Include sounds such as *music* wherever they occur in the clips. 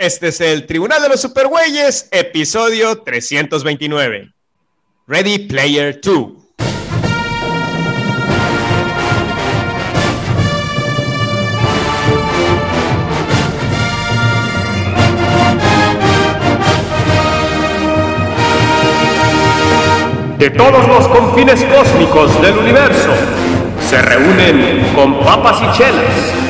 Este es el Tribunal de los Supergüeyes, episodio 329. Ready Player 2. De todos los confines cósmicos del universo se reúnen con papas y chelas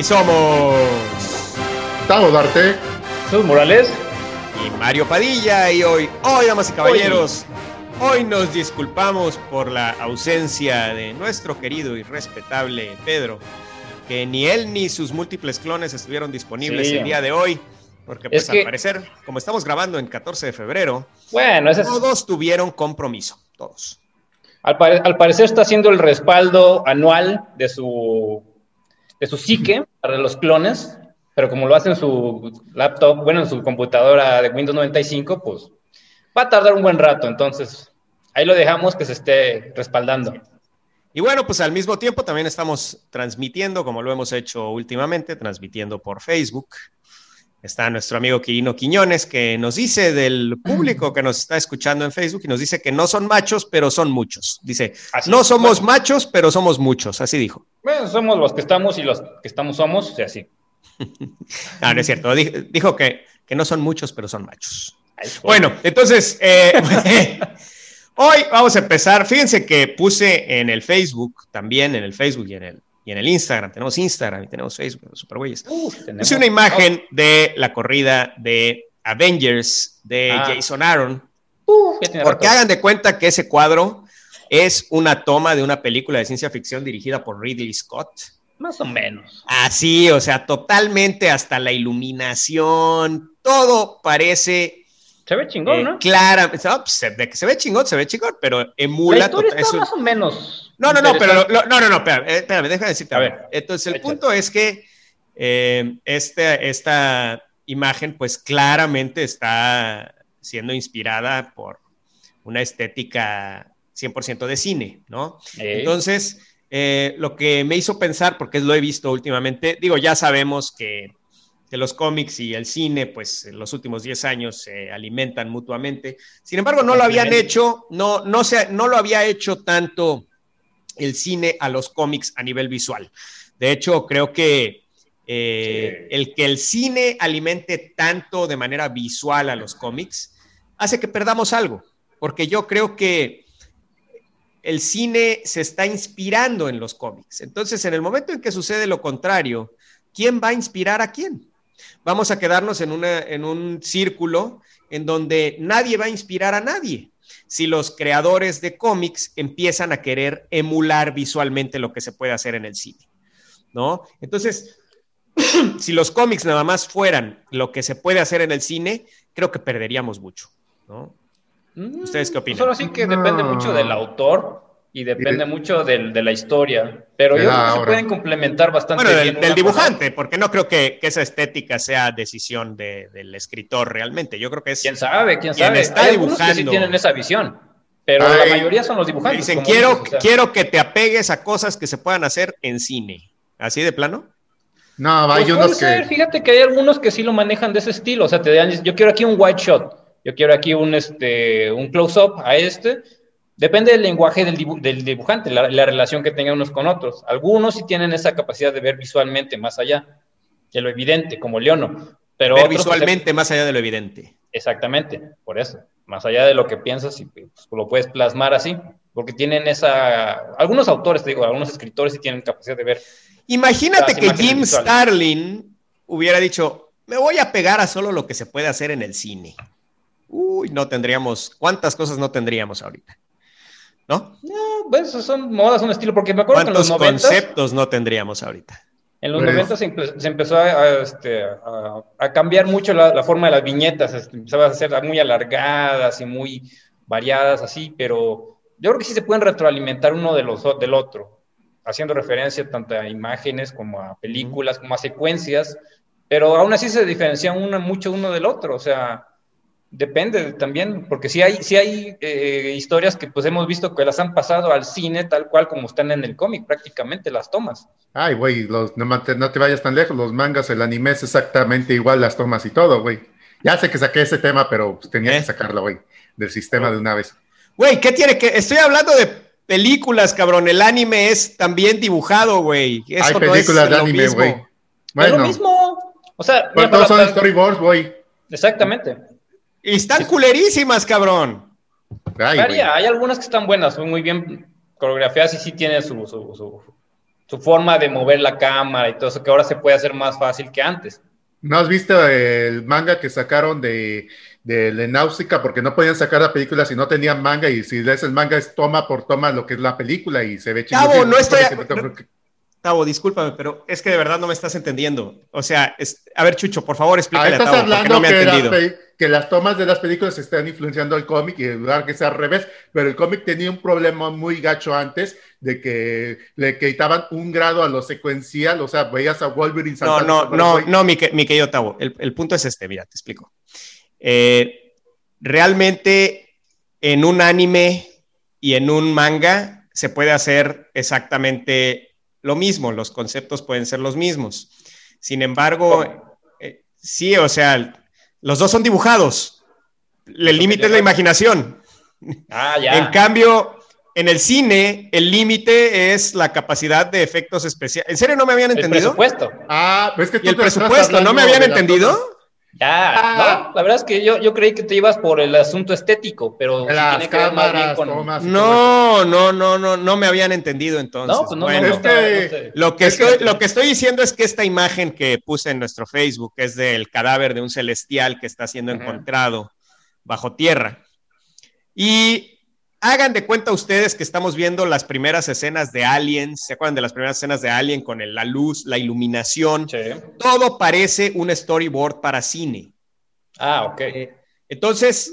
Y somos Tavo Darte. Jesús Morales. y Mario Padilla y hoy, hoy, damas y caballeros, hoy nos disculpamos por la ausencia de nuestro querido y respetable Pedro, que ni él ni sus múltiples clones estuvieron disponibles Sí. el día de hoy, porque pues Es que- al parecer, como estamos grabando en 14 de febrero, Bueno, todos tuvieron compromiso, todos. al, pare- al parecer está haciendo el respaldo anual de su, de su psique para los clones, pero como lo hace en su laptop, bueno, en su computadora de Windows 95, pues va a tardar un buen rato. Entonces, ahí lo dejamos que se esté respaldando. Y bueno, pues al mismo tiempo también estamos transmitiendo, como lo hemos hecho últimamente, transmitiendo por Facebook. Está nuestro amigo Quirino Quiñones, que nos dice del público que nos está escuchando en Facebook y nos dice que no son machos, pero son muchos. Dice, Así no es. somos Bueno. machos, pero somos muchos. Así dijo. Bueno, somos los que estamos y los que estamos somos, o sea, sí. *laughs* Ah, no es cierto. Dijo, dijo que, que no son muchos, pero son machos. Bueno, entonces, eh, *laughs* hoy vamos a empezar. Fíjense que puse en el Facebook, también en el Facebook y en el, y en el Instagram. Tenemos Instagram y tenemos Facebook. Uf, tenemos- Puse una imagen de la corrida de Avengers de Ah. Jason Aaron, tiene porque hagan de cuenta que ese cuadro es una toma de una película de ciencia ficción dirigida por Ridley Scott. Más o menos. Así, o sea, totalmente hasta la iluminación, todo parece Se ve chingón, eh, ¿no? clara. no, se, ve, se ve chingón, se ve chingón, pero La emula. historia tota- está es un- más o menos. No, no, no, pero lo- no, no, no, espérame, eh, espérame, déjame decirte. A ver, Entonces, el échale. punto es que eh, este- esta imagen, pues claramente está siendo inspirada por una estética 100% de cine, ¿no? Eh, Entonces, eh, lo que me hizo pensar, porque lo he visto últimamente, digo, ya sabemos que, que los cómics y el cine, pues en los últimos 10 años se alimentan mutuamente. Sin embargo, no lo habían hecho, no, no, se, no lo había hecho tanto el cine a los cómics a nivel visual. De hecho, creo que eh, Sí. el que el cine alimente tanto de manera visual a los cómics hace que perdamos algo, porque yo creo que el cine se está inspirando en los cómics. Entonces, en el momento en que sucede lo contrario, ¿quién va a inspirar a quién? Vamos a quedarnos en, una, en un círculo en donde nadie va a inspirar a nadie. Si los creadores de cómics empiezan a querer emular visualmente lo que se puede hacer en el cine, ¿no? Entonces, *clears throat* si los cómics nada más fueran lo que se puede hacer en el cine, creo que perderíamos mucho, ¿no? Mm, ¿Ustedes qué opinan? Pues ahora sí que depende mucho del autor y depende Y de- mucho del- de la historia, pero yo la creo que se pueden complementar bastante Bueno, bien del, del dibujante, porque no creo que, que esa estética sea decisión de- del escritor realmente. Yo creo que es. ¿Quién sabe? ¿Quién Quien sabe? está Hay algunos que sí dibujando. tienen esa visión, pero Ay. la mayoría son los dibujantes. Dicen, quiero, dices, o sea. quiero que te apegues a cosas que se puedan hacer en cine. ¿Así de plano? No, Pues hay unos ser, que. fíjate que hay algunos que sí lo manejan de ese estilo, o sea, te dan, yo quiero aquí un white shot, yo quiero aquí un, este, un close-up a este, depende del lenguaje del, dibu- del dibujante, la, la relación que tengan unos con otros. Algunos sí tienen esa capacidad de ver visualmente más allá de lo evidente, como Leono, pero Ver otros, pues, visualmente más allá de lo evidente. exactamente, por eso, más allá de lo que piensas y pues, lo puedes plasmar así, porque tienen esa, algunos autores, te digo, algunos escritores sí tienen capacidad de ver Imagínate que Jim visuales. Starlin hubiera dicho, me voy a pegar a solo lo que se puede hacer en el cine. Uy, no tendríamos, ¿cuántas cosas no tendríamos ahorita? ¿No? No, pues son modas, un estilo, porque me acuerdo que en los ¿Cuántos 90 conceptos no tendríamos ahorita? En los Pues- 90 se, empe- se empezó a, a, este, a- a cambiar mucho la, la forma de las viñetas, este, empezaban a ser muy alargadas y muy variadas así, pero yo creo que sí se pueden retroalimentar uno de los, del otro, haciendo referencia tanto a imágenes como a películas, como a secuencias, pero aún así se diferencian uno, mucho uno del otro, o sea, depende también, porque sí hay, sí hay eh, historias que pues hemos visto que las han pasado al cine tal cual como están en el cómic, prácticamente las tomas. Ay, güey, los- no, no te vayas tan lejos. Los mangas, el anime es exactamente igual, las tomas y todo, güey. Ya sé que saqué ese tema, pero pues, tenía ¿Eh? que sacarlo, güey, del sistema de una vez. Güey, ¿qué tiene que...? Estoy hablando de películas, cabrón. El anime es también dibujado, güey. Hay no es películas de anime, güey. es lo Bueno, mismo. O sea, pero mira, todos son storyboards, güey. Exactamente. Y están culerísimas, cabrón. Ay, hay algunas que están buenas, son muy bien coreografiadas y sí tienen su, su, su- su forma de mover la cámara y todo eso, que ahora se puede hacer más fácil que antes. ¿No has visto el manga que sacaron de, de la náusica? Porque no podían sacar la película si no tenían manga y si lees el manga es toma por toma lo que es la película y se ve chido. Cabo, no estoy- no- Tavo, discúlpame, pero es que de verdad no me estás entendiendo. O sea, es- a ver, Chucho, por favor, Ah, explícale a estás Tavo, porque hablando no me que, las que las tomas de las películas están influenciando el cómic y en lugar que sea al revés, pero el cómic tenía un problema muy gacho antes de que le quitaban un grado a lo secuencial, o sea, veías a Wolverine No, no, no, no, mi, mi querido Tavo. El, el punto es este, mira, te explico. Eh, realmente en un anime y en un manga se puede hacer exactamente lo mismo, los conceptos pueden ser los mismos. Sin embargo, eh, sí, o sea, los dos son dibujados. El límite es la imaginación. Ah, ya. En cambio, en el cine, el límite es la capacidad de efectos especiales. ¿En serio no me habían el entendido? presupuesto. Ah, es que tú ¿Y el presupuesto? ¿No me habían entendido? Ya, Ah. no, la verdad es que yo, yo creí que te ibas por el asunto estético, pero sí Las tiene que ver más bien cámaras, con... No, no, no, no, no me habían entendido entonces. No, pues no, Bueno, no, es que- no sé. Lo que, Es que- estoy, lo que estoy diciendo es que esta imagen que puse en nuestro Facebook es del cadáver de un celestial que está siendo encontrado bajo tierra. Y hagan de cuenta ustedes que estamos viendo las primeras escenas de Aliens, ¿se acuerdan de las primeras escenas de Alien con el- la luz, la iluminación? Sí. Todo parece un storyboard para cine. Ah, ok. Entonces,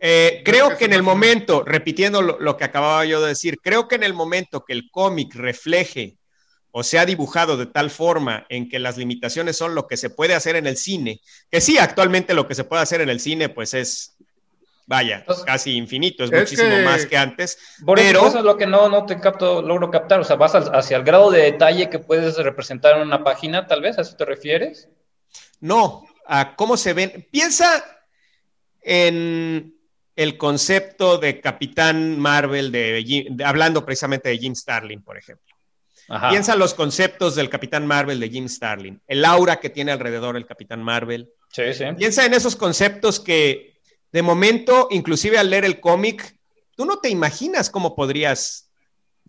eh, Creo creo que que en el momento, repitiendo lo, lo que acababa yo de decir, creo que en el momento que el cómic refleje o sea dibujado de tal forma en que las limitaciones son lo que se puede hacer en el cine, que sí, actualmente lo que se puede hacer en el cine, pues es, vaya, casi infinito, es, es muchísimo que- más que antes. Por pero- eso es lo que no, no te capto, logro captar. O sea, vas hacia el grado de detalle que puedes representar en una página, tal vez, ¿a eso te refieres? No, a cómo se ven. Piensa en el concepto de Capitán Marvel, de, Jim- de- hablando precisamente de Jim Starlin, por ejemplo. Ajá. Piensa los conceptos del Capitán Marvel de Jim Starlin, el aura que tiene alrededor el Capitán Marvel. Sí, sí. Piensa en esos conceptos que de momento, inclusive al leer el cómic, tú no te imaginas cómo podrías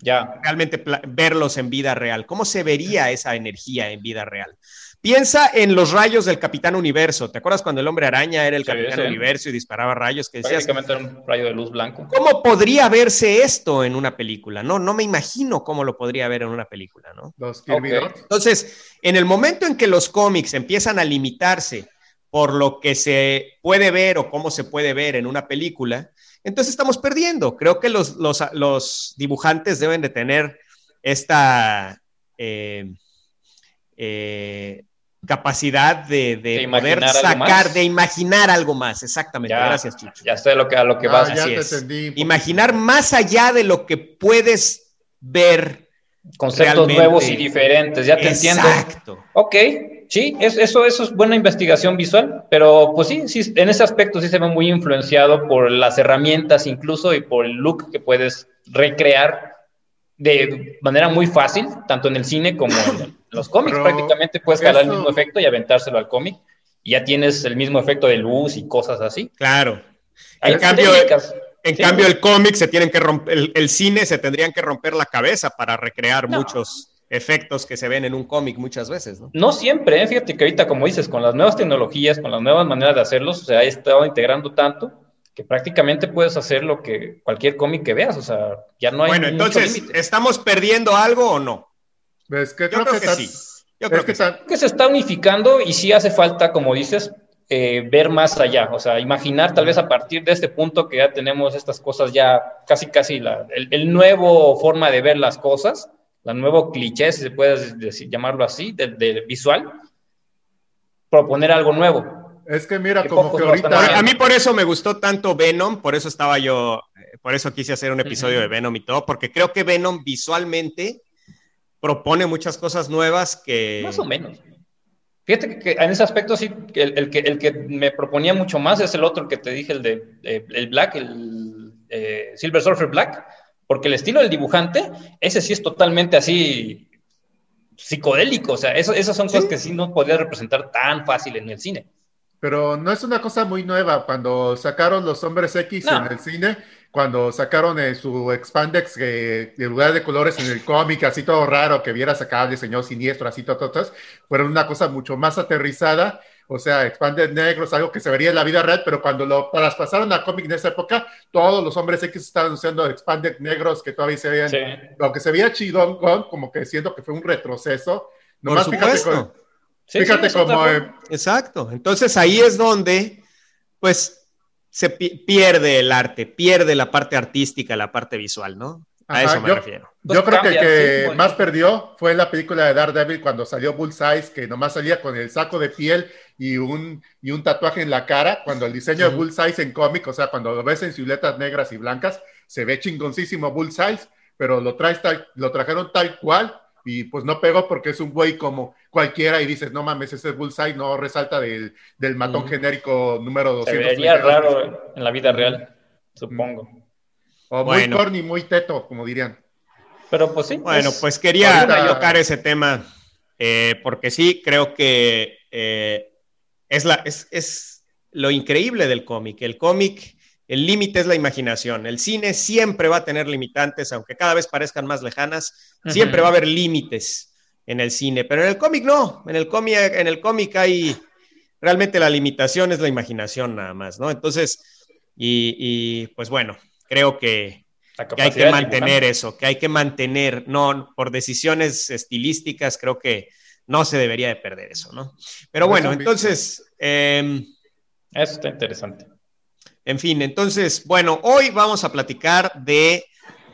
Ya. realmente verlos en vida real, cómo se vería esa energía en vida real. Piensa en los rayos del Capitán Universo. ¿Te acuerdas cuando el hombre araña era el Sí, Capitán sí. Universo y disparaba rayos? Que decías, Prácticamente era un rayo de luz blanco. ¿cómo podría verse esto en una película? No, no me imagino cómo lo podría ver en una película, ¿no? Los Kirby Ok. Dots. Entonces, en el momento en que los cómics empiezan a limitarse por lo que se puede ver o cómo se puede ver en una película, entonces estamos perdiendo. Creo que los, los, los dibujantes deben de tener esta eh, eh, capacidad de, de De poder sacar, de imaginar algo más. Exactamente. Ya. Gracias, Chucho. Ya sé a lo que, a lo que Ah, vas. ya así es. entendí. Imaginar más allá de lo que puedes ver. Conceptos realmente. nuevos y diferentes, ya te entiendo. Exacto. Ok, sí, es- eso, eso es buena investigación visual, pero pues sí, sí, en ese aspecto sí se ve muy influenciado por las herramientas incluso y por el look que puedes recrear de manera muy fácil, tanto en el cine como en *laughs* los cómics. Pero Prácticamente puedes calar el mismo efecto y aventárselo al cómic y ya tienes el mismo efecto de luz y cosas así. Claro. Hay En cambio, técnicas. En Sí. cambio, el cómic se tienen que romper, el, el cine se tendrían que romper la cabeza para recrear No. muchos efectos que se ven en un cómic muchas veces, ¿no? No siempre, ¿eh? fíjate que ahorita, como dices, con las nuevas tecnologías, con las nuevas maneras de hacerlos, se ha estado integrando tanto que prácticamente puedes hacer lo que cualquier cómic que veas, o sea, ya no hay Bueno, entonces, ¿estamos perdiendo algo o no? Es que Yo creo, que, sí. Yo creo es que, que sí. que se está unificando y sí hace falta, como dices, eh, ver más allá, o sea, imaginar tal vez a partir de este punto que ya tenemos estas cosas ya casi, casi la, el, el nuevo forma de ver las cosas, la nuevo cliché, si se puede decir, llamarlo así, del visual, proponer algo nuevo. es que mira, como que ahorita. A mí por eso me gustó tanto Venom, por eso estaba yo, eh, por eso quise hacer un episodio de Venom y todo, porque creo que Venom visualmente propone muchas cosas nuevas que... Más o menos. Fíjate que, que en ese aspecto sí, que el, el que, el que me proponía mucho más es el otro que te dije, el de eh, el Black, el eh, Silver Surfer Black, porque el estilo del dibujante, ese sí es totalmente así psicodélico, o sea, eso, esas son cosas que sí no podías representar tan fácil en el cine. Pero no es una cosa muy nueva. Cuando sacaron los hombres X No. en el cine, cuando sacaron eh, su expandex eh, en lugar de colores en el cómic, así todo raro, que vieras acá el señor siniestro, así todo, todo, todo, fueron una cosa mucho más aterrizada. O sea, expandex negros, algo que se vería en la vida real, pero cuando lo traspasaron a cómic en esa época, todos los hombres X estaban usando expandex negros que todavía se veían, Sí. lo que se veía chidón, con, como que siento que fue un retroceso. Por Nomás fíjate, con- Sí, fíjate sí, como eh, Exacto. Entonces ahí es donde, pues, se pi- pierde el arte, pierde la parte artística, la parte visual, ¿no? A eso me yo- refiero. Yo creo que cambia, el que sí, como más perdió fue en la película de Daredevil cuando salió Bullseye, que nomás salía con el saco de piel y un, y un tatuaje en la cara. Cuando el diseño de. Bullseye en cómic, o sea, cuando lo ves en siluetas negras y blancas, se ve chingoncísimo Bullseye, pero lo, traes tal, lo trajeron tal cual y pues no pegó porque es un güey como cualquiera y dices, no mames, ese es Bullseye, no resalta del, del matón genérico número Se 200. vería raro en la vida real, supongo. O Bueno. muy corny, muy teto, como dirían. Pero pues sí. Bueno, es- pues quería ahorita- tocar ese tema, eh, porque sí, creo que eh, es, la, es, es lo increíble del cómic. El cómic, el límite es la imaginación. El cine siempre va a tener limitantes, aunque cada vez parezcan más lejanas, siempre va a haber límites en el cine, pero en el cómic no. En el cómic, en el cómic hay realmente la limitación es la imaginación nada más, ¿no? Entonces, y, y, pues bueno, creo que hay que mantener eso, que hay que mantener, no, por decisiones estilísticas, creo que no se debería de perder eso, ¿no? Pero No bueno, entonces, eh, Eso está interesante. en fin, entonces, bueno, hoy vamos a platicar de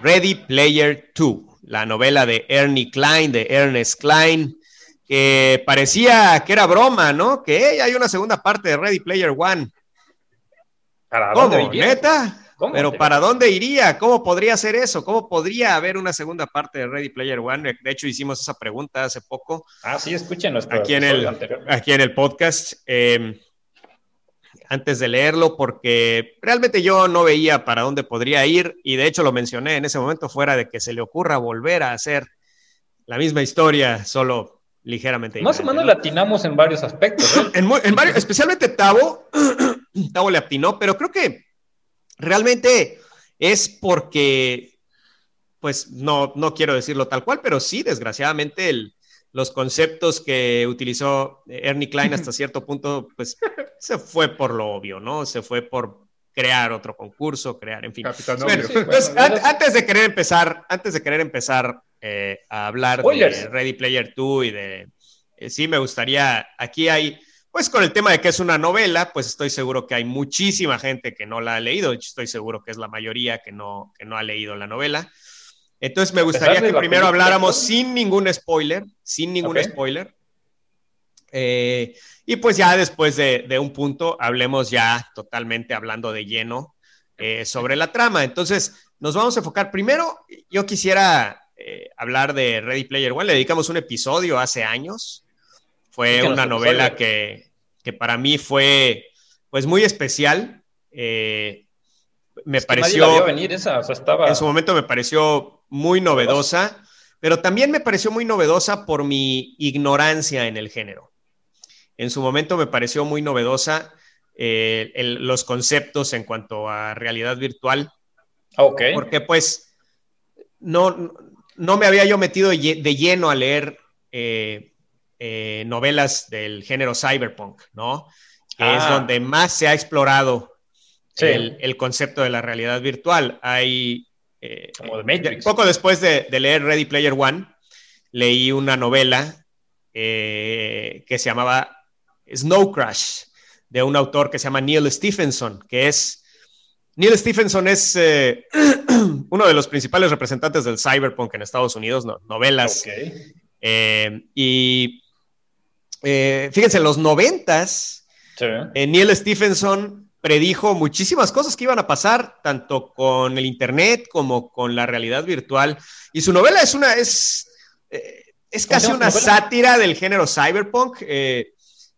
Ready Player 2, la novela de Ernie Klein, de Ernest Klein, que parecía que era broma, ¿no? Que hey, hay una segunda parte de Ready Player One. ¿Para ¿Cómo? ¿Neta? Pero ¿para dónde iría? ¿Cómo podría ser eso? ¿Cómo podría haber una segunda parte de Ready Player One? De hecho, hicimos esa pregunta hace poco Ah, sí, escuchen nuestro aquí en el, anterior. aquí en el podcast. eh, antes de leerlo, porque realmente yo no veía para dónde podría ir y de hecho lo mencioné en ese momento, fuera de que se le ocurra volver a hacer la misma historia, solo ligeramente. Más o menos ¿no? latinamos en varios aspectos. ¿eh? *laughs* En varios, especialmente Tavo, *clears throat* Tavo le atinó, pero creo que realmente es porque, pues no, no quiero decirlo tal cual, pero sí, desgraciadamente, el- los conceptos que utilizó Ernie Klein hasta *laughs* cierto punto, pues se fue por lo obvio, ¿no? Se fue por crear otro concurso, crear, en fin. Capitán Bueno, Obvio. sí, entonces, bueno, an- antes de querer empezar, antes de querer empezar eh, a hablar de. Ready Player 2 y de, eh, sí me gustaría, aquí hay, pues con el tema de que es una novela, pues estoy seguro que hay muchísima gente que no la ha leído, de hecho estoy seguro que es la mayoría que no, que no ha leído la novela. Entonces me pesar gustaría que primero habláramos sin ningún spoiler, sin ningún spoiler. Eh, y pues ya después de, de un punto hablemos ya totalmente hablando de lleno eh, sobre la trama. Entonces, nos vamos a enfocar. Primero, yo quisiera eh, hablar de Ready Player One. Le dedicamos un episodio hace años. Fue una novela que, que para mí fue pues muy especial. Eh, me Es que nadie pareció la vio venir esa, o sea, estaba... en su momento me pareció muy novedosa, pero también me pareció muy novedosa por mi ignorancia en el género. En su momento me pareció muy novedosa eh, el- los conceptos en cuanto a realidad virtual, Ah, ok. porque pues no, no me había yo metido de lleno a leer eh, eh, novelas del género cyberpunk, ¿no? Que es Ah. donde más se ha explorado el, concepto de la realidad virtual. Hay, eh, Como de Matrix. Poco después de, leer Ready Player One, leí una novela eh, que se llamaba Snow Crash, de un autor que se llama Neil Stephenson, que es... Neil Stephenson es eh, *clears throat* uno de los principales representantes del cyberpunk en Estados Unidos, novelas. y fíjense, en los noventas, Neil Stephenson predijo muchísimas cosas que iban a pasar, tanto con el Internet como con la realidad virtual. Y su novela es una, es, eh, es casi una sátira del género cyberpunk. Eh,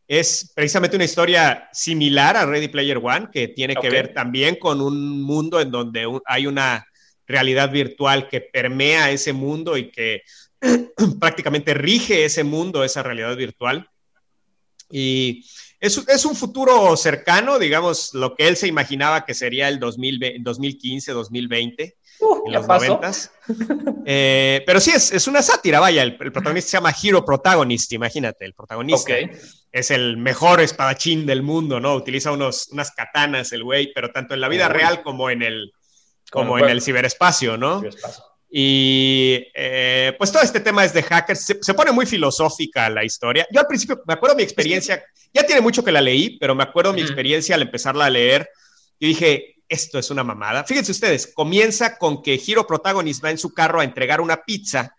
es precisamente una historia similar a Ready Player One, que tiene que ver también con un mundo en donde hay una realidad virtual que permea ese mundo y que *clears throat* prácticamente rige ese mundo, esa realidad virtual. Y es, un futuro cercano, digamos, lo que él se imaginaba que sería el 2015, 2020. Uh, en los noventas. Eh, pero sí, es, una sátira, vaya, el, protagonista se llama Hero Protagonist, imagínate, el protagonista es el mejor espadachín del mundo, ¿no? Utiliza unos, unas katanas el güey, pero tanto en la vida real como en el, como en el ciberespacio, ¿no? Y eh, pues todo este tema es de hackers. Se, pone muy filosófica la historia. Yo al principio me acuerdo mi experiencia, ya tiene mucho que la leí, pero me acuerdo mi experiencia al empezarla a leer. Yo dije, esto es una mamada. Fíjense ustedes, comienza con que Hiro Protagonist va en su carro a entregar una pizza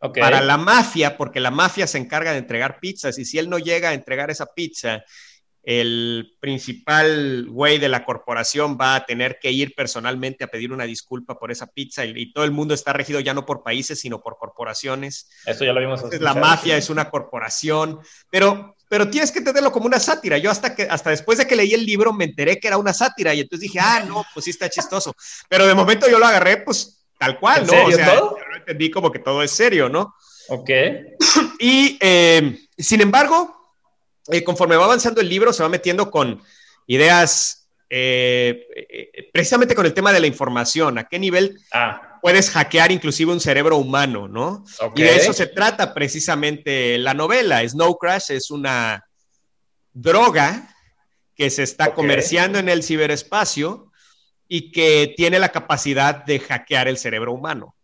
para la mafia, porque la mafia se encarga de entregar pizzas y si él no llega a entregar esa pizza, el principal güey de la corporación va a tener que ir personalmente a pedir una disculpa por esa pizza y, todo el mundo está regido ya no por países, sino por corporaciones. Eso ya lo vimos. la mafia es una corporación, pero, pero tienes que entenderlo como una sátira. Yo hasta, que, hasta después de que leí el libro me enteré que era una sátira y entonces dije, ah, no, pues sí está chistoso. Pero de momento yo lo agarré, pues tal cual, ¿no? o sea, yo lo entendí como que todo es serio, ¿no? Ok. Y eh, sin embargo, eh, conforme va avanzando el libro, se va metiendo con ideas, eh, eh, precisamente con el tema de la información, a qué nivel ah. puedes hackear inclusive un cerebro humano, ¿no? Y de eso se trata precisamente la novela. Snow Crash es una droga que se está comerciando en el ciberespacio y que tiene la capacidad de hackear el cerebro humano,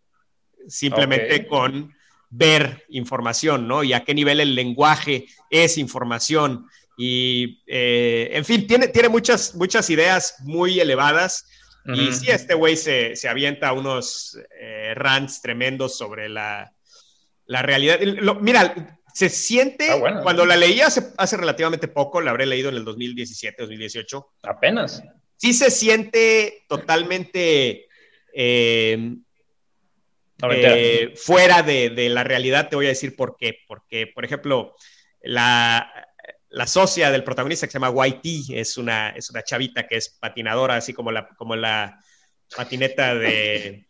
simplemente con ver información, ¿no? Y a qué nivel el lenguaje es información. Y, eh, en fin, tiene, tiene muchas, muchas ideas muy elevadas. Y sí, este güey se, se, avienta unos eh, rants tremendos sobre la, la realidad. mira, se siente, ah, cuando la leí hace, hace, relativamente poco, la habré leído en el 2017, 2018. Apenas. Sí se siente totalmente eh, eh, fuera de, la realidad, te voy a decir por qué. Porque, por ejemplo, la, la socia del protagonista que se llama YT es una, es una chavita que es patinadora, así como la, como la patineta de,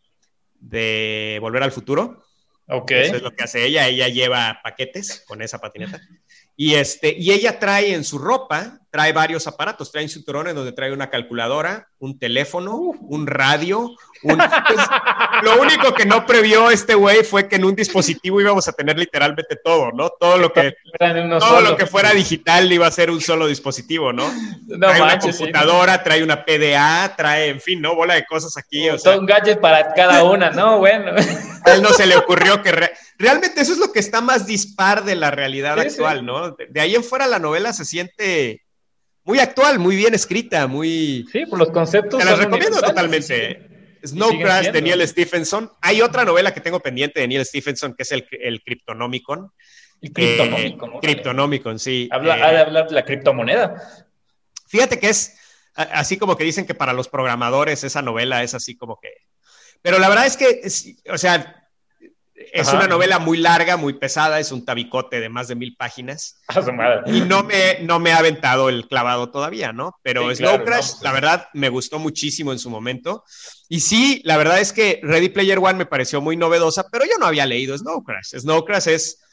de Volver al Futuro. Ok. Eso es lo que hace ella. Ella lleva paquetes con esa patineta. Y, este, y ella trae en su ropa, trae varios aparatos, trae un cinturón en donde trae una calculadora, un teléfono, un radio. Un... Pues, lo único que no previó este güey fue que en un dispositivo íbamos a tener literalmente todo, ¿no? Todo lo que, todo lo que fuera digital iba a ser un solo dispositivo, ¿no? trae una computadora, trae una PDA, trae, en fin, ¿no? Bola de cosas aquí. O sea, un gadget para cada una, ¿no? Bueno. A él no se le ocurrió que realmente eso es lo que está más dispar de la realidad actual, ¿no? De, ahí en fuera la novela se siente muy actual, muy bien escrita, muy... Sí, por los conceptos. Te la recomiendo totalmente. Snow Crash de Neil Stephenson. Hay otra novela que tengo pendiente de Neil Stephenson que es el, el Cryptonomicon. El Cryptonomicon. Cryptonomicon, sí. Habla, eh, de hablar de la criptomoneda. Fíjate que es así como que dicen que para los programadores esa novela es así como que... Pero la verdad es que, o sea, es una novela muy larga, muy pesada, es un tabicote de más de mil páginas. *laughs* y no me, no me ha aventado el clavado todavía, ¿no? Pero Snow Crash, la verdad, me gustó muchísimo en su momento. Y sí, la verdad es que Ready Player One me pareció muy novedosa, pero yo no había leído Snow Crash. Snow Crash es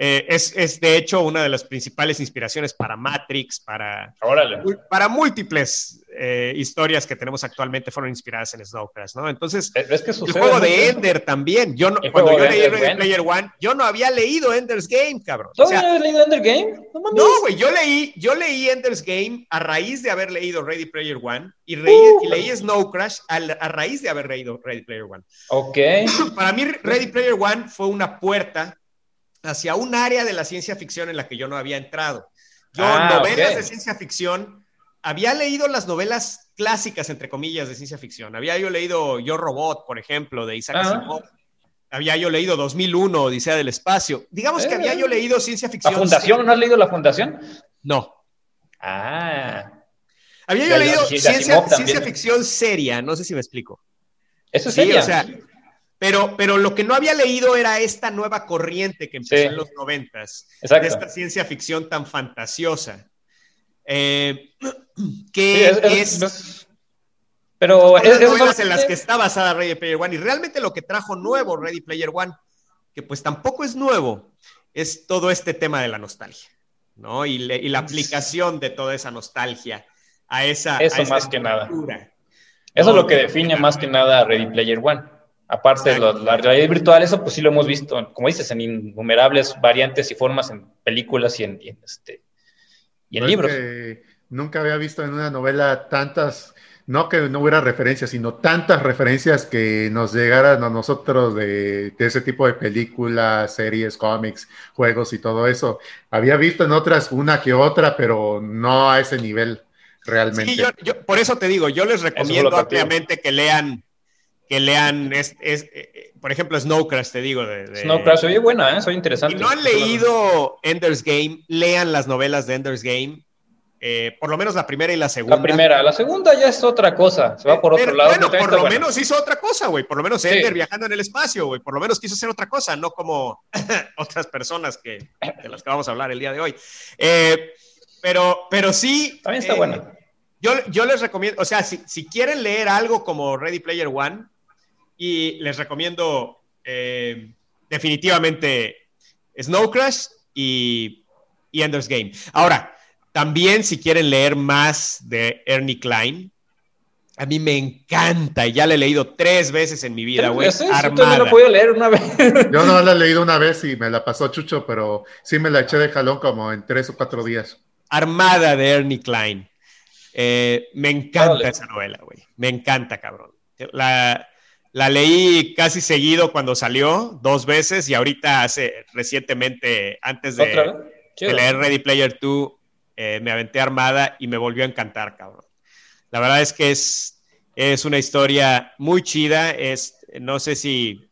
Eh, es, es, de hecho una de las principales inspiraciones para Matrix, para, Órale. para múltiples eh, historias que tenemos actualmente fueron inspiradas en Snow Crash, ¿no? Entonces, Es que el juego de. Ender también. Yo no, cuando yo leí Ready. Player One, yo no había leído Ender's Game, cabrón. ¿Tú O sea, habías leído Ender Game? No mames. no, güey, yo leí, yo leí Ender's Game a raíz de haber leído Ready Player One y, reí- Uh. y leí Snow Crash al- a, raíz de haber leído Ready Player One. Ok. *coughs* Para mí, Ready Player One fue una puerta hacia un área de la ciencia ficción en la que yo no había entrado. Yo, Ah, novelas de ciencia ficción, había leído las novelas clásicas, entre comillas, de ciencia ficción. Había yo leído Yo Robot, por ejemplo, de Isaac Ah. Asimov. Había yo leído 2001, Odisea del Espacio. Digamos que Eh. había yo leído ciencia ¿La ficción. fundación? ¿No has leído la fundación? No. Ah. Había yo la- leído ciencia, ficción seria, no sé si me explico. Eso es Sí, o sea, pero, pero lo que no había leído era esta nueva corriente que empezó Sí. en los noventas, de esta ciencia ficción tan fantasiosa. Eh, *clears throat* que es- es- es, es- pero son las novelas en las que está basada Ready Player One. Y realmente lo que trajo nuevo Ready Player One, que pues tampoco es nuevo, es todo este tema de la nostalgia, ¿no? Y, le- y la aplicación de toda esa nostalgia a esa. a Eso esa más que nada. Eso es lo que define más que nada a Ready Player One. Aparte de la realidad virtual, eso pues sí lo hemos visto, como dices, en innumerables variantes y formas en películas y en, y en, este, y en Pues libros. que nunca había visto en una novela tantas, no que no hubiera referencias, sino tantas referencias que nos llegaran a nosotros de, de ese tipo de películas, series, cómics, juegos y todo eso. Había visto en otras una que otra, pero no a ese nivel realmente. Sí, yo, yo- por eso te digo, yo les recomiendo ampliamente que lean, que lean, es, es, eh, eh, por ejemplo, Snow Crash, te digo. De, de- Snow Crash, oye, buena, ¿eh? soy Si interesante. no han leído Ender's Game, lean las novelas de Ender's Game, eh, por lo menos la primera y la segunda. La primera, la segunda ya es otra cosa, se va por otro Pero, lado. Bueno, por lo buena. menos hizo otra cosa, güey. Por lo menos Sí. Ender viajando en el espacio, güey. Por lo menos quiso hacer otra cosa, no como *laughs* otras personas que, de las que vamos a hablar el día de hoy. Eh, pero, pero sí. También está eh, buena. Yo, yo les recomiendo, o sea, si, si quieren leer algo como Ready Player One, y les recomiendo eh, definitivamente Snow Crash y, y Ender's Game. Ahora, también si quieren leer más de Ernie Klein, a mí me encanta, y ya le he leído tres veces en mi vida, Tres güey. yo Armada. lo he podido leer una vez. *laughs* Yo no la he leído una vez y me la pasó Chucho, pero sí me la eché de jalón como en tres o cuatro días. Armada de Ernie Klein. Eh, me encanta esa novela, güey. Me encanta, cabrón. La, la leí casi seguido cuando salió, dos veces, y ahorita hace recientemente, antes ¿Otra de, de leer Ready Player 2, eh, me aventé Armada y me volvió a encantar, cabrón. La verdad es que es, es una historia muy chida. Es, no sé si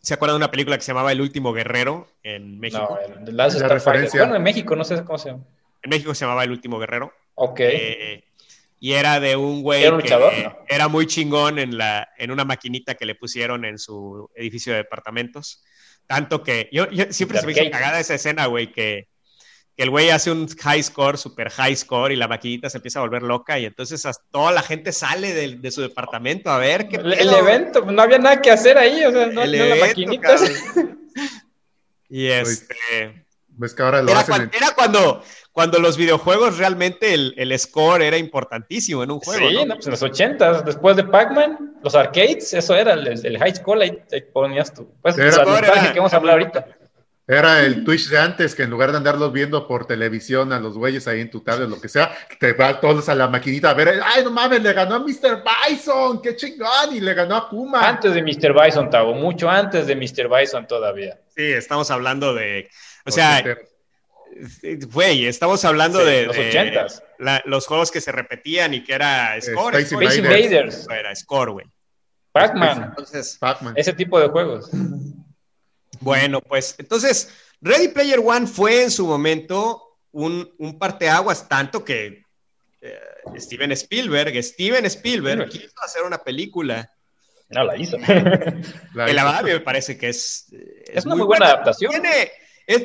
se acuerdan de una película que se llamaba El último guerrero en México. No, el La Starfighter. referencia. Bueno, en México, no sé cómo se llama. En México se llamaba El último guerrero. Ok. Eh, y era de un güey ¿Era un que No. era muy chingón en, la, en una maquinita que le pusieron en su edificio de departamentos. Tanto que yo, yo siempre De se me hizo cagada esa escena, güey, que, que el güey hace un high score, super high score, y la maquinita se empieza a volver loca, y entonces hasta toda la gente sale del- de, su departamento a ver qué el, el evento, no había nada que hacer ahí, o sea, no, El no la maquinita. cabrón. *laughs* Y este. Ves que ahora lo Era, hacen cuan- en- era cuando, cuando los videojuegos realmente el, el score era importantísimo en un juego. sí, ¿no? no, pues en los 80 después de Pac-Man, los arcades, eso era el, el high school, ahí, ahí ponías tú. Pues Era- la era- nostalgia que vamos a hablar ahorita. Era el Twitch de antes, que en lugar de andarlos viendo por televisión a los güeyes ahí en tu tablet, lo que sea, te vas todos a la maquinita a ver, ay, no mames, le ganó a Mr. Bison, qué chingón, y le ganó a Kuma. Antes de Mr. Bison, Tavo, mucho antes de Mr. Bison todavía. Sí, estamos hablando de. O sea. Güey, estamos hablando Sí, de, los de ochentas. la- los juegos que se repetían y que era score. Space score, Space Invaders. Invaders, Era score, güey. Pac-Man, ese tipo de juegos. bueno, pues entonces, Ready Player One fue en su momento un, un parteaguas, tanto que eh, Steven Spielberg, Steven Spielberg quiso hacer una película. No la hizo. *laughs* La la hizo. me parece que es. eh, Es una muy buena adaptación. Tiene. Es,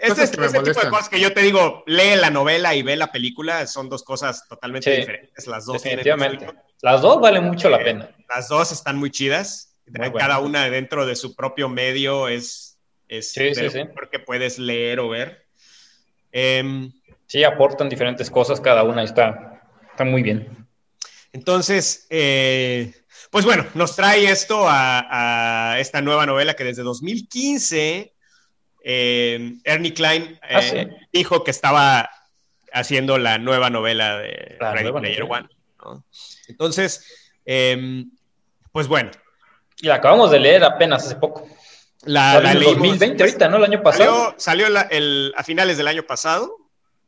es este, que me ese tipo de cosas que yo te digo, lee la novela y ve la película, son dos cosas totalmente Sí, diferentes. Las dos Definitivamente. Las dos valen mucho la Eh, pena. Las dos están muy chidas. Muy Cada buenas. una dentro de su propio medio es Es Sí, de sí, lo sí. mejor que puedes leer o ver. Em, Sí, aportan diferentes cosas cada una y está, está muy bien. entonces, eh, pues bueno, nos trae esto a, a esta nueva novela que desde 2015 eh, Ernie Klein eh, Ah, sí. dijo que estaba haciendo la nueva novela de La Ready Player novela. One. ¿no? Entonces, em, pues bueno, Y la acabamos de leer apenas hace poco. la, Salió la en el leímos. 2020 ahorita, ¿no? El año pasado. Salió, salió la- el- a finales del año pasado.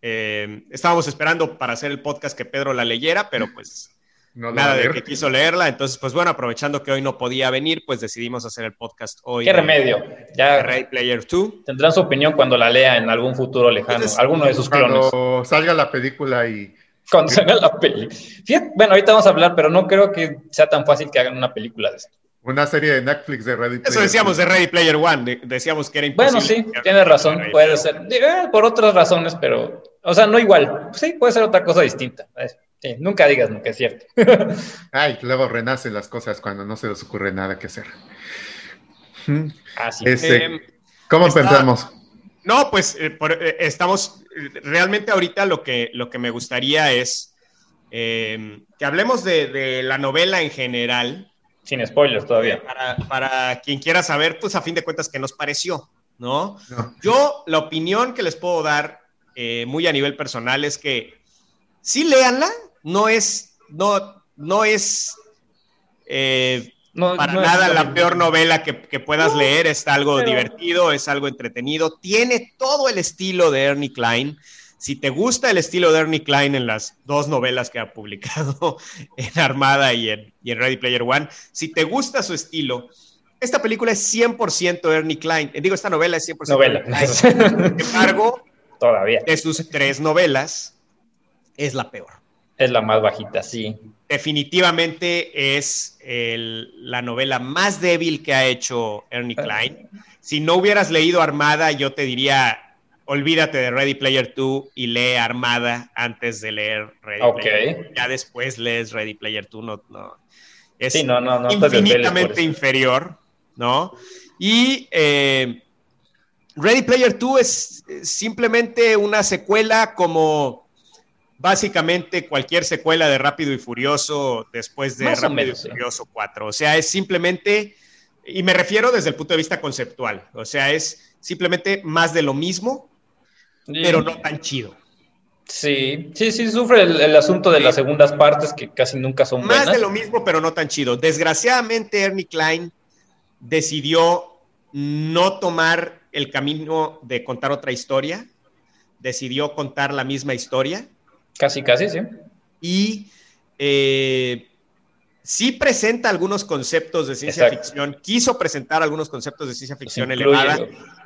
Eh, estábamos esperando para hacer el podcast que Pedro la leyera, pero pues No nada de que quiso leerla. Entonces, pues bueno, aprovechando que hoy no podía venir, pues decidimos hacer el podcast hoy. ¿Qué remedio? de Ya Ready Player 2. tendrán su opinión cuando la lea en algún futuro lejano, Entonces, alguno de sus clones. Cuando salga la película y Cuando salga la peli. Fíjate, bueno, ahorita vamos a hablar, pero no creo que sea tan fácil que hagan una película de esto. una serie de Netflix de Ready Eso Player decíamos One. de Ready Player One. de- decíamos que era imposible. Bueno, sí, tienes razón, puede ser. Eh, por otras razones, pero, o sea, no igual. Sí, puede ser otra cosa distinta. Eh, sí, nunca digas nunca, es cierto. *laughs* Ay, luego renacen las cosas cuando no se les ocurre nada que hacer. Así. Este, Em, ¿Cómo está- empezamos? No, pues eh, por- eh, estamos, eh, realmente ahorita lo que, lo que me gustaría es eh, que hablemos de, de la novela en general, Sin spoilers todavía. para, para quien quiera saber, pues a fin de cuentas, qué nos pareció, ¿no? No. Yo, la opinión que les puedo dar, eh, muy a nivel personal, es que sí léanla, no es, no, no es eh, No, para no nada la peor novela que, que puedas leer, es algo pero- divertido, es algo entretenido, tiene todo el estilo de Ernie Klein. Si te gusta el estilo de Ernie Klein en las dos novelas que ha publicado *laughs* en Armada y en, y en Ready Player One, si te gusta su estilo, esta película es 100% Ernie Klein. Eh, Digo, esta novela es 100% Novela. Ernie Klein. Sin embargo, *laughs* todavía. de sus tres novelas, es la peor. Es la más bajita, sí. definitivamente es el- la novela más débil que ha hecho Ernie Klein. Si no hubieras leído Armada, yo te diría, olvídate de Ready Player 2 y lee Armada antes de leer Ready Ok. Player 2. Ya después lees Ready Player 2, no, no. Es Sí, no, infinitamente inferior, ¿no? Y eh, Ready Player 2 es simplemente una secuela como básicamente cualquier secuela de Rápido y Furioso después de Más Rápido menos, y sí. Furioso 4. O sea, es simplemente, y me refiero desde el punto de vista conceptual, o sea, es simplemente más de lo mismo, Sí. pero no tan chido. Sí, sí, sí, sufre el, el asunto de las segundas partes que casi nunca son Más buenas. de lo mismo, pero no tan chido. Desgraciadamente, Ernie Klein decidió no tomar el camino de contar otra historia, decidió contar la misma historia Casi, casi, sí. y eh, sí presenta algunos conceptos de ciencia Exacto. ficción, quiso presentar algunos conceptos de ciencia ficción Incluye elevada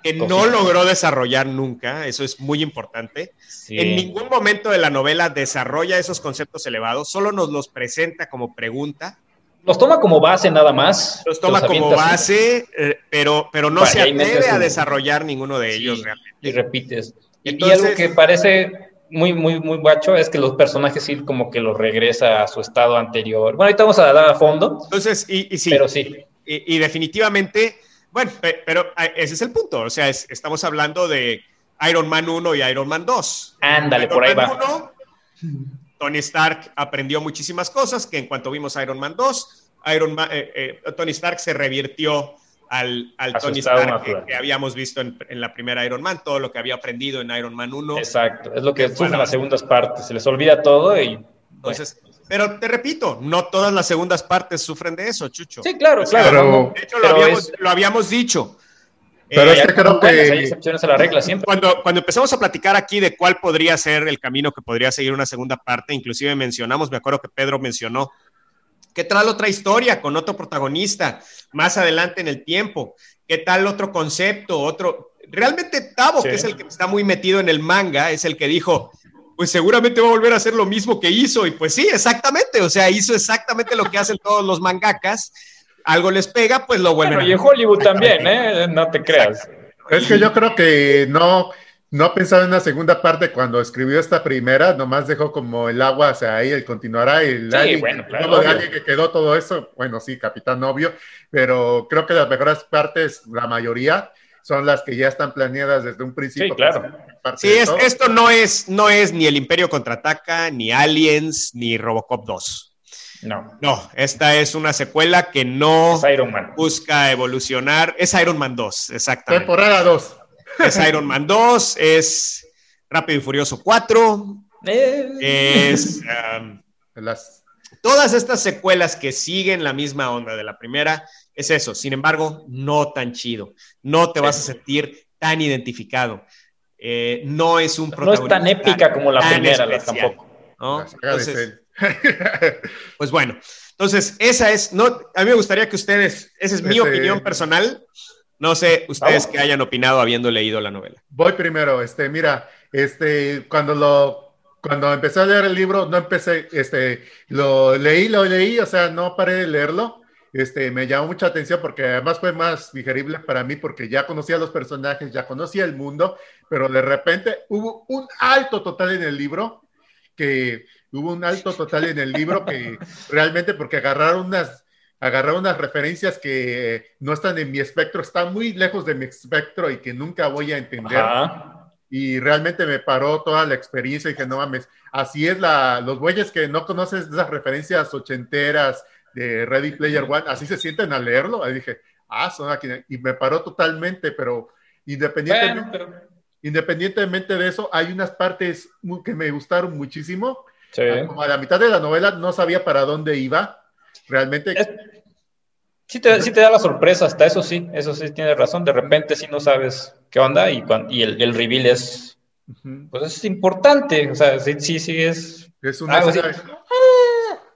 que no logró desarrollar nunca, eso es muy importante. Sí. En ningún momento de la novela desarrolla esos conceptos elevados, solo nos los presenta como pregunta, Los toma como base nada más. los toma como base, eh, pero, pero no se atreve a desarrollar ninguno de sí, ellos realmente. Y repites. Entonces- y algo que parece muy, muy, muy guacho es que los personajes sí como que los regresa a su estado anterior. Bueno, ahorita vamos a dar a fondo, Entonces, y, y sí, pero sí. y, y definitivamente, bueno, pe- pero eh, ese es el punto, o sea, es- estamos hablando de Iron Man 1 y Iron Man 2. Ándale, Iron por ahí Man va. 1, Tony Stark aprendió muchísimas cosas que en cuanto vimos Iron Man 2, Iron Man, eh, eh, Tony Stark se revirtió al, al Tony Stark que, que habíamos visto en, en la primera Iron Man, todo lo que había aprendido en Iron Man 1. Exacto, es lo que Que sufren la- las segundas partes. Se les olvida todo y. Entonces, pero te repito, no todas las segundas partes sufren de eso, Chucho. Sí, claro, O sea, claro. De hecho, lo habíamos, es- lo habíamos dicho. Pero Eh, es que creo Buenas, hay que excepciones a la regla siempre. cuando, cuando empezamos a platicar aquí de cuál podría ser el camino que podría seguir una segunda parte, inclusive mencionamos, me acuerdo que Pedro mencionó, ¿qué tal otra historia con otro protagonista más adelante en el tiempo? ¿Qué tal otro concepto? Otro. Realmente Tavo, Sí. que es el que está muy metido en el manga, es el que dijo, pues seguramente va a volver a hacer lo mismo que hizo. Y pues sí, exactamente. O sea, hizo exactamente lo que hacen todos los mangakas. Algo les pega, pues lo vuelven Bueno, y a en Hollywood también, ¿eh? No te creas. es que yo creo que no, no pensaba en una segunda parte cuando escribió esta primera, nomás dejó como el agua hacia ahí, el continuará, el Sí, alguien, bueno, claro, de alguien que quedó todo eso, bueno, sí, Capitán Obvio, pero creo que las mejores partes, la mayoría, son las que ya están planeadas desde un principio. Sí, claro. Sí, es, esto no es, no es ni el Imperio contraataca, ni Aliens, ni Robocop 2. No. No, esta es una secuela que no Es Iron Man. busca evolucionar. Es Iron Man 2, exactamente. Temporada 2. Es Iron Man 2, es Rápido y Furioso 4, Eh, es *laughs* um, Las, todas estas secuelas que siguen la misma onda de la primera, es eso. Sin embargo, no tan chido. No te vas a sentir tan identificado. Eh, no es un no es tan protagonista épica como la primera, la- tampoco. *laughs* Pues bueno, entonces esa es, no, a mí me gustaría que ustedes, esa es mi opinión personal, no sé ustedes que hayan opinado habiendo leído la novela. Voy primero, este, mira, este, cuando lo, cuando empecé a leer el libro, no empecé, este, lo leí, lo leí, o sea, no paré de leerlo, este, me llamó mucha atención porque además fue más digerible para mí porque ya conocía los personajes, ya conocía el mundo, pero de repente hubo un alto total en el libro, que hubo un alto total en el libro que realmente porque agarraron unas, agarraron unas referencias que no están en mi espectro, están muy lejos de mi espectro y que nunca voy a entender. Ajá. y realmente me paró toda la experiencia y que no mames, así es la, los güeyes que no conoces esas referencias ochenteras de Ready Player One, así se sienten al leerlo, ahí dije, ah, son aquí, y me paró totalmente, pero independientemente, Bueno, pero- independientemente de eso, hay unas partes que me gustaron muchísimo, sí. como a la mitad de la novela no sabía para dónde iba, realmente, Es- Sí te, sí te da la sorpresa, hasta eso sí, eso sí tienes razón. De repente sí no sabes qué onda y, cuan- y el, el reveal es, pues es importante. O sea, sí, sí, sí es. es ¡Ah!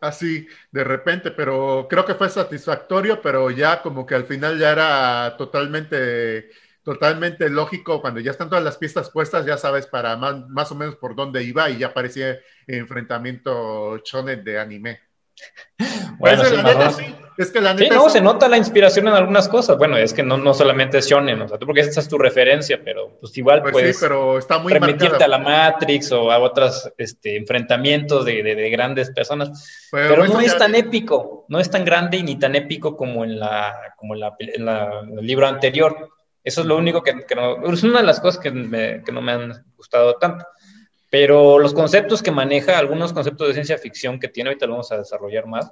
así de repente, pero creo que fue satisfactorio, pero ya como que al final ya era totalmente, totalmente lógico, cuando ya están todas las pistas puestas, ya sabes para más, más o menos por dónde iba y ya parecía enfrentamiento shonen de anime. *laughs* Bueno, sí, la neta, sí, es que la Sí, neta no, es- se nota la inspiración en algunas cosas. Bueno, es que no, no solamente es shonen, o sea, tú porque esa es tu referencia, pero pues igual pues puedes sí, pero está muy remitirte marcada. a la Matrix o a otros este, enfrentamientos de, de- de grandes personas. Pero no es ya- tan épico, no es tan grande y ni tan épico como en, la, como en, la, en la- en el libro anterior. Eso es lo único que, que no, es una de las cosas que, me- que no me han gustado tanto. Pero los conceptos que maneja, algunos conceptos de ciencia ficción que tiene, ahorita lo vamos a desarrollar más,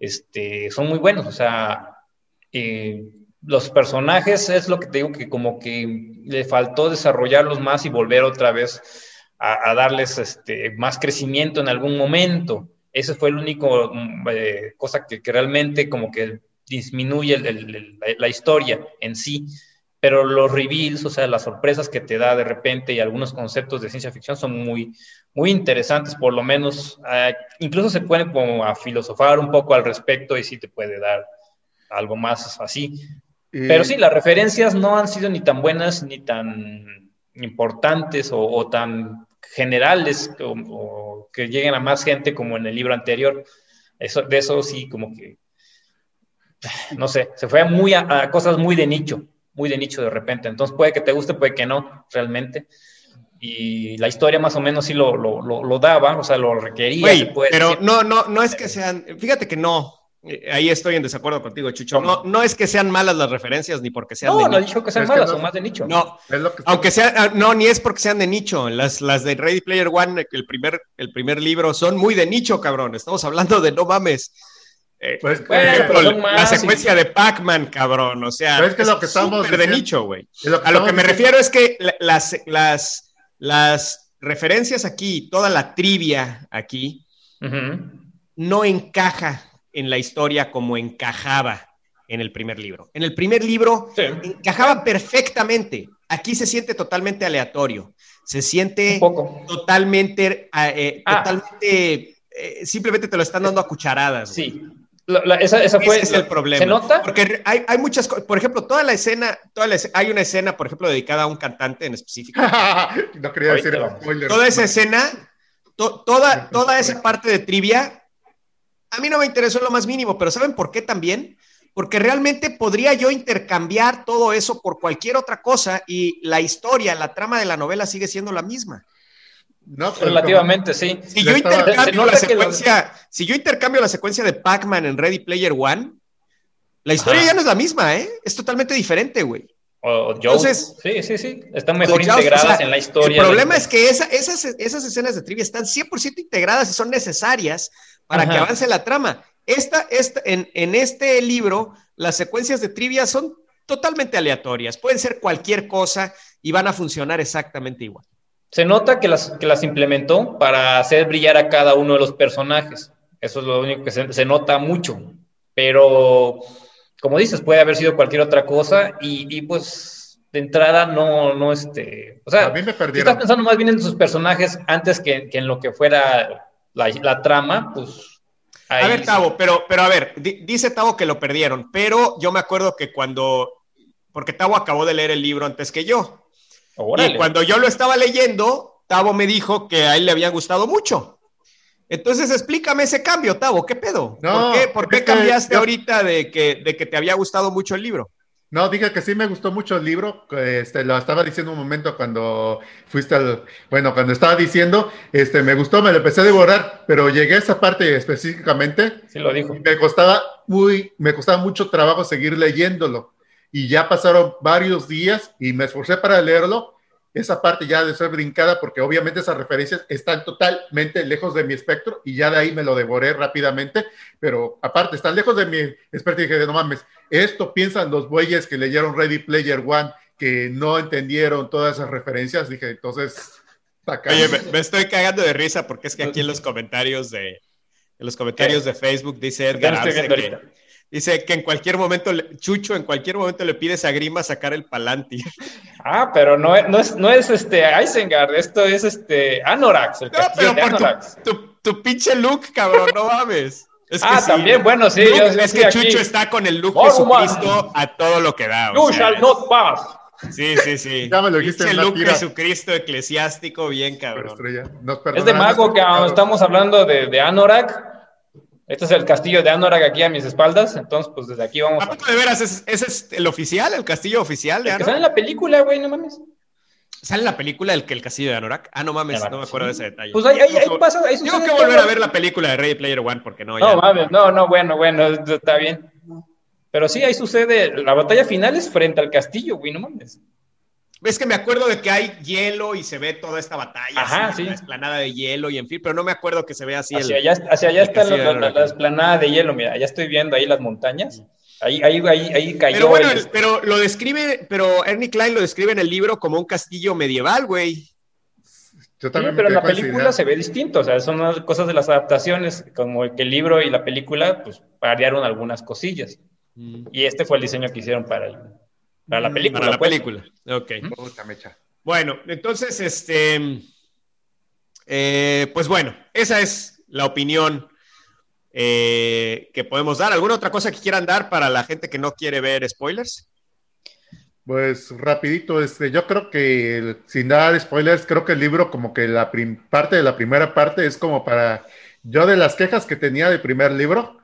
este, son muy buenos. O sea, eh, los personajes es lo que te digo que como que le faltó desarrollarlos más y volver otra vez a, darles este, más crecimiento en algún momento. Ese fue el único mm, eh, cosa que, que realmente como que disminuye la historia en sí. Pero los reveals, o sea, las sorpresas que te da de repente y algunos conceptos de ciencia ficción son muy, muy interesantes, por lo menos, eh, incluso se pueden como a filosofar un poco al respecto y sí te puede dar algo más así. y- Pero sí, las referencias no han sido ni tan buenas ni tan importantes o, o tan generales o, o que lleguen a más gente como en el libro anterior. Eso, de eso sí, como que, *sighs* no sé, se fue muy a, a cosas muy de nicho, muy de nicho de repente. Entonces puede que te guste, puede que no, realmente. Y la historia más o menos sí lo, lo, lo, lo daba, o sea, lo requería. Güey, se puede pero decir. no, no, no es que sean, fíjate que no, eh, ahí estoy en desacuerdo contigo, Chucho. No, no es que sean malas las referencias ni porque sean No, de no he nicho. dicho que sean Es que malas, no- son más de nicho. No, es lo que aunque sea, ah, no, ni es porque sean de nicho. Las, las de Ready Player One, el primer, el primer libro, son muy de nicho, cabrón. Estamos hablando de no mames. Eh, Pues, Bueno, pero son la más secuencia de Pac-Man, cabrón. O sea, es que lo que estamos de nicho, güey. A lo que me diciendo. refiero es que la- las, las, las referencias aquí, toda la trivia aquí, no encaja en la historia como encajaba en el primer libro. En el primer libro Sí. encajaba perfectamente. Aquí se siente totalmente aleatorio. Se siente poco. totalmente, eh, Ah. totalmente, eh, simplemente te lo están dando a cucharadas. güey. La- la- esa, esa fue, Ese es el problema. ¿Se nota? Porque hay, hay muchas cosas. Por ejemplo, toda la escena, toda la escena- hay una escena, por ejemplo, dedicada a un cantante en específico. *laughs* no quería Ahorita decir vamos. spoiler. toda esa escena, to- toda, toda esa parte de trivia, a mí no me interesó en lo más mínimo, pero ¿saben por qué también? Porque realmente podría yo intercambiar todo eso por cualquier otra cosa y la historia, la trama de la novela sigue siendo la misma. No, Relativamente, sí. Si yo, intercambio la secuencia, si yo intercambio la secuencia de Pac-Man en Ready Player One, la historia Ajá. ya no es la misma, ¿eh? Es totalmente diferente, güey. O Entonces, sí, sí, sí, están mejor integradas en la historia. El problema es que esas, esas escenas de trivia están 100% integradas y son necesarias para que avance la trama. Esta, esta, en, en este libro, las secuencias de trivia son totalmente aleatorias, pueden ser cualquier cosa y van a funcionar exactamente igual. Se nota que las, que las implementó para hacer brillar a cada uno de los personajes. Eso es lo único que se, se nota mucho. Pero como dices, puede haber sido cualquier otra cosa y, pues de entrada no, no, este, o sea, a mí me perdieron. estás pensando más bien en sus personajes antes que, en lo que fuera la, trama, pues... a ver, Tavo, pero, pero a ver, dice Tavo que lo perdieron, pero yo me acuerdo que cuando, porque Tavo acabó de leer el libro antes que yo, y cuando yo lo estaba leyendo, Tavo me dijo que a él le había gustado mucho. Entonces explícame ese cambio, Tavo, ¿qué pedo? ¿Por qué, cambiaste ahorita de que, de que te había gustado mucho el libro? No, dije que sí me gustó mucho el libro. Este, lo estaba diciendo un momento cuando fuiste al. Bueno, cuando estaba diciendo, este, me gustó, me lo empecé a devorar, pero llegué a esa parte específicamente. Sí, lo dijo. me costaba muy, me costaba mucho trabajo seguir leyéndolo. Y ya pasaron varios días y me esforcé para leerlo. Esa parte ya de ser brincada, porque obviamente esas referencias están totalmente lejos de mi espectro y ya de ahí me lo devoré rápidamente, pero aparte, están lejos de mi espectro y dije, no mames, esto piensan los bueyes que leyeron Ready Player One, que no entendieron todas esas referencias, dije, entonces... Oye, me, estoy cagando de risa porque es que aquí en los comentarios de, en los comentarios de Facebook dice Edgar Arce que, Dice que en cualquier momento, Chucho, en cualquier momento le pides a Grima sacar el Palantir. *laughs* Ah, pero no, no, es, no es este Isengard, esto es este Anorax, el castillo de Anorax. Tu, tu, pinche look, cabrón, no mames. ah, también, bueno, sí. es que Chucho está con el look de Jesucristo a todo lo que da. You shall not pass. Sí, sí, sí. *laughs* Ya me lo dijiste el look de Jesucristo eclesiástico, bien cabrón. es de mago que estamos hablando de, de Anorak este es el castillo de Anorak aquí a mis espaldas, entonces pues desde aquí vamos. ¿A poco de veras ese, es el oficial, el castillo oficial de Anorak? que sale en la película, güey, no mames. ¿Sale en la película el, el castillo de Anorak? Ah, no mames, no me acuerdo de ese detalle. Pues ahí, ahí, ahí pasa. Ahí Tengo que volver a ver la película de Ready Player One porque no. No mames, no, no, bueno, bueno, está bien. Pero sí, ahí sucede. La batalla final es frente al castillo, güey, no mames. Ves que me acuerdo de que hay hielo y se ve toda esta batalla, Ajá, sí. la esplanada de hielo y en fin, pero no me acuerdo que se vea así. Hacia, allá, hacia allá está la, esplanada de hielo, mira, ya estoy viendo ahí las montañas. Ahí, ahí, ahí, ahí cayó. Pero bueno, pero lo describe, pero Ernie Klein lo describe en el libro como un castillo medieval, güey. sí, pero en la película se ve distinto, o sea, son cosas de las adaptaciones, como que el libro y la película, pues variaron algunas cosillas. Mm. Y este fue el diseño que hicieron para el, para la película. Para la pues. película. Ok. Bueno, entonces, este. Eh, pues bueno, esa es la opinión eh, que podemos dar. ¿Alguna otra cosa que quieran dar para la gente que no quiere ver spoilers? Pues rapidito, este, yo creo que sin dar spoilers, creo que el libro como que la parte de la primera parte es como para, yo de las quejas que tenía del primer libro,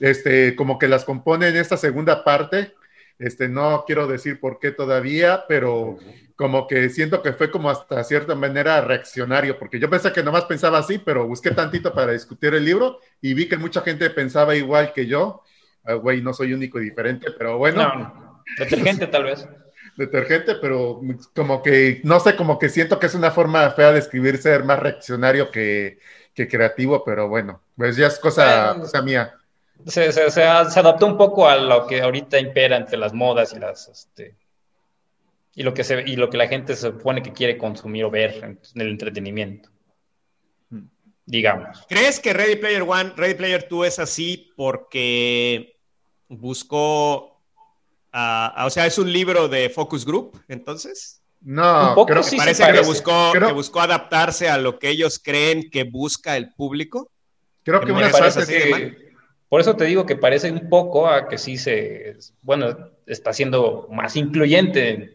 este, como que las compone en esta segunda parte, este, no quiero decir por qué todavía, pero como que siento que fue como hasta cierta manera reaccionario, porque yo pensé que nomás pensaba así, pero busqué tantito para discutir el libro y vi que mucha gente pensaba igual que yo. Ah, güey, no soy único y diferente, pero bueno. Detergente tal vez. *laughs* Detergente, pero como que, no sé, como que siento que es una forma fea de escribir ser más reaccionario que, creativo, pero bueno, pues ya es cosa, cosa mía se, se, se, adaptó un poco a lo que ahorita impera entre las modas y las este, y lo que se y lo que la gente se supone que quiere consumir o ver en, el entretenimiento. Digamos. ¿Crees que Ready Player One, Ready Player 2 es así porque buscó, o sea, es un libro de focus group, entonces? No, creo que parece, que buscó, que buscó adaptarse a lo que ellos creen que busca el público. Creo que una parte que, por eso te digo que parece un poco a que sí se, bueno, está siendo más incluyente.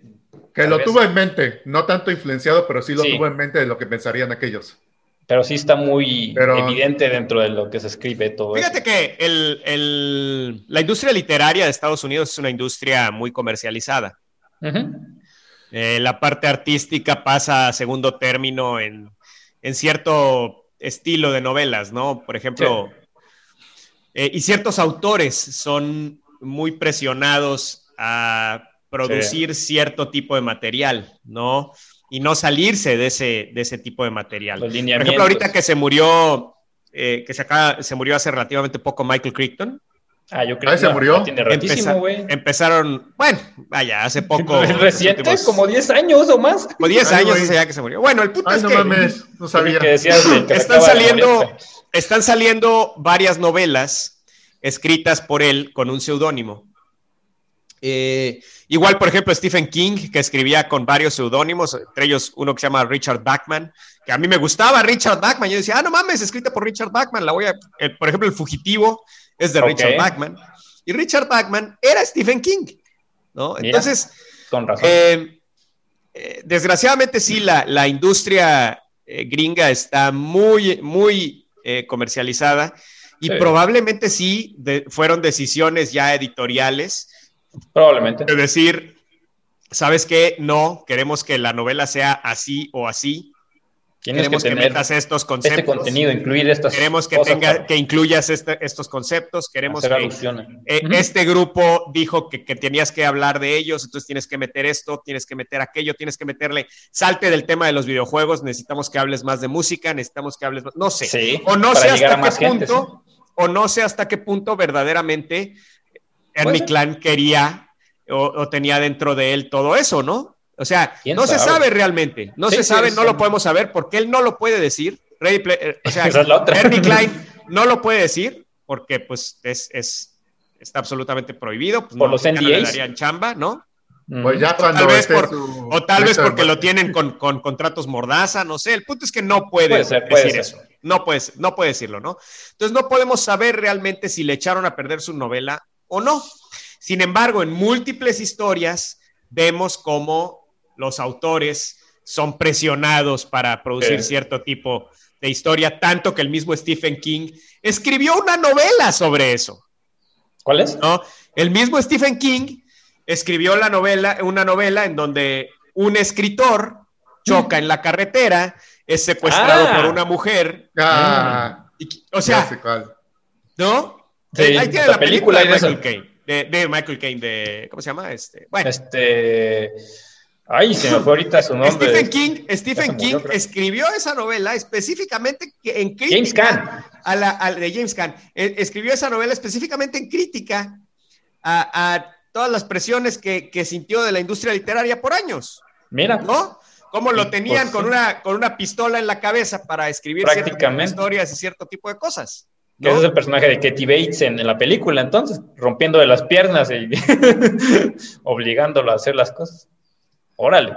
Que lo tuvo en mente, no tanto influenciado, pero sí lo tuvo en mente de lo que pensarían aquellos. Pero sí está muy evidente dentro de lo que se escribe todo. Fíjate que el, la industria literaria de Estados Unidos es una industria muy comercializada. Eh, la parte artística pasa a segundo término en, en, cierto estilo de novelas, ¿no? Por ejemplo, eh, y ciertos autores son muy presionados a producir cierto tipo de material, ¿no? Y no salirse de ese, de ese tipo de material. Por ejemplo, ahorita que se murió, eh, que se, acaba, se murió hace relativamente poco Michael Crichton, Ah, yo creo Ah, ¿se no, murió? Tiene ratísimo, Empeza- güey. empezaron, bueno, vaya, hace *laughs* poco. Reciente, últimos- como 10 años o más. como 10 Ay, años hace ya que se murió. Bueno, el punto Ay, es no que mames, no sabía. Que decías que se *laughs* están de saliendo. Están saliendo varias novelas escritas por él con un seudónimo. Eh, igual, por ejemplo, Stephen King, que escribía con varios seudónimos, entre ellos uno que se llama Richard Bachman, que a mí me gustaba Richard Bachman. Yo decía, ah, no mames, escrita por Richard Bachman. La voy a, por ejemplo, El Fugitivo es de. Richard Bachman. Y Richard Bachman era Stephen King, ¿no? Mira. Entonces, Con razón. eh, eh, desgraciadamente sí, la, la industria gringa está muy, muy eh, comercializada y Sí. probablemente sí de- fueron decisiones ya editoriales Probablemente. de decir, ¿sabes qué? No, queremos que la novela sea así o así. Tienes que Queremos que, tener metas estos este conceptos. contenido, incluir estas Queremos que, cosas tenga, para que incluyas este- estos conceptos. Queremos hacer que, eh, este grupo dijo que, que tenías que hablar de ellos, entonces tienes que meter esto, tienes que meter aquello, tienes que meterle, salte del tema de los videojuegos, necesitamos que hables más de música, necesitamos que hables más, no sé, Sí, o no sé hasta qué gente, punto, o no sé hasta qué punto verdaderamente Ernie ser. Clan quería o, o tenía dentro de él todo eso, ¿no? O sea, ¿Quién no se sabe? realmente, no Sí, se sabe, no lo podemos saber porque él no lo puede decir. Ready eh, o sea, es. Ernie Klein no lo puede decir porque pues es, es está absolutamente prohibido. Pues, Por no, los ya no le NDAs. darían chamba, ¿no? Ujú. Pues ya cuando Tal vez por- su- O tal vez porque lo tienen con, con contratos mordaza, no sé. El punto es que no puede, Puede ser, puede decir ser. eso. No puede, no puede decirlo, ¿no? Entonces no podemos saber realmente si le echaron a perder su novela o no. Sin embargo, en múltiples historias vemos cómo los autores son presionados para producir Sí. cierto tipo de historia, tanto que el mismo Stephen King escribió una novela sobre eso. ¿Cuál es? ¿no? El mismo Stephen King escribió la novela, una novela en donde un escritor choca en la carretera, es secuestrado Ah. por una mujer, Ah, y- o sea. ¿no? Sí, Ahí tiene la la película, película de Michael. Caine, de, de Michael Caine, de, ¿cómo se llama? Este, bueno, Este. Ay, se me fue ahorita su nombre. Stephen King, Stephen murió, King creo. escribió esa novela específicamente en crítica a la a- de James Caan. Escribió esa novela específicamente en crítica a, a todas las presiones que, que sintió de la industria literaria por años, Mira. ¿no? Cómo lo tenían Pues, con, una, con una pistola en la cabeza para escribir Prácticamente. historias y cierto tipo de cosas. Que ¿no? ese es el personaje de Katie Bates en, en la película, entonces, rompiendo de las piernas y *laughs* obligándolo a hacer las cosas. Órale.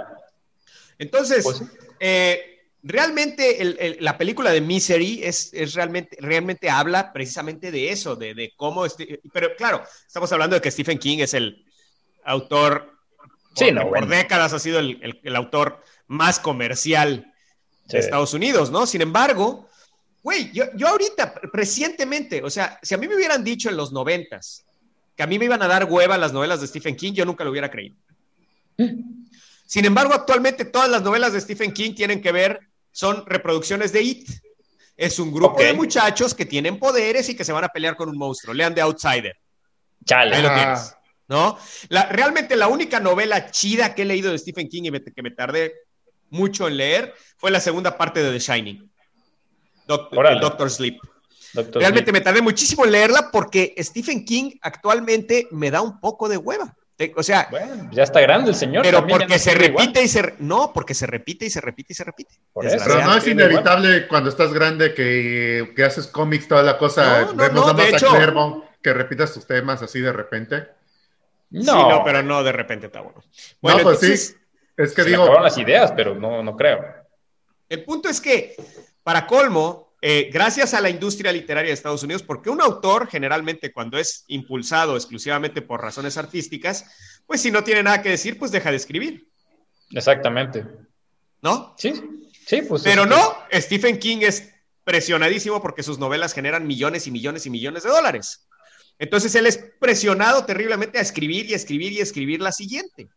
Entonces, Pues eh, realmente el- el- la película de Misery es, es realmente, realmente habla precisamente de eso, de, de cómo, este- pero claro, estamos hablando de que Stephen King es el autor, Sí, porque no, por décadas ha sido el, el- el autor más comercial Sí. de Estados Unidos, ¿no? Sin embargo, güey, yo, yo ahorita, recientemente, o sea, si a mí me hubieran dicho en los noventas que a mí me iban a dar hueva las novelas de Stephen King, yo nunca lo hubiera creído. Sin embargo, actualmente todas las novelas de Stephen King tienen que ver, son reproducciones de It. Es un grupo de muchachos que tienen poderes y que se van a pelear con un monstruo. Lean The Outsider. Chale. Ahí lo Ah. tienes. ¿No? La- realmente la única novela chida que he leído de Stephen King y me- que me tardé mucho en leer fue la segunda parte de The Shining. Doc- Órale. el Doctor Sleep. Doctor Realmente Sleep. me tardé muchísimo en leerla porque Stephen King actualmente me da un poco de hueva. O sea, Bueno, ya está grande el señor. pero porque no se igual. repite y se... re- No, porque se repite y se repite y se repite. Por eso. Pero no es inevitable cuando estás grande que, que haces cómics, toda la cosa. No, no, Vemos no, de hecho- a Claremont que repitas tus temas así de repente. No, Sí, no, pero no de repente está bueno. Bueno, no, pues entonces, sí. Es que se digo, las ideas, pero no, no creo. el punto es que, para colmo, eh, gracias a la industria literaria de Estados Unidos, porque un autor generalmente cuando es impulsado exclusivamente por razones artísticas, pues si no tiene nada que decir, pues deja de escribir, Exactamente. ¿no? Sí, sí, pues. Pero no, Stephen King es presionadísimo porque sus novelas generan millones y millones y millones de dólares. Entonces él es presionado terriblemente a escribir y escribir y escribir la siguiente.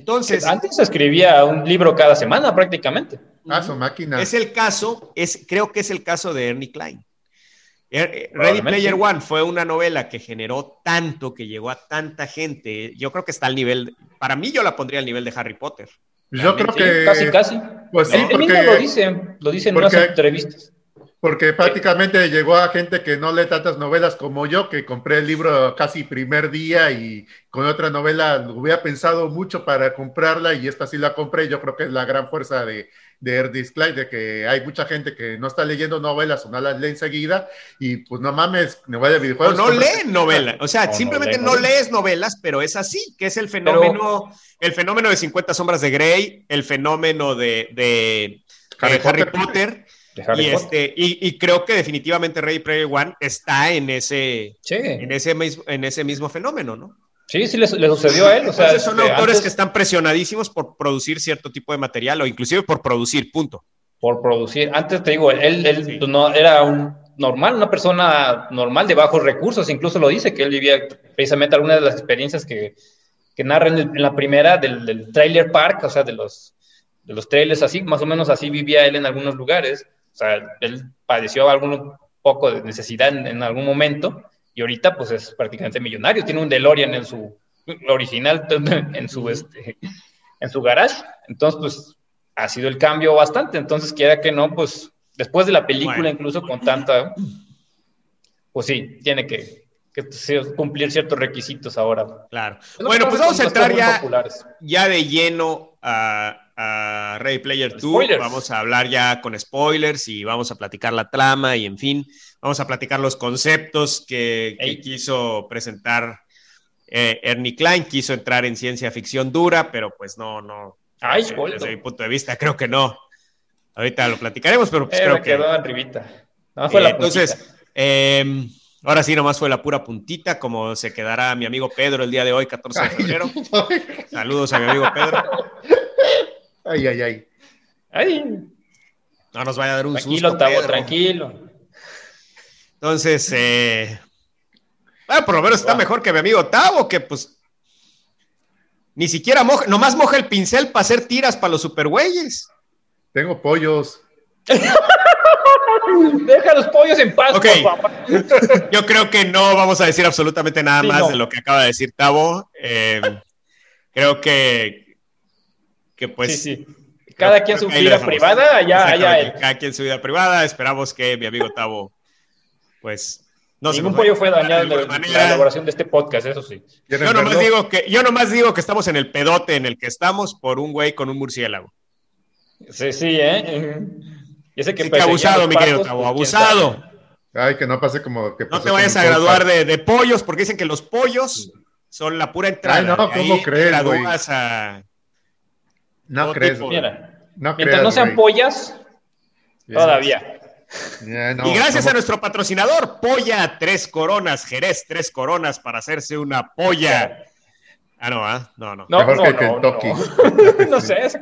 Entonces, Antes escribía un libro cada semana prácticamente. ah, su máquina. es el caso, es, creo que es el caso de Ernie Klein. Eh, eh, Ready. Player One fue una novela que generó tanto, que llegó a tanta gente. Yo creo que está al nivel, para mí yo la pondría al nivel de Harry Potter. Yo creo que. casi, casi. Pues sí, Él mismo porque- lo dice, lo dice en porque- unas entrevistas. Porque prácticamente llegó a gente que no lee tantas novelas como yo, que compré el libro casi primer día y con otra novela lo hubiera pensado mucho para comprarla y esta sí la compré. Yo creo que es la gran fuerza de, de Erdis Clay, de que hay mucha gente que no está leyendo novelas o no las lee enseguida y pues no mames, novela de O videojuegos. no cómprate- leen novela, o sea, O no simplemente leen no, novelas. lees novelas, pero es así, que es el fenómeno, el fenómeno de 50 sombras de Grey, el fenómeno de, de Harry de Harry Potter. Y, este, y, y creo que definitivamente Ready Player One está en ese, Sí, en ese, mismo, en ese mismo fenómeno, ¿no? sí, sí le, sucedió a él. O sea, Entonces son este, autores antes, que están presionadísimos por producir cierto tipo de material o inclusive por producir, punto. por producir. Antes te digo, él, él Sí. no era un normal, una persona normal de bajos recursos, incluso lo dice que él vivía precisamente algunas de las experiencias que, que narra en, el- en la primera del, del trailer park, o sea, de los, de los trailers así, más o menos así vivía él en algunos lugares. O sea, él padeció algún poco de necesidad en, en algún momento y ahorita pues es prácticamente millonario, tiene un DeLorean en su original *laughs* en su este en su garage. Entonces, pues ha sido el cambio bastante. Entonces, quiera que no, pues después de la película, Bueno. incluso con tanta, pues sí, tiene que, cumplir ciertos requisitos ahora. Claro. Bueno, pues vamos a entrar ya, populares. ya de lleno a, a Ready Player 2. Spoilers. Vamos a hablar ya con spoilers y vamos a platicar la trama y en fin, vamos a platicar los conceptos que, que quiso presentar eh, Ernie Klein. Quiso entrar en ciencia ficción dura, pero pues no, no. Ay, desde, desde mi punto de vista, creo que no. Ahorita lo platicaremos, pero pues Eh, creo me que. quedó arribita. No, fue Eh, la entonces, eh, ahora sí, nomás fue la pura puntita, como se quedará mi amigo Pedro el día de hoy, 14 de febrero. *laughs* Saludos a mi amigo Pedro. *laughs* Ay, ay, ay. Ay, No nos vaya a dar un tranquilo, susto. Tavo, tranquilo. Entonces, eh, bueno, por lo menos está mejor que mi amigo Tavo, que pues ni siquiera moja, nomás moja el pincel para hacer tiras para los supergüeyes. Tengo pollos. *laughs* Deja los pollos en paz, Ok. por favor. *laughs* Yo creo que no vamos a decir absolutamente nada Sí, más no. de lo que acaba de decir Tavo. Eh, creo que, que pues sí, sí. Cada quien su vida privada, allá, allá. Cada quien su vida privada. Esperamos que mi amigo Tavo, pues, no se Ningún pollo fue dañado de en la, elaboración de este podcast, eso sí. ¿Quieren Yo nomás, verlo? digo que, yo nomás digo que estamos en el pedote en el que estamos por un güey con un murciélago. Sí, sí, ¿eh? Y ese que Así que abusado, mi querido Tavo, pues, abusado. Ay, que no pase como que No te vayas a graduar de, de pollos porque dicen que los pollos son la pura entrada. Ay, no, ¿cómo te crees, güey? gradúas a- No todo crees, No mientras creas, no sean pollas, todavía. Ya, no, y gracias no, a nuestro patrocinador, Polla Tres Coronas, Jerez Tres Coronas para hacerse una polla. Ah, no, ¿ah? No, no. No, Mejor no, que no, Kentucky. no. *laughs* No sé,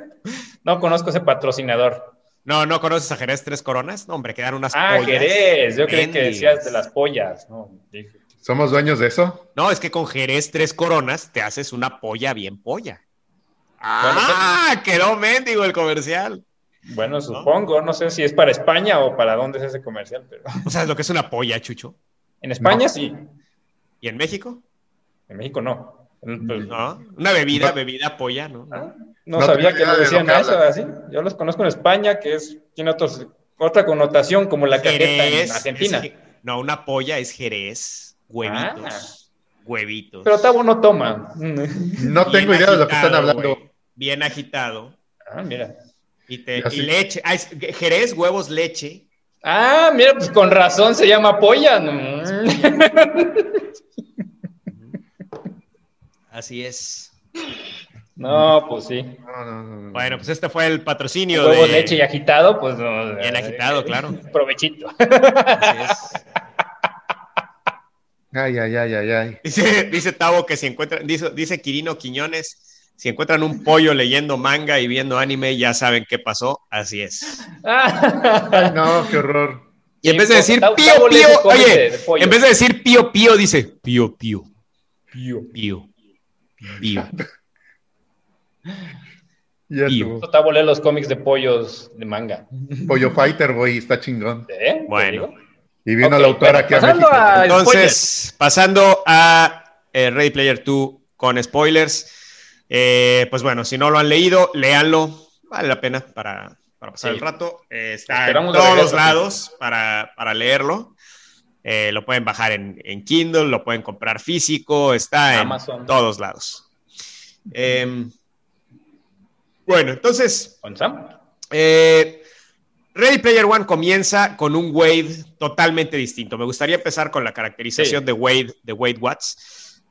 no conozco ese patrocinador. No, ¿no conoces a Jerez Tres Coronas? No, hombre, quedan unas Ah, pollas. Jerez, yo creí que decías de las pollas. No, dije, ¿Somos dueños de eso? No, es que con Jerez Tres Coronas te haces una polla bien polla. Bueno, Ah, quedó mendigo el comercial. Bueno, supongo, no sé si es para España o para dónde es ese comercial, pero *laughs* ¿No sabes lo que es una polla, Chucho? en España No. sí, ¿Y en México? en México no. Pues, No. Una bebida, No. bebida polla, ¿no? ah, No, No sabía que de lo decían eso así. Yo los conozco en España, que es tiene otros, otra connotación como la cajeta en Argentina. es- no, una polla es Jerez, huevitos, huevitos. Pero Tavo no toma. No tengo idea de lo que están hablando. Bien agitado. Ah, mira. Y, te- y leche. Ah, es- Jerez, huevos, leche. Ah, mira, pues con razón se llama polla. Así es. No, pues sí. No, no, no, no. Bueno, pues este fue el patrocinio Huevo, de leche y agitado, pues no. Bien agitado, claro. *laughs* Provechito. Así es. Ay, ay, ay, ay, ay. Dice, dice Tavo que si encuentran, dice, dice Quirino Quiñones, si encuentran un pollo leyendo manga y viendo anime, ya saben qué pasó. Así es. Ay, *laughs* no, qué horror. Y en vez de decir pío, pío, oye, en vez de decir pío, pío, dice pío, pío, Pío. pío, pío. *laughs* Ya Y- estuvo. Tavo lee los cómics de pollos de manga. Pollo Fighter, güey, está chingón. ¿Eh? ¿Te Bueno. Y vino Ok, la autora aquí a pasando México. a- Entonces, pasando a eh, Ready Player 2 con spoilers. Eh, pues bueno, si no lo han leído, léanlo. Vale la pena para, para pasar Sí. el rato. Eh, está en todos regreso, lados para, para leerlo. Eh, lo pueden bajar en, en Kindle, lo pueden comprar físico, está en Amazon. todos lados. Em, bueno, entonces, ¿Con Sam? Ready Player One comienza con un Wade totalmente distinto. Me gustaría empezar con la caracterización Sí. de Wade, de Wade Watts,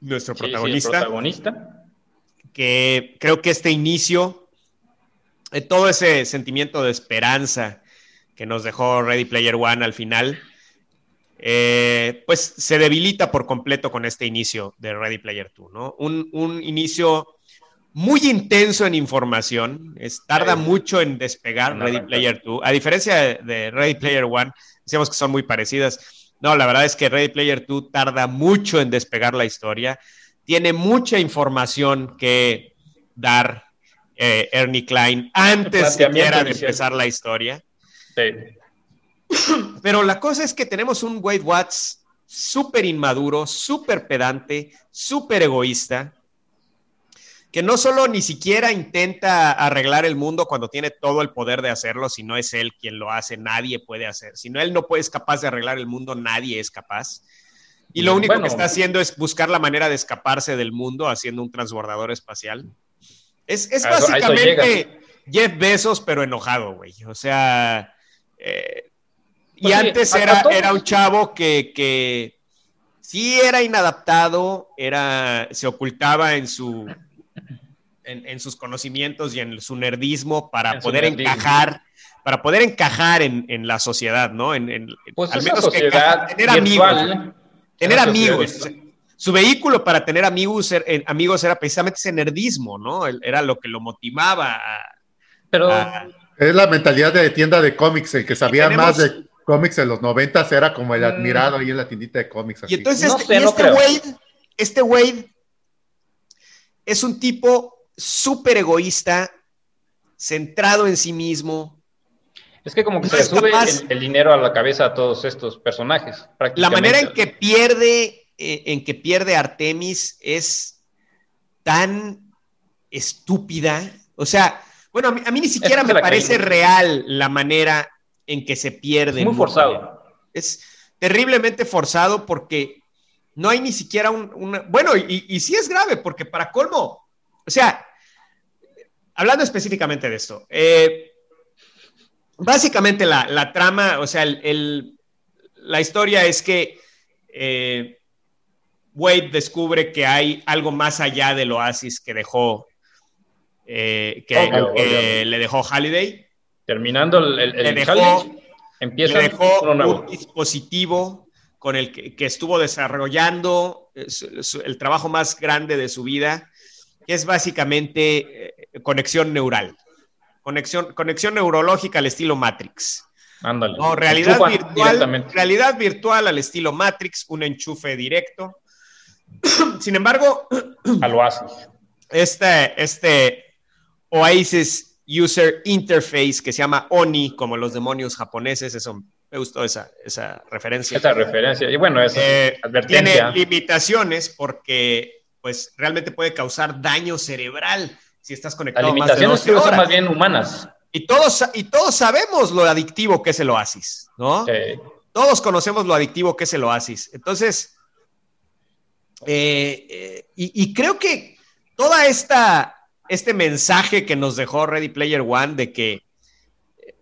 nuestro Sí, sí, el protagonista, protagonista. Que creo que este inicio, eh, todo ese sentimiento de esperanza que nos dejó Ready Player One al final, eh, pues se debilita por completo con este inicio de Ready Player 2, ¿no? Un, un inicio muy intenso en información, es, tarda Sí. mucho en despegar Ready. Player 2, a diferencia de, de Ready Player One, decíamos que son muy parecidas. No, la verdad es que Ready Player 2 tarda mucho en despegar la historia, tiene mucha información que dar eh, Ernie Klein antes siquiera de empezar la historia. Sí. *clears throat* Pero la cosa es que tenemos un Wade Watts súper inmaduro, súper pedante, súper egoísta, que no solo ni siquiera intenta arreglar el mundo cuando tiene todo el poder de hacerlo, si no es él quien lo hace, nadie puede hacer. Si no él no puede, es capaz de arreglar el mundo, nadie es capaz. Y lo único Bueno. que está haciendo es buscar la manera de escaparse del mundo haciendo un transbordador espacial. Es, es básicamente Jeff Bezos, pero enojado, güey. O sea, eh, y Pues antes era, era un chavo que, que sí era inadaptado, era, se ocultaba en su en, en sus conocimientos y en su nerdismo para En poder nerdismo. encajar, para poder encajar en, en la sociedad, ¿no? En, Pues al menos que sociedad tener amigos. Tener amigos. Su vehículo para tener amigos, er- eh, amigos era precisamente ese nerdismo, ¿no? El- Era lo que lo motivaba a, Pero a- Es la mentalidad de tienda de cómics, el que sabía tenemos- más de cómics en los noventas era como el Mm. admirado ahí en la tiendita de cómics. así. Y entonces No este, sé, y no este. Wade, este Wade es un tipo súper egoísta, centrado en sí mismo. Es que como que no se sube capaz- el, el dinero a la cabeza a todos estos personajes. La manera en que pierde, eh, en que pierde Artemis es tan estúpida. O sea, bueno, a mí, a mí ni siquiera me parece real la manera en que se pierde. Es muy forzado. Es terriblemente forzado porque no hay ni siquiera un... una- bueno, y, y sí es grave porque para colmo, o sea, hablando específicamente de esto, eh, básicamente la, la trama, o sea, el- el- la historia es que eh, Wade descubre que hay algo más allá del oasis que dejó, eh, que, le dejó Halliday. Terminando el, el, Le dejó- empieza le dejó nuevo. un dispositivo con el que, que estuvo desarrollando eh, su- su- el trabajo más grande de su vida, que es básicamente conexión neural, conexión, conexión neurológica al estilo Matrix. Ándale. No, realidad virtual, realidad virtual al estilo Matrix, un enchufe directo. *clears throat* Sin embargo, *clears throat* A lo haces. este, este Oasis User Interface que se llama ONI, como los demonios japoneses, eso me gustó esa, esa referencia. Esa referencia. Y bueno, esa Eh, tiene limitaciones porque pues realmente puede causar daño cerebral si estás Las conectado más de limitaciones 12 creo que son horas. más bien humanas. Y todos, y todos sabemos lo adictivo que es el oasis, ¿no? Eh, Todos conocemos lo adictivo que es el oasis. Entonces, eh, eh, y, y creo que toda esta, este mensaje que nos dejó Ready Player One de que eh,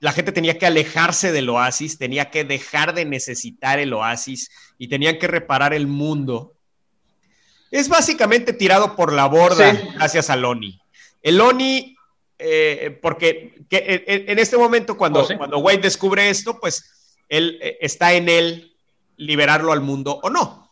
la gente tenía que alejarse del oasis, tenía que dejar de necesitar el oasis y tenían que reparar el mundo, es básicamente tirado por la borda Sí. gracias al ONI. El ONI, eh, porque que en, en este momento cuando, Oh, sí. cuando Wade descubre esto, pues él eh, está en él liberarlo al mundo o no.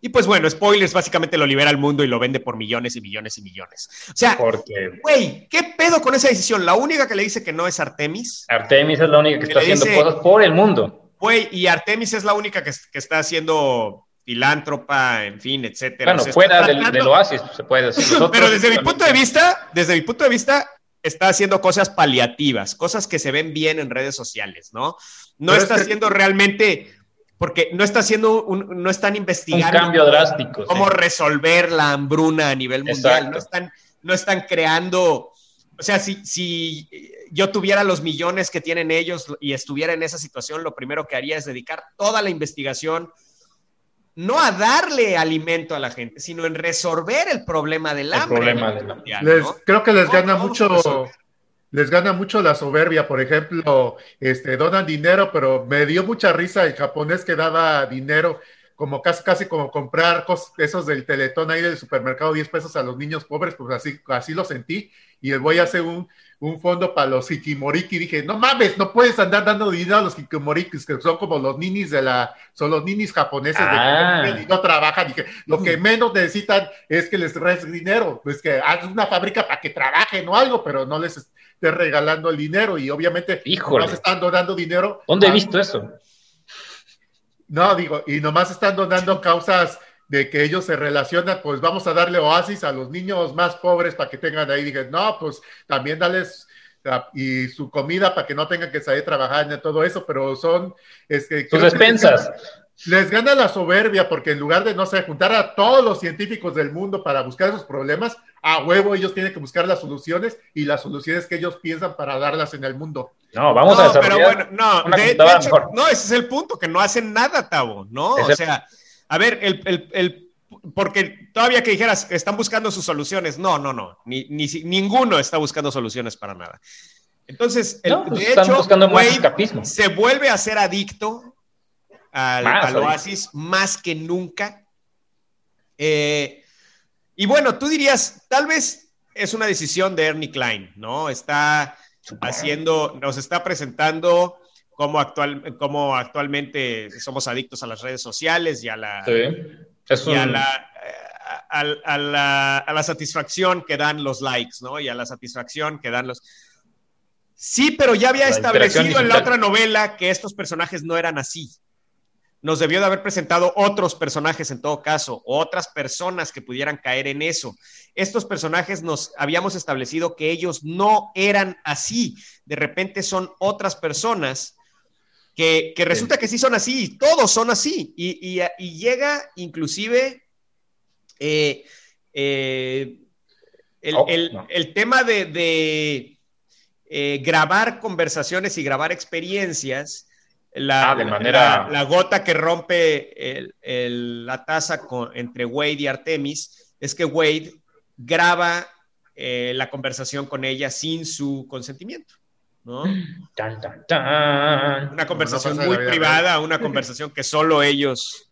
Y pues bueno, spoilers, básicamente lo libera al mundo y lo vende por millones y millones y millones. O sea, porque güey, ¿qué pedo con esa decisión? La única que le dice que no es Artemis, Artemis es la única que Que está haciendo dice- cosas por el mundo. güey, y Artemis es la única que, que está haciendo filántropa, en fin, etcétera. Bueno, O sea, está fuera del, tratando- del oasis, se puede decir. Nosotros Pero desde mi punto de vista, desde mi punto de vista, está haciendo cosas paliativas, cosas que se ven bien en redes sociales, ¿no? No está haciendo realmente, porque no está haciendo, un, no están investigando. Un cambio drástico. Cómo resolver la hambruna a nivel mundial. No están, no están creando, o sea, si, si yo tuviera los millones que tienen ellos y estuviera en esa situación, lo primero que haría es dedicar toda la investigación no a darle alimento a la gente, sino en resolver el problema del hambre. Creo que les gana mucho, les gana mucho la soberbia. Por ejemplo, este, donan dinero, pero me dio mucha risa el japonés que daba dinero, como casi, casi como comprar cosas, esos del teletón ahí del supermercado, 10 pesos a los niños pobres, pues así, así lo sentí. Y voy a hacer un, un fondo para los Hikimoriki. Dije, no mames, no puedes andar dando dinero a los Hikimorikis, que son como los ninis de la, son los ninis japoneses de que ah. no trabajan. Dije, lo que *laughs* menos necesitan es que les des dinero, pues que hagas una fábrica para que trabajen o algo, pero no les estés regalando el dinero y obviamente Híjole. nomás están donando dinero. ¿Dónde he visto eso? No, digo, y nomás están donando causas de que ellos se relacionan, pues vamos a darle oasis a los niños más pobres para que tengan ahí. Dije, no, pues también dales y su comida para que no tengan que salir trabajando y todo eso, pero son... Es que, Sus despensas. Les, gana la soberbia porque en lugar de, no sé, juntar a todos los científicos del mundo para buscar esos problemas, a huevo ellos tienen que buscar las soluciones y las soluciones que ellos piensan para darlas en el mundo. No, vamos a desarrollar pero bueno, no, de, hecho, no, ese es el punto, que no hacen nada, Tavo, ¿no? o sea, a ver, el, porque todavía que dijeras, están buscando sus soluciones. No, no, no, ni, ninguno está buscando soluciones para nada. Entonces, el, pues de hecho, se vuelve a ser adicto al, Oasis más que nunca. Eh, y bueno, tú dirías, tal vez es una decisión de Ernie Klein, ¿no? Está haciendo, nos está presentando cómo, actual, cómo actualmente somos adictos a las redes sociales y a la, a, la, a, la, satisfacción que dan los likes, ¿no? Y a la satisfacción que dan los... Sí, pero ya había establecido en la otra novela que estos personajes no eran así. Nos debió de haber presentado otros personajes en todo caso, otras personas que pudieran caer en eso. Estos personajes nos habíamos establecido que ellos no eran así. De repente son otras personas que, resulta que sí son así, todos son así, y, llega inclusive eh, eh, oh, el, tema de, eh, grabar conversaciones y grabar experiencias. La, ah, de manera... la, gota que rompe la taza entre Wade y Artemis es que Wade graba la conversación con ella sin su consentimiento. ¿No? Una conversación muy privada, una conversación que solo ellos.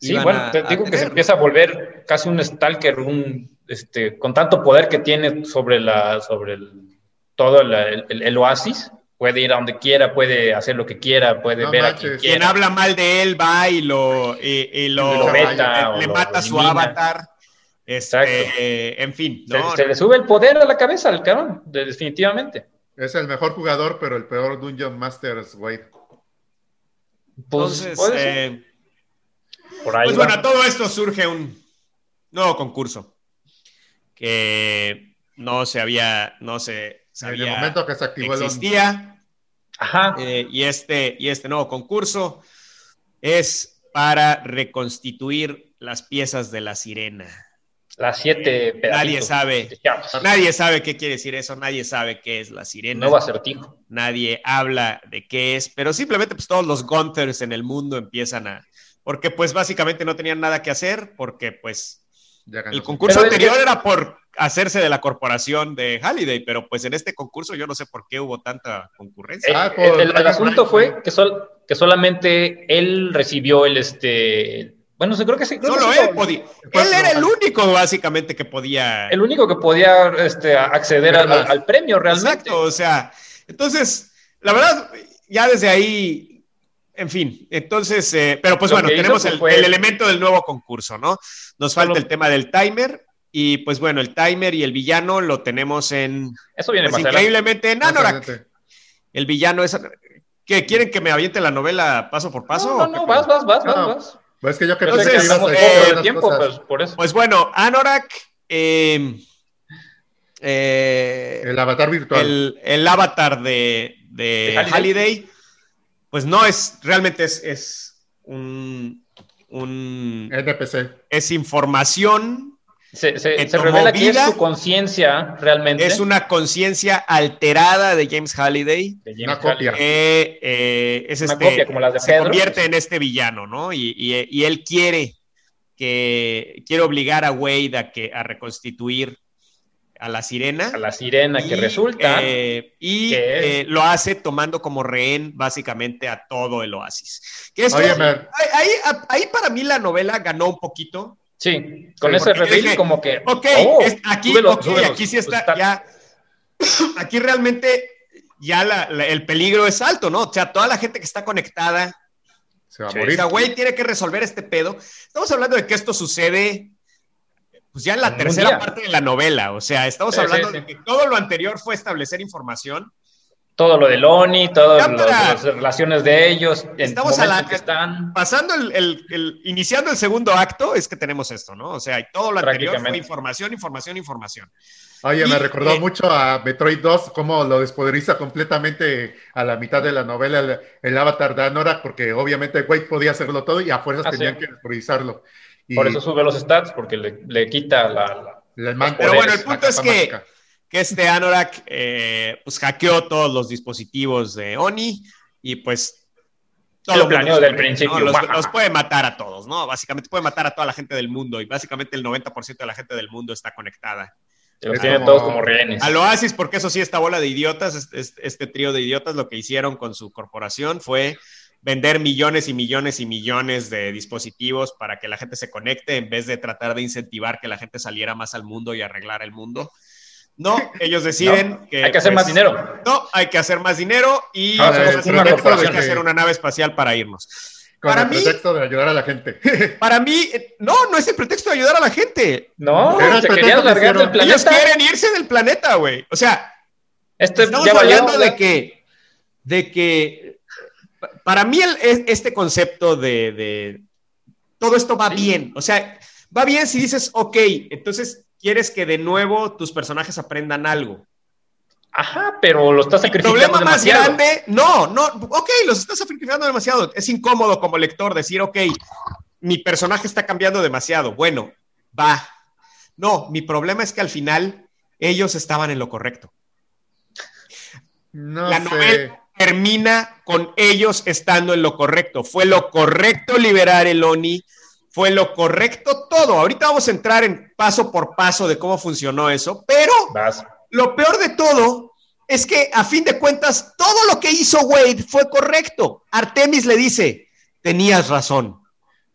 Sí, bueno, te digo que se empieza a volver casi un stalker, un, este, con tanto poder que tiene sobre la, sobre el, todo el, oasis. Puede ir a donde quiera, puede hacer lo que quiera, puede ver a quien, quien habla mal de él va y lo, y, lo, le, mata su avatar. Este, en fin. Se, le sube el poder a la cabeza al cabrón, definitivamente. Es el mejor jugador, pero el peor Dungeon Masters, güey. Pues, Entonces, eh, pues bueno, todo esto surge un nuevo concurso que no se había, no se sabía. En el momento que se activó existía. Ajá. Eh, y, este, y este nuevo concurso es para reconstituir las piezas de la sirena. Las siete Nadie sabe. Nadie sabe qué quiere decir eso, nadie sabe qué es la sirena. No va a ser tico. Nadie habla de qué es, pero simplemente pues todos los Gunthers en el mundo empiezan a... Porque pues básicamente no tenían nada que hacer, porque pues el concurso anterior era por hacerse de la corporación de Halliday, pero pues en este concurso yo no sé por qué hubo tanta concurrencia. Ah, el, asunto fue que, sol, que solamente él recibió el este bueno, creo que sí. Solo él podía. Él era el único, básicamente, que podía. El único que podía este, acceder al, premio, realmente. Exacto, o sea. Entonces, la verdad, ya desde ahí. En fin, entonces, eh, pero pues bueno, tenemos el, elemento del nuevo concurso, ¿no? Nos falta el tema del timer, y pues bueno, el timer y el villano lo tenemos en. Eso viene pues, increíblemente en Anorak. El villano es. ¿Qué? ¿Quieren que me aviente la novela paso por paso? No, no, vas, vas, vas, vas. Pues que yo que pues, pues, por eso. Pues bueno, Anorak, eh, eh, El avatar virtual. el, el avatar de, de ¿De Halliday? Halliday, pues no es, realmente es, es un, un- NPC. es información, Se, se- que se tomó revela que es su conciencia realmente. es una conciencia alterada de James Halliday. de James una. Halliday. eh, es Una este, copia, como las de se Pedro. convierte en este villano, ¿no? Y, y- y él quiere que quiere obligar a Wade a que a reconstituir a la sirena. A la sirena que Y, resulta. eh, y que eh, lo hace tomando como rehén básicamente a todo el oasis. Que esto- Oye, ahí, ahí- ahí para mí la novela ganó un poquito. Sí, con Sí, ese reveal dije, como que. Ok, oh, es- aquí, aquí sí Pues está, ya. *coughs* Aquí realmente ya la- la- el peligro es alto, ¿no? O sea, toda la gente que está conectada Se va a morir. güey, tiene que resolver este pedo. Estamos hablando de que esto sucede, pues ya en la En tercera día. parte de la novela. O sea, estamos Sí, hablando sí, sí. de que todo lo anterior fue establecer información. Todo lo de Loni, todas las relaciones de ellos, Estamos el a la- momento que están. Pasando el, el- el- iniciando el segundo acto, es que tenemos esto, ¿no? O sea, y todo lo anterior fue información, información, información. Oye, Y, me recordó eh, mucho a Metroid 2, cómo lo despoderiza completamente a la mitad de la novela el, el avatar de Anorak, porque obviamente Wade podía hacerlo todo y a fuerzas Ah, tenían sí. que despoderizarlo. Y Por eso sube los stats, porque le, le quita la. Pero bueno, el punto es que- mágica. Que este Anorak, eh, pues hackeó todos los dispositivos de Oni y pues... Sí, lo planeó se del principio. ¿no? Los, los puede matar a todos, ¿no? Básicamente puede matar a toda la gente del mundo y básicamente el 90% de la gente del mundo está conectada. los Es tiene todos como rehenes. Al Oasis, porque eso sí, esta bola de idiotas, este, este- este trío de idiotas, lo que hicieron con su corporación fue vender millones y millones y millones de dispositivos para que la gente se conecte en vez de tratar de incentivar que la gente saliera más al mundo y arreglar el mundo. No, ellos deciden No, que... hay que hacer pues, más dinero. No, hay que hacer más dinero y Ah, vamos a hacer que- hacer una nave espacial para irnos. Con para el mí- pretexto de ayudar a la gente. *laughs* Para mí, no, no es el pretexto de ayudar a la gente. No, se querían largar del. Ellos planeta. quieren irse del planeta, güey. O sea, Este Estamos ya valió, hablando de que, de que, pa- para mí el- este concepto de, de todo esto va Sí. bien. O sea, va bien si dices, ok, entonces quieres que de nuevo tus personajes aprendan algo. Ajá, pero lo estás El sacrificando problema más demasiado. grande, no, no, ok, los estás sacrificando demasiado. Es incómodo como lector decir, ok, mi personaje está cambiando demasiado. Bueno, va. No, mi problema es que al final ellos estaban en lo correcto. No la sé. novela termina con ellos estando en lo correcto. Fue lo correcto liberar el ONI, fue lo correcto todo. Ahorita vamos a entrar en paso por paso de cómo funcionó eso, pero Vas. lo peor de todo es que a fin de cuentas todo lo que hizo Wade fue correcto. Artemis le dice, tenías razón.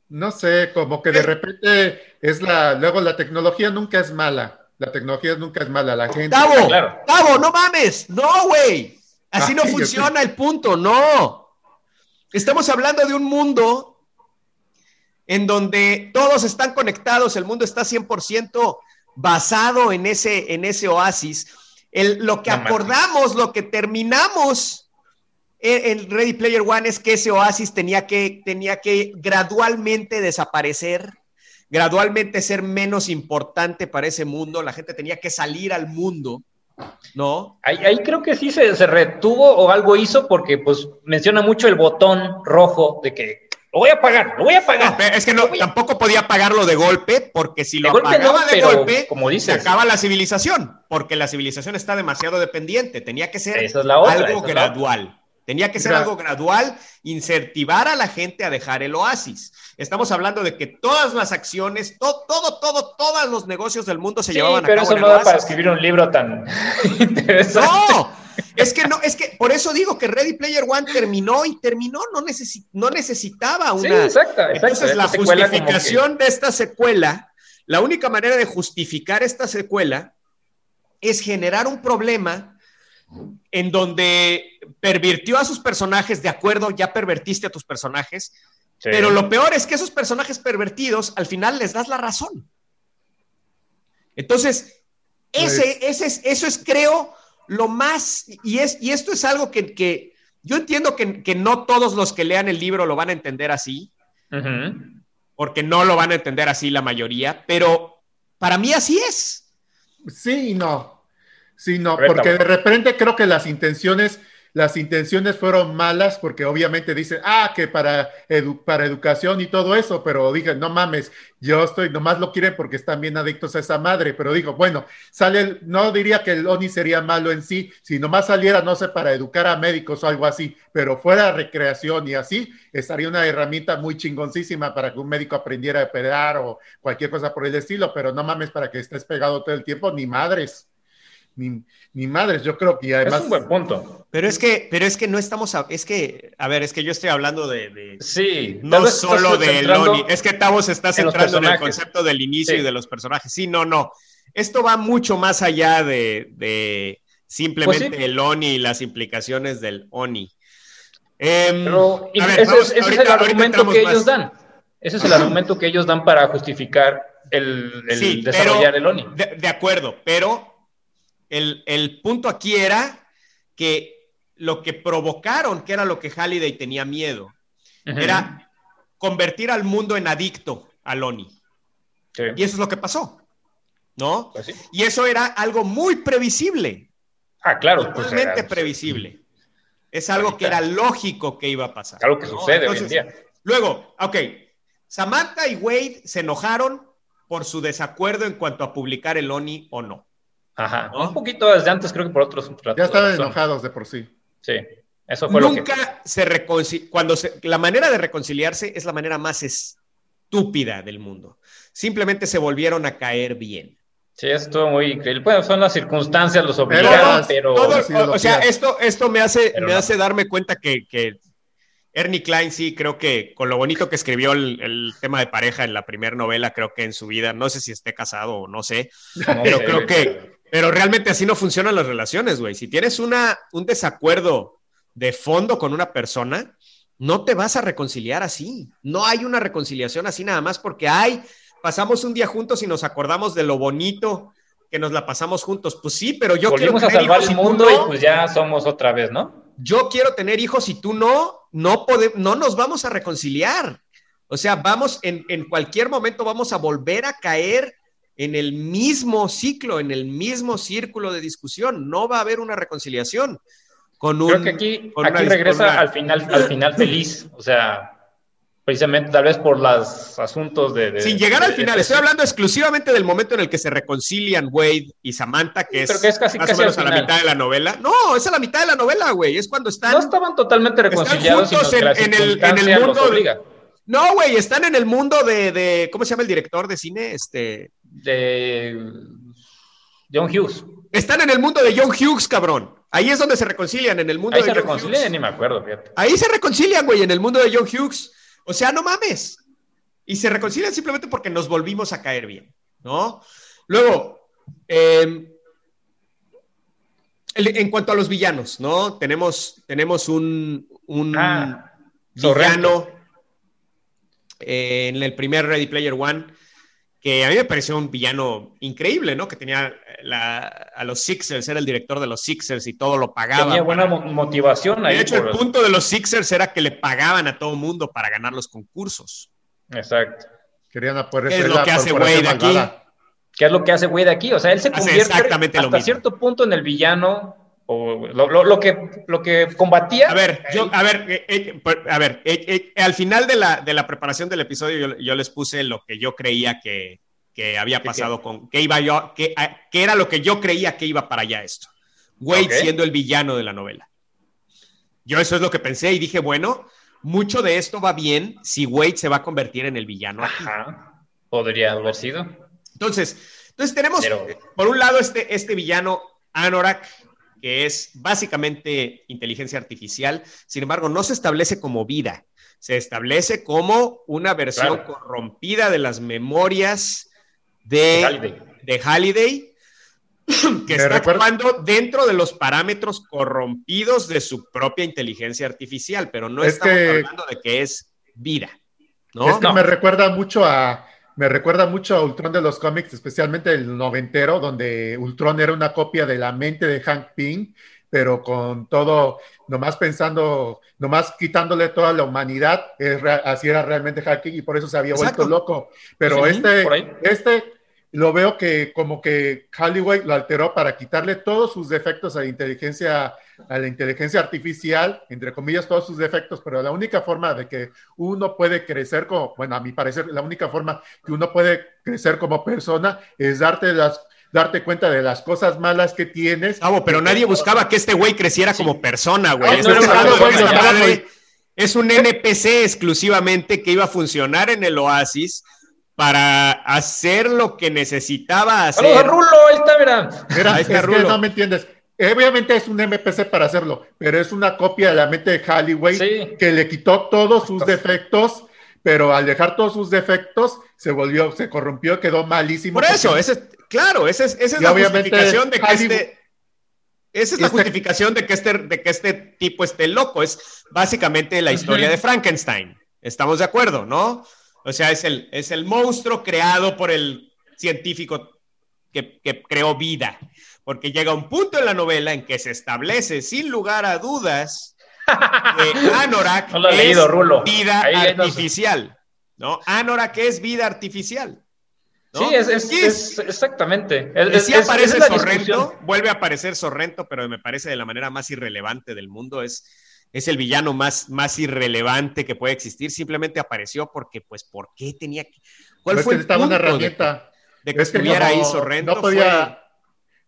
No sé, como que de repente es la. Luego la tecnología nunca es mala. La tecnología nunca es mala. La gente. Tavo, claro. Tavo, no mames, no, güey. Así no *laughs* Ay, funciona el punto, no. Estamos hablando de un mundo en donde todos están conectados, el mundo está 100% basado en ese, en ese oasis. El- lo que acordamos, lo que terminamos en, en Ready Player One es que ese oasis tenía que, tenía que gradualmente desaparecer, gradualmente ser menos importante para ese mundo, la gente tenía que salir al mundo, ¿no? Ahí, ahí creo que sí se, se retuvo o algo hizo porque pues menciona mucho el botón rojo de que lo voy a pagar, lo voy a pagar. pero es que no, a- tampoco podía pagarlo de golpe, porque si lo De golpe apagaba no, de pero golpe, como se dices. acaba la civilización, porque la civilización está demasiado dependiente. Tenía que ser Esa es la otra, algo esa es la gradual. Tenía que ser algo gradual, incentivar a la gente a dejar el oasis. Estamos hablando de que todas las acciones, to- todo, todo, todos los negocios del mundo se Sí, llevaban a pero cabo eso en no da para escribir un libro tan *laughs* interesante. No, es que no, es que por eso digo que Ready Player One terminó y terminó, no, necesi- no necesitaba Sí, una. exacto, exacto. Entonces, la que- justificación de esta secuela, la única manera de justificar esta secuela es generar un problema en donde pervirtió a sus personajes, de acuerdo, ya pervertiste a tus personajes, Sí. pero lo peor es que esos personajes pervertidos al final les das la razón. Entonces, ese, ese es, eso es, creo, lo más, y, es, y esto es algo que, que yo entiendo que, que no todos los que lean el libro lo van a entender así, porque no lo van a entender así la mayoría, pero para mí así es. Sí y no. Sí, no, porque de repente creo que las intenciones, las intenciones fueron malas, porque obviamente dicen, ah, que para, para educación y todo eso, pero dije, no mames, yo estoy, nomás lo quieren porque están bien adictos a esa madre, pero digo, bueno, sale, no diría que el ONI sería malo en sí, si nomás saliera, no sé, para educar a médicos o algo así, pero fuera recreación y así, estaría una herramienta muy chingoncísima para que un médico aprendiera a pedar o cualquier cosa por el estilo, pero no mames para que estés pegado todo el tiempo, ni madres. Ni madres, yo creo que además. es un buen punto. Pero es que, pero es que no estamos, a- es que, a ver, es que yo estoy hablando de, de- Sí. no solo de Loni, es que Tavo se está centrando en, el concepto del inicio Sí. y de los personajes. Sí, no, no. Esto va mucho más allá de, de simplemente Pues sí. el Oni y las implicaciones del Oni. Em, Pero y a ver, ese, vamos, es, el argumento que más. ellos dan. Ese es el argumento que ellos dan para justificar el, el Sí, desarrollar pero- el ONI. De, de acuerdo, pero el, el punto aquí era que lo que provocaron, que era lo que Halliday tenía miedo, era convertir al mundo en adicto al ONI. Sí. Y eso es lo que pasó, ¿no? Pues sí. Y eso era algo muy previsible, Ah, claro. pues, totalmente era- previsible. Es algo Ahorita. que era lógico que iba a pasar. Algo que ¿no? sucede hoy en Entonces, día. Luego, ok, Samantha y Wade se enojaron por su desacuerdo en cuanto a publicar el ONI o no. Ajá. ¿no? Un poquito desde antes, creo que por otros. Ya estaban enojados de por sí. Sí. Eso fue lo que. Nunca se reconcilió. Cuando se- la manera de reconciliarse es la manera más estúpida del mundo. Simplemente se volvieron a caer bien. Sí, estuvo muy increíble. Bueno, son las circunstancias, los Pero- obligaron, pero. Todo- o, o sea, esto, esto me hace, Pero me no. hace darme cuenta que, que Ernie Klein sí, creo que con lo bonito que escribió el, el tema de pareja en la primera novela, creo que en su vida, no sé si esté casado o no sé, no pero sé, creo que, pero realmente así no funcionan las relaciones, güey. Si tienes una, un desacuerdo de fondo con una persona, no te vas a reconciliar así. No hay una reconciliación así nada más porque hay, pasamos un día juntos y nos acordamos de lo bonito que nos la pasamos juntos. Pues sí, pero yo Volvimos a quiero tener salvar hijos el y mundo no. y pues ya somos otra vez, ¿no? Yo quiero tener hijos y tú no, no podemos, no nos vamos a reconciliar. O sea, vamos en, en cualquier momento vamos a volver a caer en el mismo ciclo, en el mismo círculo de discusión. No va a haber una reconciliación con un. Creo que aquí, con aquí regresa al final, al final feliz. O sea, precisamente tal vez por los asuntos de. de- Sin llegar al final, de- estoy hablando exclusivamente del momento en el que se reconcilian Wade y Samantha, que es, que es casi- más casi o menos a la mitad de la novela. No, es a la mitad de la novela, güey. Es cuando están. No estaban totalmente reconciliados, sino juntos en- el- en el mundo. No, güey, están en el mundo de, de- ¿Cómo se llama el director de cine? Este. De John Hughes. Están en el mundo de John Hughes, cabrón. Ahí es donde se reconcilian, en el mundo Ahí de se John reconcilian, Hughes. ni me acuerdo, fíjate. Ahí se reconcilian, güey, en el mundo de John Hughes. O sea, no mames. Y se reconcilian simplemente porque nos volvimos a caer bien, ¿no? Luego, eh, el- en cuanto a los villanos, ¿no? Tenemos, tenemos un, un Ah, villano eh, en el primer Ready Player One que a mí me pareció un villano increíble, ¿no? Que tenía la- a los Sixers, era el director de los Sixers y todo lo pagaba. Tenía buena para- motivación de ahí. hecho, por- el punto de los Sixers era que le pagaban a todo mundo para ganar los concursos. Exacto. Querían apoyar Es lo que hace Wade aquí. ¿Qué es lo que hace Wade aquí? O sea, él se convierte exactamente lo hasta mismo. cierto punto en el villano o lo, lo- lo que, lo que combatía. A ver, yo, a ver, eh, eh, a ver, eh, eh, al final de la, de la preparación del episodio yo, yo les puse lo que yo creía que, que había ¿Qué, pasado con, que iba yo, que, a- que era lo que yo creía que iba para allá esto. Wade siendo el villano de la novela. Yo eso es lo que pensé y dije, bueno, mucho de esto va bien si Wade se va a convertir en el villano. Ajá. Podría haber sido. Entonces, entonces tenemos, Pero- por un lado, este, este villano Anorak, que es básicamente inteligencia artificial, sin embargo, no se establece como vida, se establece como una versión Claro. corrompida de las memorias de, Halliday. de Halliday, *clears throat* que Me está recuerda- actuando dentro de los parámetros corrompidos de su propia inteligencia artificial, pero no Es estamos que- hablando de que es vida. ¿no? Es que No. me recuerda mucho a me recuerda mucho a Ultron de los cómics, especialmente el noventero, donde Ultron era una copia de la mente de Hank Pym, pero con todo, nomás pensando, nomás quitándole toda la humanidad, es así era realmente Hank Pym y por eso se había Exacto. vuelto loco. Pero Sí, este, este, lo veo que como que Halliway lo alteró para quitarle todos sus defectos a la inteligencia, a la inteligencia artificial, entre comillas, todos sus defectos, pero la única forma de que uno puede crecer como, bueno, a mi parecer, la única forma que uno puede crecer como persona es darte las darte cuenta de las cosas malas que tienes. Pero nadie buscaba que este güey creciera como persona, güey. No, no, no, madre no, no, no, no. es un NPC exclusivamente que iba a funcionar en el Oasis para hacer lo que necesitaba hacer. Rulo, ahí está, mira. Mira, Ahí es está que Rulo. no me entiendes. Obviamente es un MPC para hacerlo, pero es una copia de la mente de Halliway Sí. que le quitó todos sus defectos, pero al dejar todos sus defectos se volvió, se corrompió, quedó malísimo. Por eso, porque- ese es, claro, esa es, esa es la obviamente justificación de que este. Esa es la Este- justificación de que, este, de que este tipo esté loco. Es básicamente la historia de Frankenstein. Estamos de acuerdo, ¿no? O sea, es el, es el monstruo creado por el científico que, que creó vida. Porque llega un punto en la novela en que se establece, sin lugar a dudas, que *laughs* Anorak No es leído, Rulo. vida Ahí, artificial. ¿no? Anorak es vida artificial. ¿no? Sí, es, es- Y es- exactamente. Es, es- aparece Sorrento, vuelve a aparecer Sorrento, pero me parece de la manera más irrelevante del mundo. Es, es el villano más, más irrelevante que puede existir. Simplemente apareció porque, pues, ¿por qué tenía que...? ¿Cuál fue que el necesitaba una punto de- herramienta. de que Es que estuviera ahí Sorrento? no podía,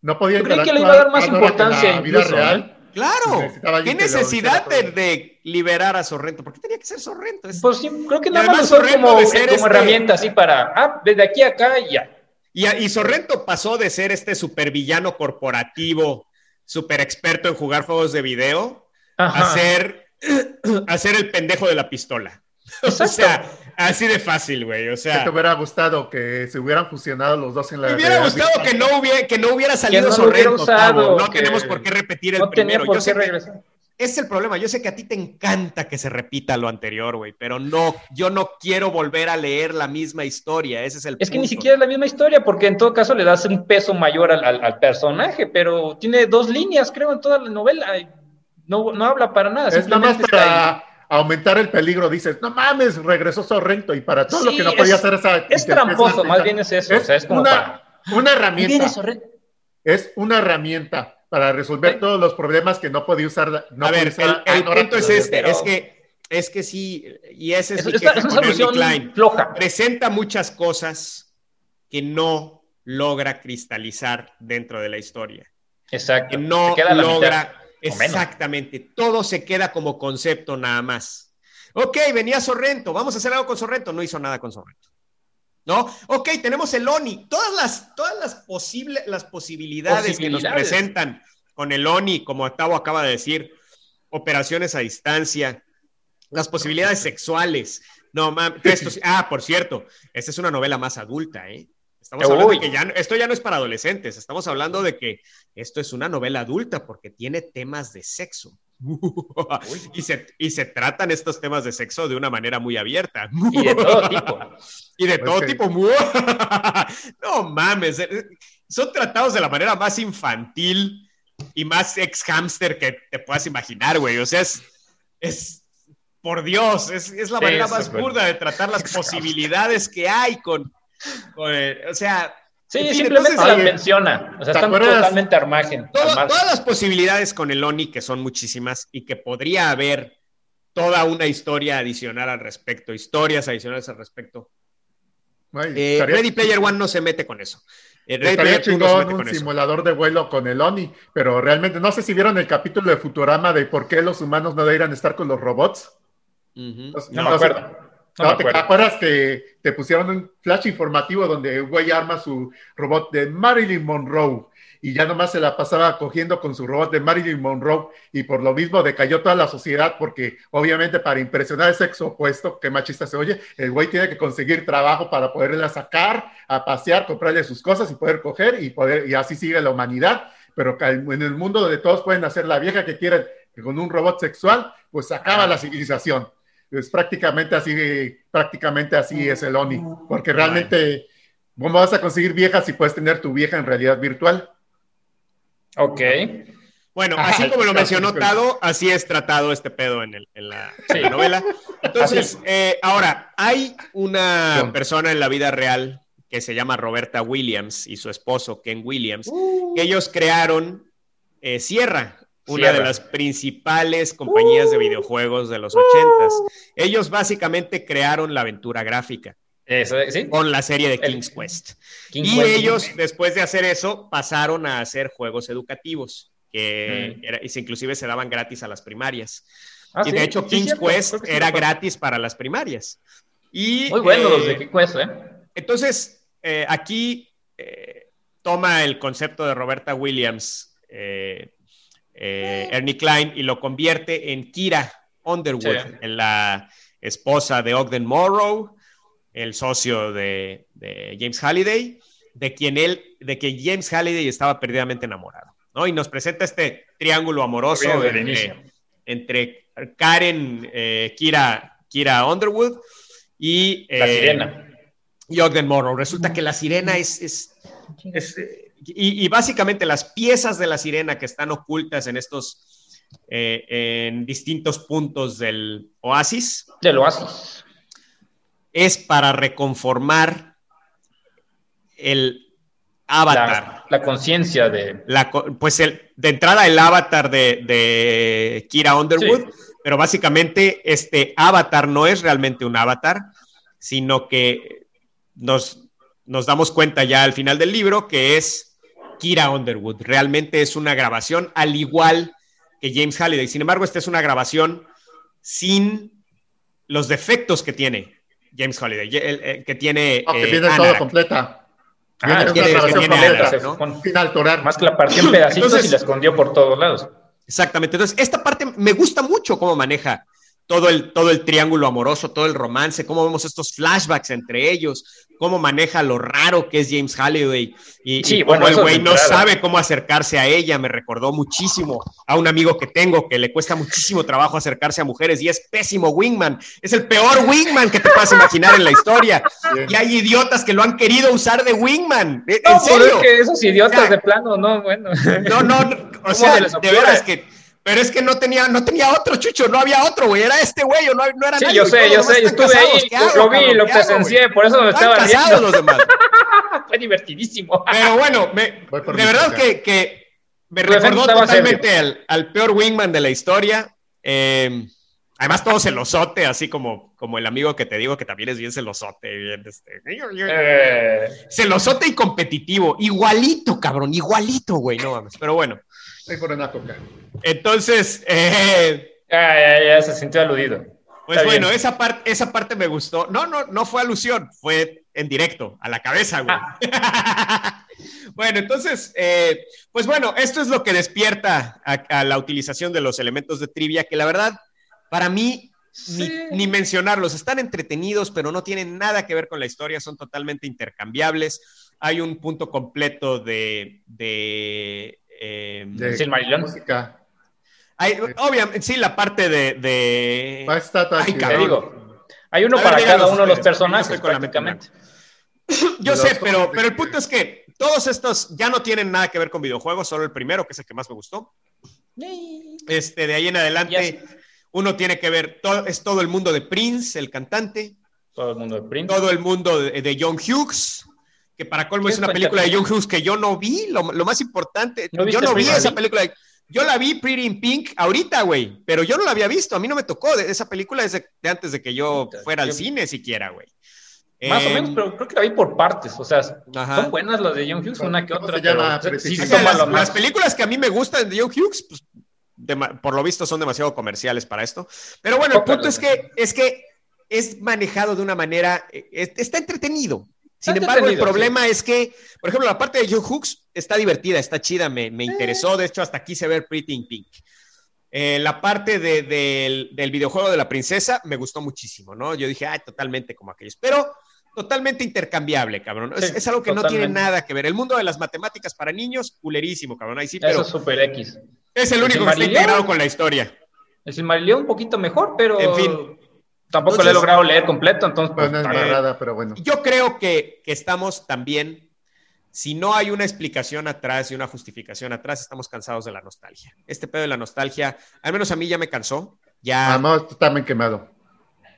no podía creí que le iba a dar más en importancia la vida incluso, real. Claro, ¿qué necesidad de, liberar a Sorrento? ¿Por qué tenía que ser Sorrento? Es- Pues sí, creo que nada más Sorrento como, de ser como este- herramienta así para, ah, desde aquí a acá y ya. Y, y Sorrento pasó de ser este supervillano corporativo, super experto en jugar juegos de video, Ajá. a ser, *clears throat* a ser el pendejo de la pistola. *laughs* O sea, así de fácil, güey. O ¿Qué sea, te hubiera gustado que se hubieran fusionado los dos en la me hubiera realidad gustado que no hubiera, que no hubiera salido no lo hubiera Sorrento. usado. No que tenemos por qué repetir el No tenía primero. por Yo qué sé que- regresar. ese es el problema. Yo sé que a ti te encanta que se repita lo anterior, güey, pero no, yo no quiero volver a leer la misma historia. Ese es el Es que ni siquiera es la misma historia, porque en todo caso le das un peso mayor al, al- al personaje, pero tiene dos líneas, creo, en toda la novela. No, no habla para nada. Es nada más simplemente está ahí. para aumentar el peligro. Dices, no mames, regresó Sorrento y para todo lo Sí, que no podía es- hacer esa. Es tramposo, más bien es eso. o sea, es como una, para. una Ahí herramienta. Es una herramienta para resolver Sí. todos los problemas que no podía usar. No a ver, usar el, el punto es este, pero- es que, es que sí, y ese es, Es, mi es- queja es una solución Klein. floja. Presenta muchas cosas que no logra cristalizar dentro de la historia, Exacto. que no logra, mitad. Exactamente, todo se queda como concepto nada más. Ok, venía Sorrento, vamos a hacer algo con Sorrento, no hizo nada con Sorrento. ¿No? Ok, tenemos el ONI, todas las, todas las, posibles, las posibilidades, que nos presentan con el ONI, como Octavo acaba de decir, operaciones a distancia, las posibilidades sexuales. No, mames, *laughs* ah, por cierto, esta es una novela más adulta, ¿eh? Estamos Uy. hablando de que ya, esto ya no es para adolescentes, estamos hablando de que esto es una novela adulta porque tiene temas de sexo. *laughs* y, se, y se tratan estos temas de sexo de una manera muy abierta. Y de todo *laughs* tipo. Y de todo tipo. *laughs* no mames. eh, Son tratados de la manera más infantil y más ex hamster que te puedas imaginar, güey. O sea, es, es por Dios, es, es la manera más burda de tratar las posibilidades que hay con, o sea, Sí, en fin, simplemente entonces, las oye, menciona. O sea, ¿te están acuerdas? totalmente al margen. todo- al margen. todas las posibilidades con el ONI, que son muchísimas, y que podría haber toda una historia adicional al respecto, historias adicionales al respecto. Ay, Eh, estaría- Ready Player One no se mete con eso. Eh, Ready Estaría Player Two no se chingón mete un con eso. simulador de vuelo con el ONI, pero realmente no sé si vieron el capítulo de Futurama de por qué los humanos no deberían estar con los robots. No no me acuerdo. No ¿No, me ¿Te acuerdas que te pusieron un flash informativo donde un güey arma su robot de Marilyn Monroe y ya nomás se la pasaba cogiendo con su robot de Marilyn Monroe y por lo mismo decayó toda la sociedad porque obviamente para impresionar el sexo opuesto, que machista se oye, el güey tiene que conseguir trabajo para poderla sacar, a pasear, comprarle sus cosas y poder coger y poder y así sigue la humanidad. Pero en el mundo donde todos pueden hacer la vieja que quieren con un robot sexual, pues acaba la civilización es prácticamente así, prácticamente así es el ONI, porque realmente, ¿cómo vas a conseguir viejas si puedes tener tu vieja en realidad virtual? Ok. Bueno, así como lo mencionó. Tado, así es tratado este pedo en, el- en la, en Sí. la novela. Entonces, eh, ahora, hay una persona en la vida real que se llama Roberta Williams y su esposo Ken Williams, que ellos crearon eh, Sierra, una Sierra. de las principales compañías de videojuegos de los ochentas. Ellos básicamente crearon la aventura gráfica Eso, ¿sí? con la serie de El- King's Quest. King Y Quest. ellos, después de hacer eso, pasaron a hacer juegos educativos, que Mm. era- inclusive se daban gratis a las primarias. Ah, y sí, de hecho, sí, King's Quest era gratis para las primarias. Y, Muy buenos eh, los de King Quest, ¿eh? Entonces, eh, aquí eh, toma el concepto de Roberta Williams, eh, eh, Ernie Klein, y lo convierte en Kira Underwood, Sí. en la esposa de Ogden Morrow, el socio de, de James Halliday, de quien él, de que James Halliday estaba perdidamente enamorado. ¿no? Y nos presenta este triángulo amoroso entre, Karen, eh, Kira, Kira Underwood y La eh, sirena. y Ogden Morrow. Resulta que la sirena es, es- es, y, y básicamente las piezas de la sirena que están ocultas en estos, eh, en distintos puntos del oasis, Del Oasis. es para reconformar el avatar. La, la conciencia de. La pues el, de entrada el avatar de, de Kira Underwood, pero básicamente este avatar no es realmente un avatar, sino que nos, nos damos cuenta ya al final del libro que es Kira Underwood. Realmente es una grabación al igual que James Halliday. Sin embargo, esta es una grabación sin los defectos que tiene James Halliday, que tiene... No, que eh, viene todo Anarac. completa. Ah, es una que- tiene completa. ¿no? Sin alterar. Más que la partió en pedacitos Entonces- y la escondió por todos lados. Exactamente. Entonces, esta parte me gusta mucho cómo maneja todo el, todo el triángulo amoroso, todo el romance, cómo vemos estos flashbacks entre ellos, cómo maneja lo raro que es James Halliday y, Sí, y bueno, cómo el güey no entrada. sabe cómo acercarse a ella. Me recordó muchísimo a un amigo que tengo que le cuesta muchísimo trabajo acercarse a mujeres y es pésimo wingman. Es el peor wingman que te puedas imaginar en la historia. Bien. Y hay idiotas que lo han querido usar de wingman. ¿En No, serio? es que esos idiotas de plano, no, bueno. No, no, o ¿Cómo sea, de veras que. Pero es que no tenía, no tenía otro, Chucho, no había otro, güey. Era este güey, o no, no era Sí, nadie. yo güey, sé, yo sé, yo estuve casados. ahí, ¿Qué hago, lo vi, cabrón? lo ¿Qué hago, presencié, por eso me estaba casados riendo. los demás. *laughs* Fue divertidísimo. *laughs* Pero bueno, me- de verdad que, que me recordó totalmente al, al peor wingman de la historia. Eh, además, todo celosote, así como, como el amigo que te digo que también es bien celosote. Bien, este, Eh, celosote y competitivo. Igualito, cabrón, igualito, güey, no mames. Pero bueno, Coca. entonces, eh, ya, ya se sintió aludido. Pues Está bueno, bien. esa parte, esa parte me gustó. No, no, no fue alusión, fue en directo, a la cabeza, güey. Ah. *laughs* bueno, entonces, eh, pues bueno, esto es lo que despierta a, a la utilización de los elementos de trivia, que la verdad, para mí, ni, ni mencionarlos, están entretenidos, pero no tienen nada que ver con la historia, son totalmente intercambiables. Hay un punto completo de... de, eh, De Silmarillion. música. hay- obviamente, sí, la parte de... de- Va a estar Ay. Te digo, hay uno A para cada uno de los personajes, prácticamente. Yo sé, pero, pero el punto es que todos estos ya no tienen nada que ver con videojuegos, solo el primero, que es el que más me gustó. Este, de ahí en adelante, uno tiene que ver, todo, es todo el mundo de Prince, el cantante, Todo el mundo de Prince. todo el mundo de, de John Hughes, que para colmo ¿Qué es una es película de John Hughes que yo no vi, lo, lo más importante, ¿No yo no vi esa película. de- yo la vi Pretty in Pink ahorita, güey, pero yo no la había visto, a mí no me tocó, de- esa película es de, de antes de que yo fuera al cine siquiera, güey. Más o Em, menos, pero creo que la vi por partes. O sea, Ajá. son buenas las de John Hughes, una que ¿Cómo otra. llama? pero sí, sí Preciso. O sea, son las, películas que a mí me gustan de John Hughes, pues, por lo visto son demasiado comerciales para esto. Pero bueno, el punto es que es que es manejado de una manera, eh, es- está entretenido. Sin embargo, el problema es que, por ejemplo, la parte de John Hughes está divertida, está chida, me, me interesó. De hecho, hasta aquí se ve Pretty in Pink. Eh, la parte de- del, del videojuego de la princesa me gustó muchísimo, ¿no? Yo dije, ay, totalmente como aquellos. Pero totalmente intercambiable, cabrón. Es, Sí, es algo que no tiene nada que ver. El mundo de las matemáticas para niños, culerísimo, cabrón. Ahí sí, Eso pero es Super X. es el ¿El único que está integrado con la historia. El Silmarillion un poquito mejor, pero. En fin. Tampoco Entonces- le he logrado leer completo, entonces. Pues Pues, no es está bien. narrada, pero bueno. Yo creo que, que estamos también, si no hay una explicación atrás y una justificación atrás, estamos cansados de la nostalgia. Este pedo de la nostalgia, al menos a mí ya me cansó. Ya, Además, también quemado.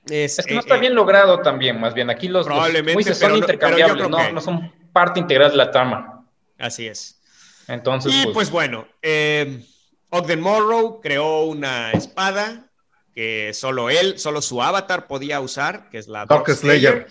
Es, que no está bien logrado también, más bien. Aquí los, probablemente, son intercambiables, no, no, son parte integral de la trama. Así es. Entonces, y pues, pues bueno, eh, Ogden Morrow creó una espada que solo él, solo su avatar podía usar, que es la Dark Slayer.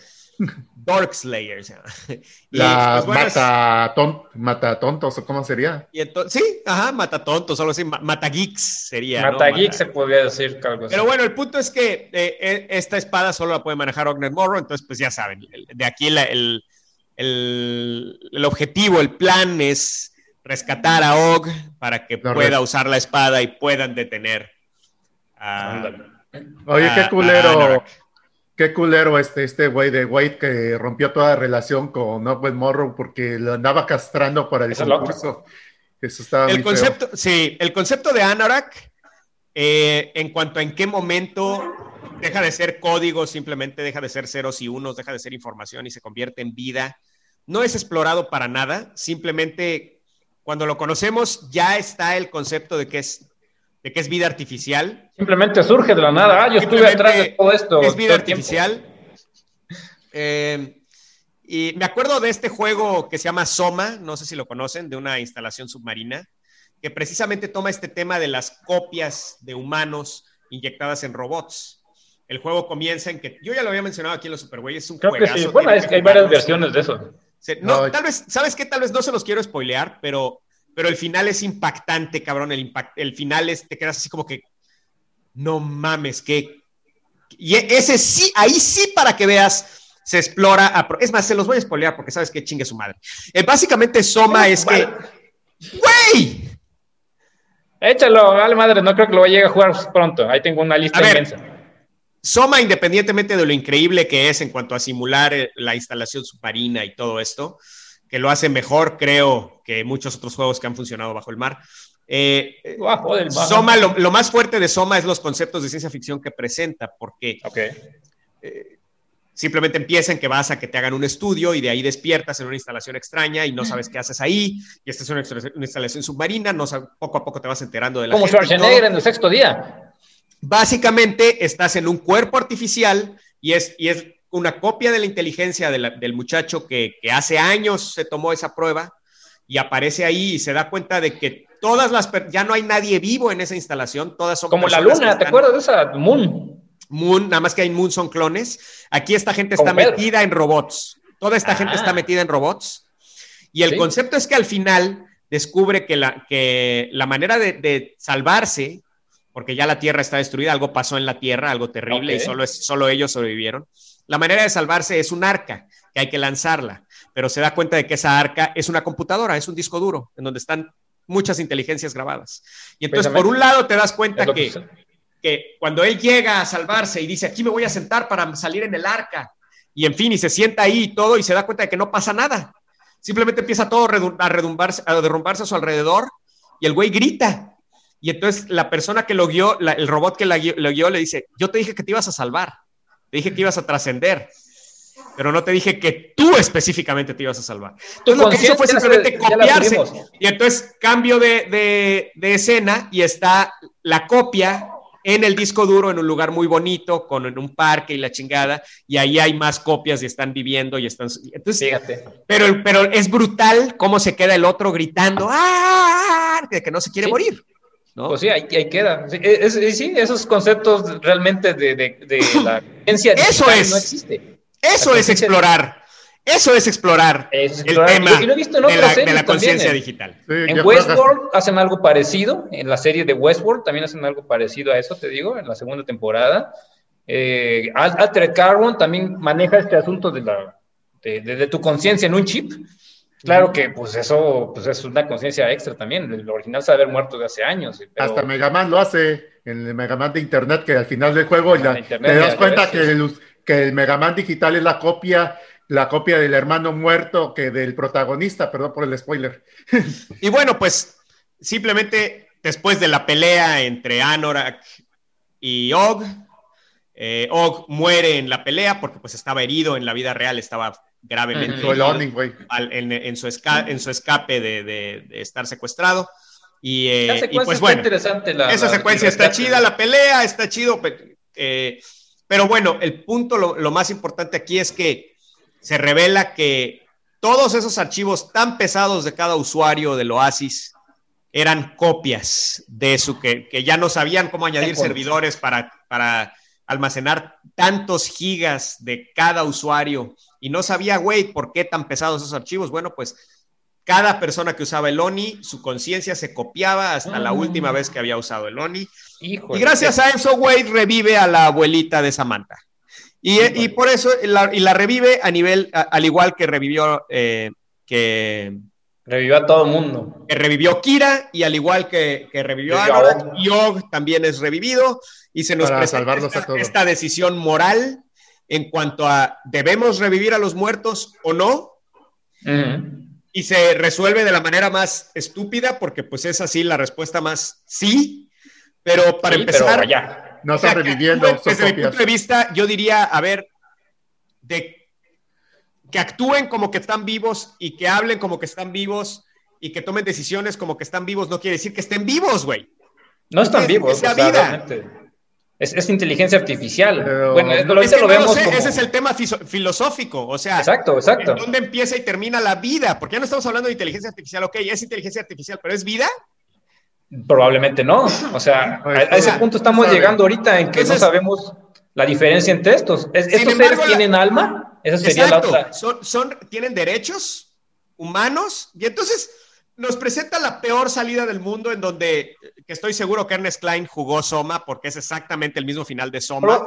Dark Slayer. *laughs* *laughs* la pues, mata, mata tontos, ¿cómo sería? Y sí, ajá, mata tontos, solo así, mata geeks sería. Mata geeks se podría decir. Pero bueno, el punto es que eh, eh, esta espada solo la puede manejar Ogden Morrow, entonces pues ya saben, de aquí el, el, objetivo, el plan es rescatar a Og para que pueda usar la espada y puedan detener a... Oye, qué culero. qué culero este, este güey de White que rompió toda relación con Ogden Morrow porque lo andaba castrando para el concurso. Eso estaba el concepto, Sí, el concepto de Anorak, eh, en cuanto a en qué momento deja de ser código, simplemente deja de ser ceros y unos, deja de ser información y se convierte en vida no es explorado para nada, simplemente cuando lo conocemos ya está el concepto de que es, de que es vida artificial. Simplemente surge de la nada, ah, yo estuve atrás de todo esto. Es vida artificial. Eh, y me acuerdo de este juego que se llama Soma, no sé si lo conocen, de una instalación submarina, que precisamente toma este tema de las copias de humanos inyectadas en robots. El juego comienza en que, yo ya lo había mencionado aquí en los Superway, es un Creo que sí. Bueno, es que hay varias versiones de eso. No, tal vez, ¿sabes qué? Tal vez no se los quiero spoilear, pero, pero el final es impactante, cabrón. El, impact, el final es, te quedas así como que, no mames, que... Y ese sí, ahí sí para que veas, se explora. es más, se los voy a spoilear porque sabes que chingue su madre. Eh, básicamente, Soma es que... ¡Güey! Échalo, vale madre, no creo que lo vaya a a jugar pronto. Ahí tengo una lista inmensa. Soma, independientemente de lo increíble que es en cuanto a simular eh, la instalación submarina y todo esto, que lo hace mejor, creo, que muchos otros juegos que han funcionado bajo el mar. Eh, Soma, lo, más fuerte de Soma es los conceptos de ciencia ficción que presenta, porque eh, simplemente empieza en que vas a que te hagan un estudio y de ahí despiertas en una instalación extraña y no sabes qué haces ahí, y esta es una, instalación submarina, no, poco a poco te vas enterando de la Como Schwarzenegger en el sexto día. Básicamente estás en un cuerpo artificial y es, y es una copia de la inteligencia del muchacho que, hace años se tomó esa prueba y aparece ahí y se da cuenta de que todas las ya no hay nadie vivo en esa instalación, todas son como la luna, ¿te acuerdas de esa Moon? Moon, nada más que hay Moon son clones. Aquí esta gente está metida en robots. Toda esta gente está ah. metida en robots. Y el concepto es que al final descubre que la, que la manera de salvarse porque ya la Tierra está destruida, algo pasó en la Tierra, algo terrible, y solo, es, solo ellos sobrevivieron. La manera de salvarse es un arca, que hay que lanzarla, pero se da cuenta de que esa arca es una computadora, es un disco duro, en donde están muchas inteligencias grabadas. Y entonces, por un lado, te das cuenta que, que, cuando él llega a salvarse y dice, aquí me voy a sentar para salir en el arca, y en fin, y se sienta ahí y todo, y se da cuenta de que no pasa nada. Simplemente empieza todo a, redumbarse, a derrumbarse a su alrededor, y el güey grita, y entonces la persona que lo guió, el robot que lo guió, le dice, yo te dije que te ibas a salvar, te dije que ibas a trascender, pero no te dije que tú específicamente te ibas a salvar. Entonces lo que hizo fue simplemente copiarse. Y entonces cambio de, de, escena y está la copia en el disco duro en un lugar muy bonito, con en un parque y la chingada, y ahí hay más copias y están viviendo y están... Entonces, Fíjate. Pero, pero es brutal cómo se queda el otro gritando, ¡ah! De que no se quiere morir. Pues sí, ahí, queda. Sí, esos conceptos realmente de, *laughs* la ciencia Eso es. no existe. Eso es explorar. Eso es explorar, el tema de la, conciencia digital. en Westworld hacen algo parecido, en la serie de Westworld también hacen algo parecido a eso, te digo, en la segunda temporada. Eh, Altered Carbon también maneja este asunto de, la, de tu conciencia en un chip Claro que pues eso pues es una conciencia extra también. El original se ha haber muerto de hace años. Hasta Mega Man lo hace en el Mega Man de Internet, que al final del juego te das cuenta que, el, que el Mega Man digital es la copia, la copia del hermano muerto que del protagonista, perdón por el spoiler. Y bueno, pues simplemente después de la pelea entre Anorak y Og, eh, Og muere en la pelea porque pues estaba herido en la vida real, estaba gravemente en, su en, su escape de, estar secuestrado. Y, eh, pues bueno, esa secuencia está chida, la pelea está chido. Eh, Pero bueno, el punto, lo, lo más importante aquí es que se revela que todos esos archivos tan pesados de cada usuario del Oasis eran copias de eso, que, que ya no sabían cómo añadir servidores para, para almacenar tantos gigas de cada usuario y no sabía, güey, por qué tan pesados esos archivos. Bueno, pues cada persona que usaba el ONI, su conciencia se copiaba hasta la última vez que había usado el ONI. y gracias a eso, güey, revive a la abuelita de Samantha. Y, y por eso, la, y la revive a nivel, a, al igual que revivió, eh, que... Revivió a todo el mundo. Que revivió Kira, y al igual que, que revivió a Yog también es revivido, y se nos Para presenta esta, esta decisión moral en cuanto a ¿debemos revivir a los muertos o no? Y se resuelve de la manera más estúpida, porque pues es así la respuesta más sí, pero para Sí, pero empezar, vaya. No está reviviendo, actúen, desde mi punto de vista, yo diría, a ver, de que actúen como que están vivos y que hablen como que están vivos y que tomen decisiones como que están vivos, no quiere decir que estén vivos, güey. No están vivos. que sea o sea, vida. realmente. Es, es inteligencia artificial. Pero- bueno, Es que lo no lo vemos sé, como... Ese es el tema filosófico, o sea, Exacto, exacto. ¿en dónde empieza y termina la vida? Porque ya no estamos hablando de inteligencia artificial, ok, es inteligencia artificial, pero ¿es vida? Probablemente no. O sea, a, Pues, a ese punto estamos sabe. llegando ahorita en que Entonces- no sabemos la diferencia entre estos. ¿Es- ¿Estos embargo, seres la- tienen alma? Esa sería Exacto. la otra. Son, son, tienen derechos humanos y entonces nos presenta la peor salida del mundo en donde eh, que estoy seguro que Ernest Klein jugó Soma porque es exactamente el mismo final de Soma.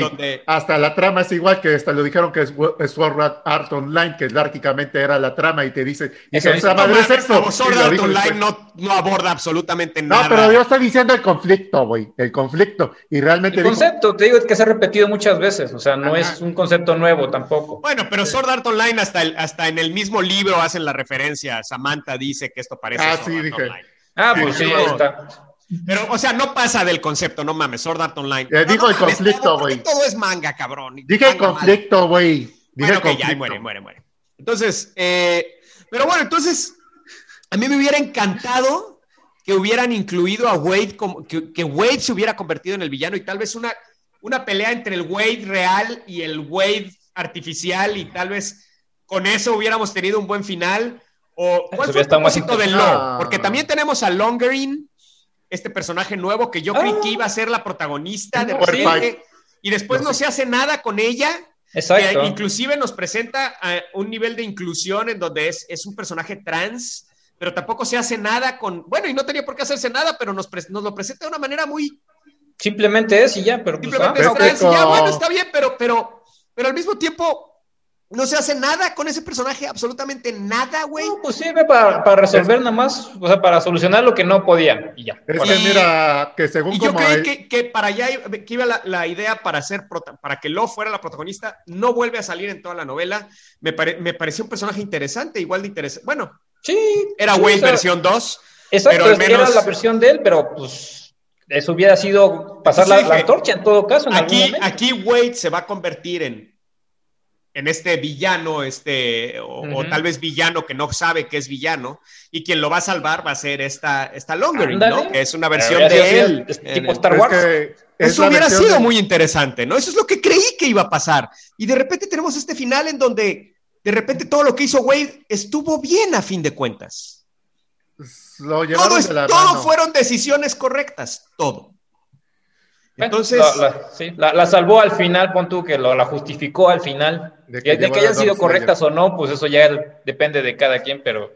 Donde- hasta la trama es igual que hasta lo dijeron que es, es Sword Art Online, que lárgicamente era la trama y te dice, y Eso esa No madre es esto. como Sword Art Online no, no aborda absolutamente No, nada. pero yo estoy diciendo el conflicto, güey, el conflicto. Y realmente El dijo, concepto, te digo que se ha repetido muchas veces. O sea, no Ajá. es un concepto nuevo tampoco. Bueno, pero Sword Art Online hasta, el- hasta en el mismo libro hacen la referencia. Samantha dice que esto parece Ah, Sword sí, Art dije. Online. Ah, pues sí, no. ahí está. Pero, o sea, no pasa del concepto, no mames, Sword Art Online. Eh, No, dijo no el mames, conflicto, güey. Todo es manga, cabrón. dije el conflicto, güey. Dije Bueno, el ok, ya, conflicto. muere, muere, muere. Entonces, eh, pero bueno, entonces, a mí me hubiera encantado que hubieran incluido a Wade, como, que, que Wade se hubiera convertido en el villano y tal vez una, una pelea entre el Wade real y el Wade artificial y tal vez con eso hubiéramos tenido un buen final. O, ¿Cuál fue el propósito del. Law? Porque también tenemos a Longerin, este personaje nuevo que yo creí Ah. que iba a ser la protagonista de Por repente, y después No no sé. se hace nada con ella. Exacto. Que inclusive nos presenta a un nivel de inclusión en donde es, es un personaje trans, pero tampoco se hace nada con, bueno, y no tenía por qué hacerse nada, pero nos, pres- nos lo presenta de una manera muy, Simplemente es y ya, pero pues, simplemente ah, es y ya, bueno, está bien, pero, pero, pero al mismo tiempo no se hace nada con ese personaje, absolutamente nada, güey. no, pues sirve para, para resolver nada más, o sea, para solucionar lo que no podían y ya. Es Bueno, que mira, que según Y yo como creí el- que, que para allá iba- que iba la, la idea para ser prota- para que Lo fuera la protagonista, no vuelve a salir en toda la novela. Me, pare- me pareció un personaje interesante, igual de interesante. Bueno, sí. era sí, Wade o sea, versión 2. Exacto, pero al es- era menos- la versión de él, pero pues eso hubiera sido pasar Sí, la, la antorcha en todo caso. En algún Aquí, momento. aquí Wade se va a convertir en, en este villano, este, o, o Ujú. tal vez villano que no sabe que es villano, y quien lo va a salvar va a ser esta, esta Longerin, Ándale. ¿no? Que es una versión sido de él. es tipo el- Star es Wars. que es Eso hubiera sido de- muy interesante, ¿no? Eso es lo que creí que iba a pasar. Y de repente tenemos este final en donde de repente todo lo que hizo Wade estuvo bien a fin de cuentas. Lo llevaron Todo, es- de la todo mano. fueron decisiones correctas, todo. Entonces, la, la- sí, la- la salvó al final, pon tú que lo, la justificó al final. De que de hayan sido correctas o no, pues eso ya depende de cada quien, pero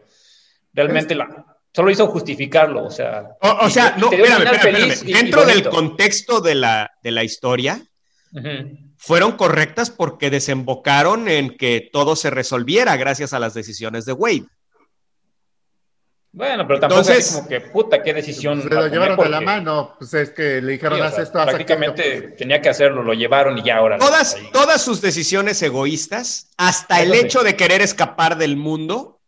realmente la, solo hizo justificarlo, o sea. o, sea, y no, espérame, espérame, feliz espérame. y- y Dentro del contexto de la, de la historia. Fueron correctas porque desembocaron en que todo se resolviera gracias a las decisiones de Wade. Bueno, pero tampoco Entonces- así como que, puta, qué decisión. Se va lo llevaron de la porque- mano, pues es que le dijeron, sí, o haz sea, esto, haz aquello. prácticamente tenía que hacerlo, lo llevaron y ya ahora. Todas, todas sus decisiones egoístas, hasta el sí. hecho de querer escapar del mundo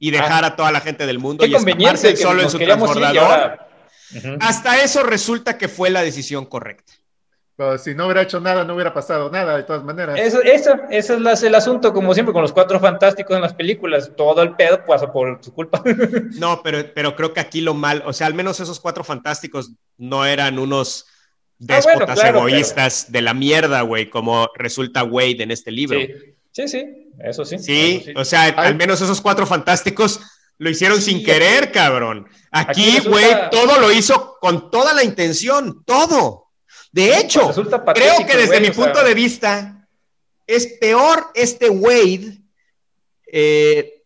y dejar a toda la gente del mundo Ah. Qué y escaparse que solo en su transbordador. Hasta eso resulta que fue la decisión correcta. Pero si no hubiera hecho nada, no hubiera pasado nada, de todas maneras. Eso, eso, ese es el asunto, como siempre, con los cuatro fantásticos en las películas. Todo el pedo pasa por su culpa. *laughs* No, pero, pero creo que aquí lo mal, o sea, al menos esos cuatro fantásticos no eran unos déspotas Ah, claro, egoístas de la mierda, güey, como resulta Wade en este libro. Sí, sí, sí, eso sí. Sí, eso o sea, al menos esos cuatro fantásticos lo hicieron sin querer, aquí- cabrón. Aquí, resulta- güey, todo lo hizo con toda la intención, todo. De hecho, resulta creo que desde güey, mi sea- punto de vista es peor este Wade eh,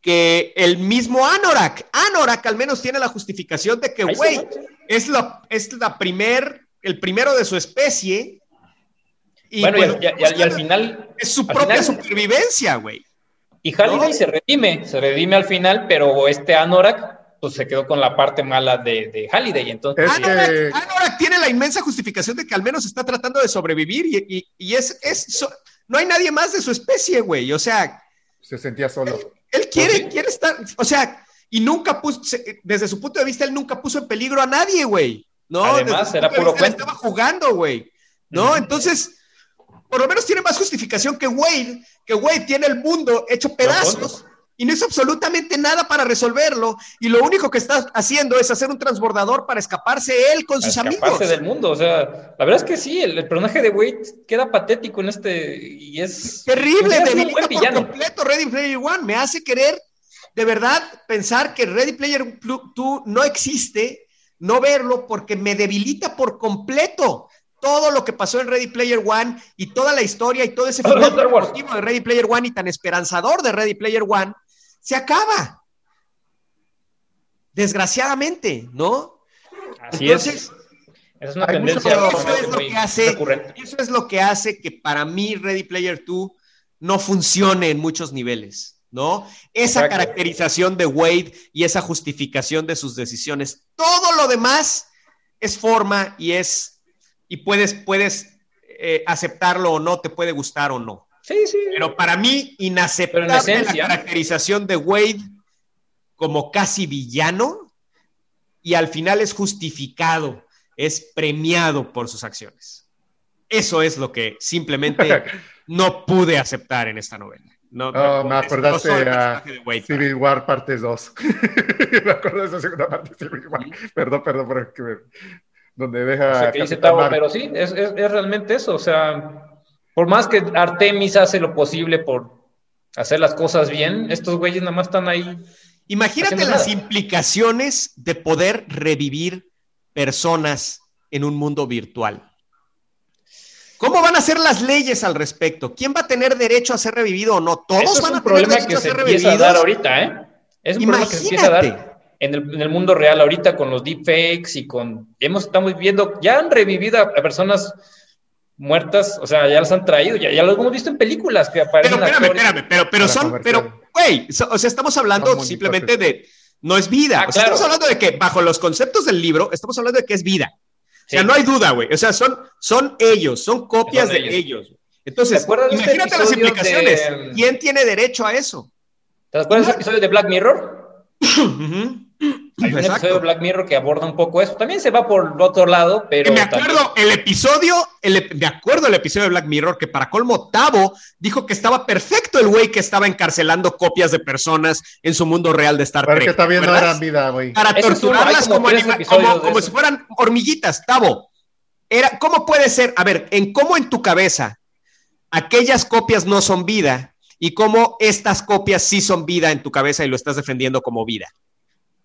que el mismo Anorak. Anorak al menos tiene la justificación de que Ahí Wade es la, es la primer, el primero de su especie. Y bueno, pues, al- y al- y al- y al final, es su propia final- supervivencia, güey. y Halliday ¿No? se redime, se redime al final, pero este Anorak, pues se quedó con la parte mala de, de Halliday, entonces... Es sí, que- Anorak, Anorak tiene la inmensa justificación de que al menos está tratando de sobrevivir y, y- y es, es so- no hay nadie más de su especie, güey. O sea, Se sentía solo. él quiere, Pues sí. quiere estar, o sea, y nunca puso, desde su punto de vista, él nunca puso en peligro a nadie, güey. No, Además, era puro vista, él cuento. Estaba jugando, güey. ¿No? Entonces, por lo menos tiene más justificación que Wade, que Wade tiene el mundo hecho pedazos y no hizo absolutamente nada para resolverlo. Y lo único que está haciendo es hacer un transbordador para escaparse él con a sus escaparse amigos. del mundo, o sea, la verdad es que sí, el, el personaje de Wade queda patético en este, y es... Terrible, es debilita buen por villano. completo Ready Player One. Me hace querer de verdad pensar que Ready Player 2 no existe, no verlo, porque me debilita por completo todo lo que pasó en Ready Player One y toda la historia y todo ese final deportivo de Ready Player One y tan esperanzador de Ready Player One, se acaba. Desgraciadamente, ¿no? Así Entonces, es. Esa es una tendencia mucho- eso es lo que hace, recurrente. eso es lo que hace que para mí Ready Player 2 no funcione en muchos niveles, ¿no? Esa Exacto. caracterización de Wade y esa justificación de sus decisiones. Todo lo demás es forma y es y puedes puedes eh, aceptarlo o no, te puede gustar o no. Sí, sí. Pero para mí inaceptable la caracterización de Wade como casi villano y al final es justificado, es premiado por sus acciones. Eso es lo que simplemente *laughs* no pude aceptar en esta novela. No, Oh, no, me acordaste a de Wade. Civil War parte 2. *laughs* me acuerdo de esa segunda parte de Civil War. Perdón, perdón, por que me- donde deja. O sea, que dice Tavo, pero sí, es, es- es realmente eso. O sea, por más que Artemis hace lo posible por hacer las cosas bien, estos güeyes nada más están ahí. Imagínate las nada. implicaciones de poder revivir personas en un mundo virtual. ¿Cómo van a ser las leyes al respecto? ¿Quién va a tener derecho a ser revivido o no? ¿Todos Eso es van un a tener problema derecho que a se ser empieza a dar ahorita, ¿eh? Es un problema que se empieza a dar Imagínate. en el, en el mundo real ahorita con los deepfakes y con... Hemos, estamos viendo, ya han revivido a personas muertas, o sea, ya las han traído, ya, ya lo hemos visto en películas que Pero aparecen espérame, actores. espérame, pero, pero son, pero, güey, so- o sea, estamos hablando simplemente de, no es vida. Ah, O sea, claro. Estamos hablando de que bajo los conceptos del libro, estamos hablando de que es vida. O sea, no hay duda, güey. O sea, son, son ellos, son copias Son de ellos. ellos. Entonces, ¿Te acuerdas de este imagínate las implicaciones. de- ¿Quién tiene derecho a eso? ¿Te acuerdas del episodio de Black Mirror? *clears throat* Ujú. Hay un Exacto. episodio de Black Mirror que aborda un poco eso. También se va por el otro lado, pero. Que me también- acuerdo el episodio, el me acuerdo el episodio de Black Mirror que para colmo Tavo dijo que estaba perfecto el güey que estaba encarcelando copias de personas en su mundo real de Star Pero que Trek. ¿verdad? eran vida, güey. Para torturarlas como como, como- si fueran hormiguitas, Tavo. Era, ¿Cómo puede ser? A ver, en cómo en tu cabeza aquellas copias no son vida y cómo estas copias sí son vida en tu cabeza y lo estás defendiendo como vida.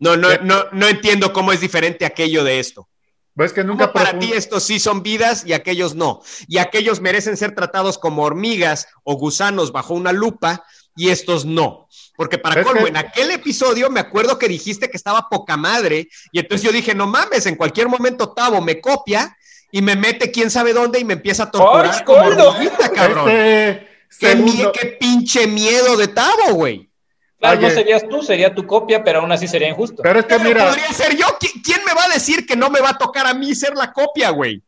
No, no, no, no entiendo cómo es diferente aquello de esto. Ves que ¿Cómo nunca para ti estos sí son vidas y aquellos no? Y aquellos merecen ser tratados como hormigas o gusanos bajo una lupa y estos no. Porque para colmo, que- en aquel episodio me acuerdo que dijiste que estaba poca madre y entonces yo dije, no mames, en cualquier momento Tavo me copia y me mete quién sabe dónde y me empieza a torturar ¡Ay, como hormiguita, cabrón. Este qué, mie- qué pinche miedo de Tavo, güey. Claro, no serías tú, sería tu copia, pero aún así sería injusto. Pero es que Pero mira, podría ser yo. ¿Qui- ¿Quién me va a decir que no me va a tocar a mí ser la copia, güey?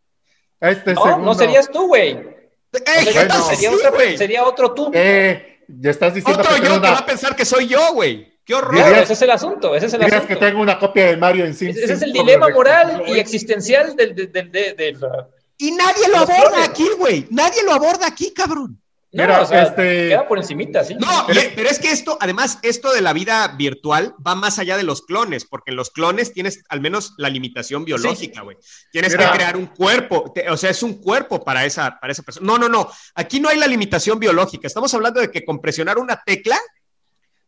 este No, segundo. no serías tú, güey. No Ey, serías tú, bueno. sería, sí, otra- güey. sería otro tú. Eh, ya estás diciendo Otro que yo tengo que va a una, pensar que soy yo, güey. Qué horror. Claro, ese es el asunto, ese es el dirías asunto. que tengo una copia de Mario en Sim Ese ese es el dilema moral y existencial del, del, del- de- de la- Y nadie lo aborda aquí, güey. Nadie lo aborda aquí, cabrón. No, Mira, o sea, este- queda por encimita, sí. No, pero es que esto, además, esto de la vida virtual va más allá de los clones, porque en los clones tienes al menos la limitación biológica, güey. Tienes Mira. que crear un cuerpo, te- o sea, es un cuerpo para esa, para esa persona. No, no, no. Aquí no hay la limitación biológica. Estamos hablando de que con presionar una tecla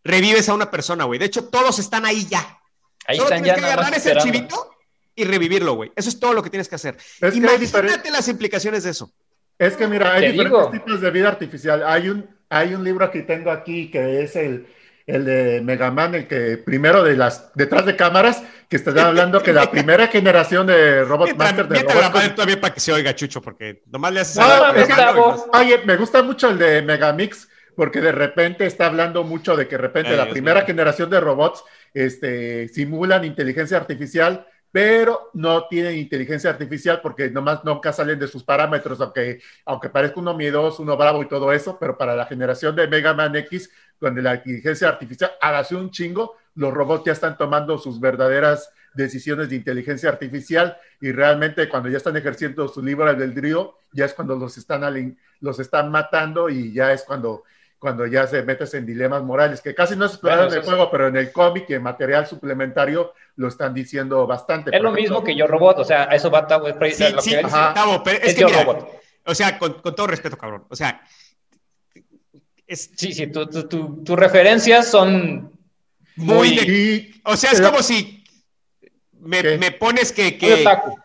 revives a una persona, güey. De hecho, todos están ahí ya. Ahí Solo están tienes ya que agarrar ese archivito y revivirlo, güey. Eso es todo lo que tienes que hacer. Es que hay Imagínate las implicaciones de eso. Es que mira, hay Te diferentes digo. tipos de vida artificial. Hay un, hay un libro que tengo aquí que es el, el de Megaman, el que primero de las detrás de cámaras, que está hablando que la *laughs* primera generación de Robot Mientras, Master de la madre todavía para que se oiga Chucho, porque nomás le haces No, es que-. Oye, me gusta mucho el de Megamix porque de repente está hablando mucho de que de repente Ay, la Dios primera generación de robots este, simulan inteligencia artificial, pero no tienen inteligencia artificial porque nomás nunca salen de sus parámetros, aunque, aunque parezca uno miedoso, uno bravo y todo eso, pero para la generación de Mega Man X, donde la inteligencia artificial hace un chingo, los robots ya están tomando sus verdaderas decisiones de inteligencia artificial y realmente cuando ya están ejerciendo su libre albedrío, ya es cuando los están, los están matando y ya es cuando, cuando ya se metes en dilemas morales, que casi no se exploraron en el juego, pero en el cómic y en material suplementario lo están diciendo bastante. Es lo ejemplo, mismo que Yo Robot, o sea, a eso va Sí, precisamente lo sí, que él ajá. Tavo, pero es, es que Yo mira, Robot. o sea, con, con todo respeto, cabrón. O sea, es Sí, sí, tu- tu- tu- tus referencias son muy muy- de- y- O sea, es pero- como si me, me pones que. muy que otaku.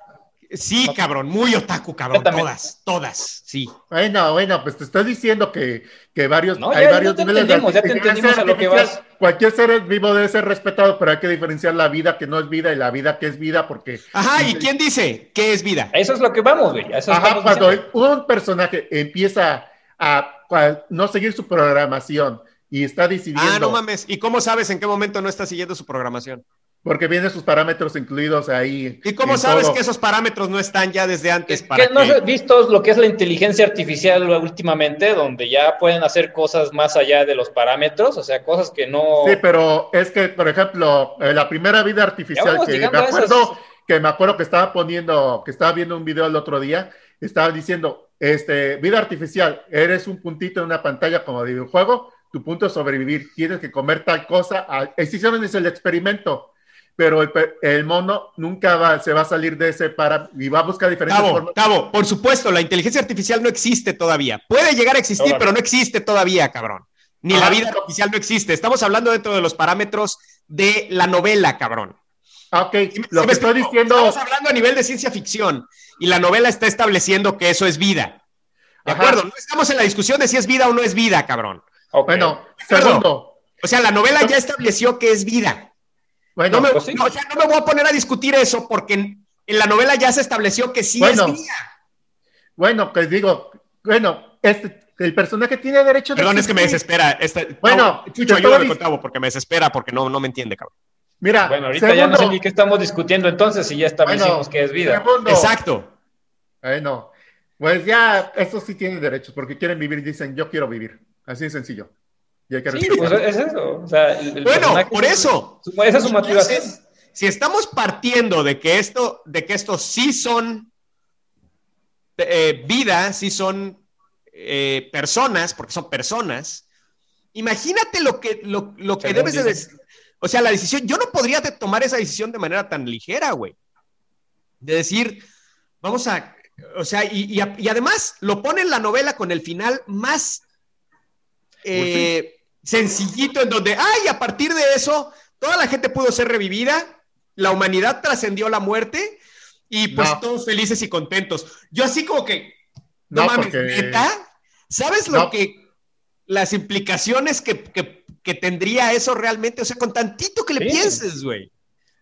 Sí, cabrón, muy otaku, cabrón. Todas, todas, sí. Bueno, bueno, pues te estoy diciendo que, que varios, No, hay ya- varios ya te niveles de entendimos, ya te entendimos a lo que vas. Cualquier ser vivo debe ser respetado, pero hay que diferenciar la vida que no es vida y la vida que es vida, porque Ajá, ¿y quién dice qué es vida? Eso es lo que vamos, güey. a eso Ajá, cuando diciendo. un personaje empieza a, a no seguir su programación y está decidiendo, Ah, no mames. ¿Y cómo sabes en qué momento no está siguiendo su programación? Porque vienen sus parámetros incluidos ahí. ¿Y cómo sabes todo. que esos parámetros no están ya desde antes Es para que no has visto lo que es la inteligencia artificial últimamente, donde ya pueden hacer cosas más allá de los parámetros, o sea, cosas que no... Sí, pero es que, por ejemplo, eh, la primera vida artificial vamos que me esas- acuerdo, que me acuerdo que estaba poniendo, que estaba viendo un video el otro día, estaba diciendo, este, vida artificial, eres un puntito en una pantalla como de videojuego, tu punto es sobrevivir, tienes que comer tal cosa, ah, hicieron ese el experimento, pero el, mono nunca va, se va a salir de ese para y va a buscar diferentes formas. Por supuesto, la inteligencia artificial no existe todavía. Puede llegar a existir, pero no existe todavía, cabrón. Ni la vida artificial no existe. Estamos hablando dentro de los parámetros de la novela, cabrón. Ah, ok, ¿Sí me- lo que estoy explico? diciendo, Estamos hablando a nivel de ciencia ficción y la novela está estableciendo que eso es vida. ¿De Ajá. acuerdo? No estamos en la discusión de si es vida o no es vida, cabrón. Bueno, segundo, O sea, la novela ya estableció que es vida. Bueno, No me, pues sí. no, o sea, no me voy a poner a discutir eso porque en, en la novela ya se estableció que sí Bueno, es vida. bueno, que digo, bueno, este, el personaje tiene derecho de Perdón, es que me desespera. Esta- Bueno, no, Chucho, ayúdame con Tavo porque me desespera porque no, no me entiende, cabrón. Mira, Bueno, ahorita ya no sé ni qué estamos discutiendo entonces, si ya establecimos Bueno, que es vida. Segundo, Exacto. Bueno, pues ya, estos sí tienen derechos porque quieren vivir y dicen, yo quiero vivir. Así de sencillo. Y hay que Sí, pues es eso. O sea, el- el Bueno, por eso. su- esa es su motivación. Entonces, si estamos partiendo de que esto, de que estos sí son eh, vida, sí son eh, personas, porque son personas, imagínate lo que, lo, lo que debes de decir. O sea, la decisión, yo no podría de- tomar esa decisión de manera tan ligera, güey. De decir, vamos a, o sea, y, y a- y además lo pone en la novela con el final más eh, sencillito, en donde, ay, a partir de eso, toda la gente pudo ser revivida, la humanidad trascendió la muerte y pues No. todos felices y contentos. Yo así como que, no, No, mames, porque- ¿neta? ¿Sabes lo que, las implicaciones que, que- que tendría eso realmente? O sea, con tantito que le Sí. pienses, güey.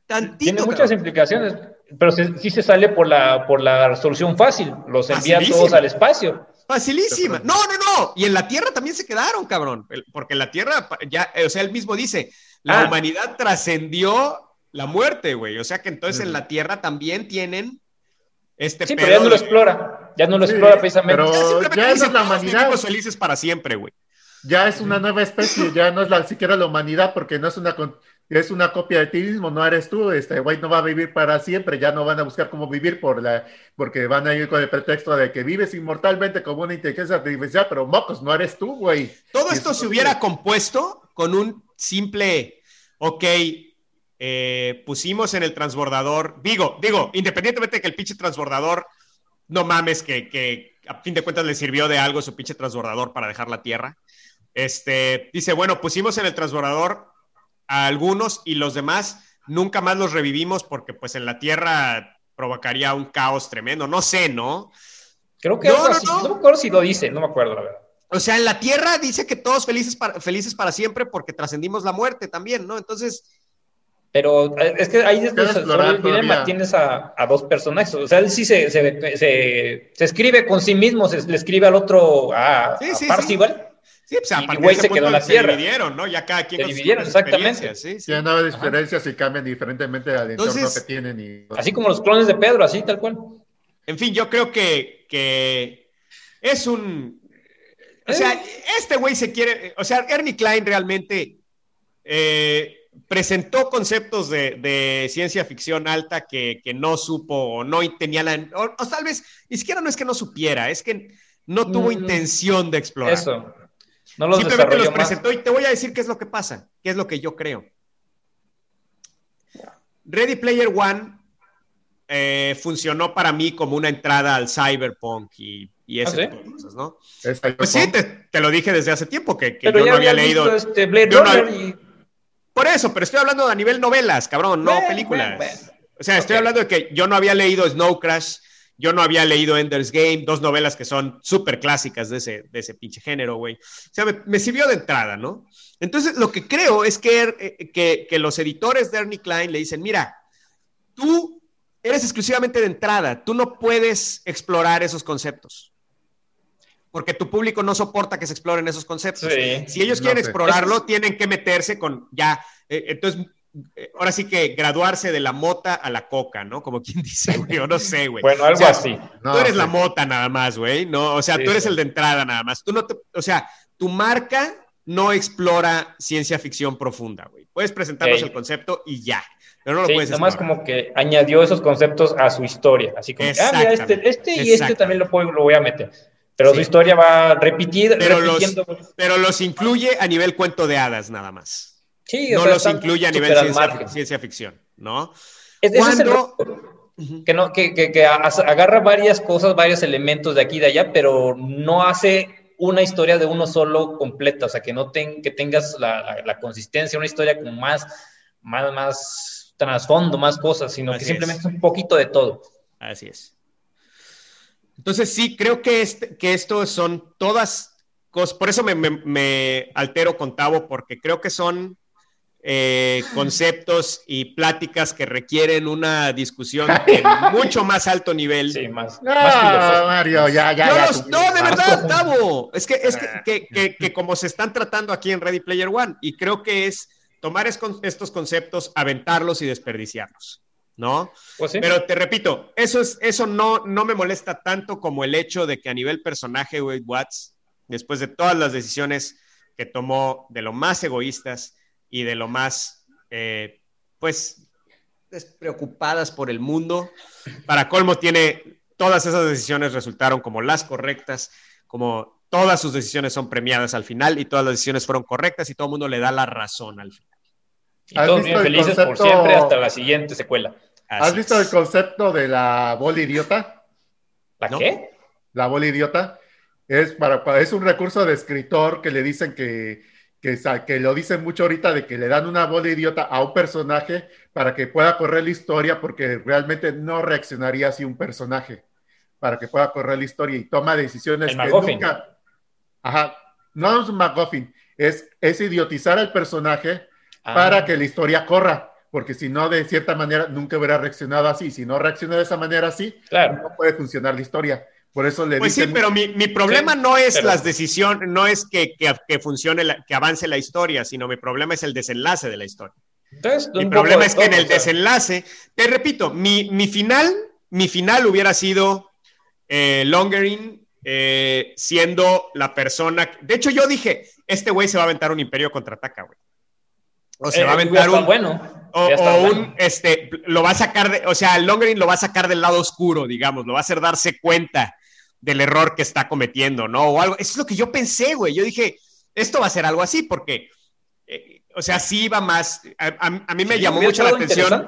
Tantito. Tiene muchas cabrón. implicaciones, pero se- sí se sale por la, por la solución fácil. Los envían Facilísimo. todos al espacio. Facilísima. No, no, no. Y en la Tierra también se quedaron, cabrón. Porque en la Tierra, ya, eh, o sea, él mismo dice, la Ah. humanidad trascendió la muerte, güey. O sea que entonces en la Tierra también tienen este Sí, pero ya no lo explora. Ya no lo Sí, explora precisamente. pero- Ya es la "Todos humanidad". vivimos felices para siempre, güey. Ya es una nueva especie, ya no es la, siquiera la humanidad porque no es una... es una copia de ti mismo, no eres tú, este güey no va a vivir para siempre, ya no van a buscar cómo vivir por la, porque van a ir con el pretexto de que vives inmortalmente como una inteligencia artificial, pero mocos, no eres tú, güey. Todo esto se hubiera compuesto con un simple, ok, eh, pusimos en el transbordador, digo, digo, independientemente de que el pinche transbordador, no mames, que, que a fin de cuentas le sirvió de algo su pinche transbordador para dejar la Tierra. Este, dice, bueno, pusimos en el transbordador a algunos y los demás nunca más los revivimos porque pues en la Tierra provocaría un caos tremendo. No sé, ¿no? Creo que no, no, no. no me acuerdo si lo dice, no me acuerdo la verdad. O sea, en la Tierra dice que todos felices para, felices para siempre porque trascendimos la muerte también, ¿no? Entonces... Pero eh, es que ahí después el dilema tienes a, a, dos personajes. O sea, él sí se, se, se, se, escribe con sí mismo, se le escribe al otro a, sí, sí, a Parcival. Sí. Sí, pues a y güey se quedó en la tierra. Se dividieron, ¿no? Ya cada quien se dividieron, exactamente. Sí, sí. Tienen nuevas diferencias y cambian diferentemente al entorno Entonces, que tienen. Y... Así como los clones de Pedro, así tal cual. En fin, yo creo que, que es un. O sea, eh. este güey se quiere. O sea, Ernie Klein realmente eh, presentó conceptos de, de, ciencia ficción alta que, que, no supo o no tenía la. O, o, tal vez, ni siquiera no es que no supiera, es que no tuvo mm, intención de explorar. Eso. No los Simplemente los presentó más. y te voy a decir qué es lo que pasa, qué es lo que yo creo. Ready Player One eh, funcionó para mí como una entrada al cyberpunk y, y ese ¿Ah, tipo de cosas, ¿no? Pues sí, te, te, lo dije desde hace tiempo que, yo no había leído. Este Blade Runner no, y... Por eso, pero estoy hablando a nivel novelas, cabrón, no bueno, películas. Bueno, bueno. O sea, estoy okay. hablando de que yo no había leído Snow Crash, yo no había leído Ender's Game, dos novelas que son súper clásicas de ese, de ese pinche género, güey. O sea, me, me, sirvió de entrada, ¿no? Entonces, lo que creo es que, eh, que, que los editores de Ernie Klein le dicen, mira, tú eres exclusivamente de entrada, tú no puedes explorar esos conceptos. Porque tu público no soporta que se exploren esos conceptos. Sí, si ellos quieren no sé. explorarlo, tienen que meterse con ya. Eh, entonces, ahora sí que graduarse de la mota a la coca, ¿no? Como quien *laughs* dice, güey, yo no sé, güey. bueno, algo o sea, así. No, tú eres sí. la mota nada más, güey, ¿no? O sea, sí, tú eres sí. el de entrada nada más. Tú no te, o sea, tu marca no explora ciencia ficción profunda, güey. Puedes presentarnos el concepto y ya, pero no lo Sí, puedes nomás explorar. como que añadió esos conceptos a su historia. Así como, que, ah, mira, este, este y este también lo, puedo, lo voy a meter. Pero Sí. su historia va repetida, Pero los, repitiendo. pero los incluye a nivel cuento de hadas nada más. Sí, No o sea, los incluye a nivel ciencia, ciencia ficción, ¿no? Es- es Cuando- error, que, no, que, que, agarra varias cosas, varios elementos de aquí y de allá, pero no hace una historia de uno solo completa, o sea, que no ten, que tengas la, la, la consistencia, una historia con más, más, más trasfondo, más cosas, sino Así que es. simplemente es un poquito de todo. Así es. Entonces sí, creo que, este, que esto son todas cosas, por eso me, me, me altero con Tavo, porque creo que son eh, *laughs* conceptos y pláticas que requieren una discusión *laughs* en mucho más alto nivel. Sí, más, No, más. Mario, ya, ya, no, ya. los- no, de Ah, verdad, Tavo. Es que, es que, que, que, que como se están tratando aquí en Ready Player One, y creo que es tomar es- estos conceptos, aventarlos y desperdiciarlos, ¿no? Pues sí. Pero te repito, eso, es, eso no, no me molesta tanto como el hecho de que a nivel personaje, Wade Watts, después de todas las decisiones que tomó de lo más egoístas y de lo más, eh, pues, despreocupadas por el mundo, para colmo tiene, todas esas decisiones resultaron como las correctas, como todas sus decisiones son premiadas al final y todas las decisiones fueron correctas y todo el mundo le da la razón al final. Y ¿Has todos visto bien el felices por concepto- siempre hasta la siguiente secuela. ¿Has visto es. el concepto de la bola idiota? ¿La ¿No? qué? La bola idiota es, para, para- es un recurso de escritor que le dicen que, que, que lo dicen mucho ahorita de que le dan una bola idiota a un personaje para que pueda correr la historia porque realmente no reaccionaría así un personaje para que pueda correr la historia y toma decisiones El que MacGuffin. nunca... Ajá, no es un McGuffin, es, es idiotizar al personaje Ah, para que la historia corra, porque si no, de cierta manera, nunca hubiera reaccionado así. Si no reacciona de esa manera así, Claro. no puede funcionar la historia. Por eso le Pues sí, pero mi, mi problema Sí, no es pero- las decisiones, no es que, que, que funcione, la- que avance la historia, sino mi problema es el desenlace de la historia. Entonces, Mi problema es que en el o sea, desenlace, te repito, mi, mi final, mi final hubiera sido eh, Longerin eh, siendo la persona. De hecho, yo dije, este güey se va a aventar un imperio contraataca, güey. O se va a Eh, aventar un. bueno. O, o bueno. un, este, lo va a sacar de, o sea, el Longgreen lo va a sacar del lado oscuro, digamos, lo va a hacer darse cuenta del error que está cometiendo, ¿no? O algo, eso es lo que yo pensé, güey. Yo dije, esto va a ser algo así, porque, eh, o sea, sí va más, a, a- a mí me Sí, llamó mucho la atención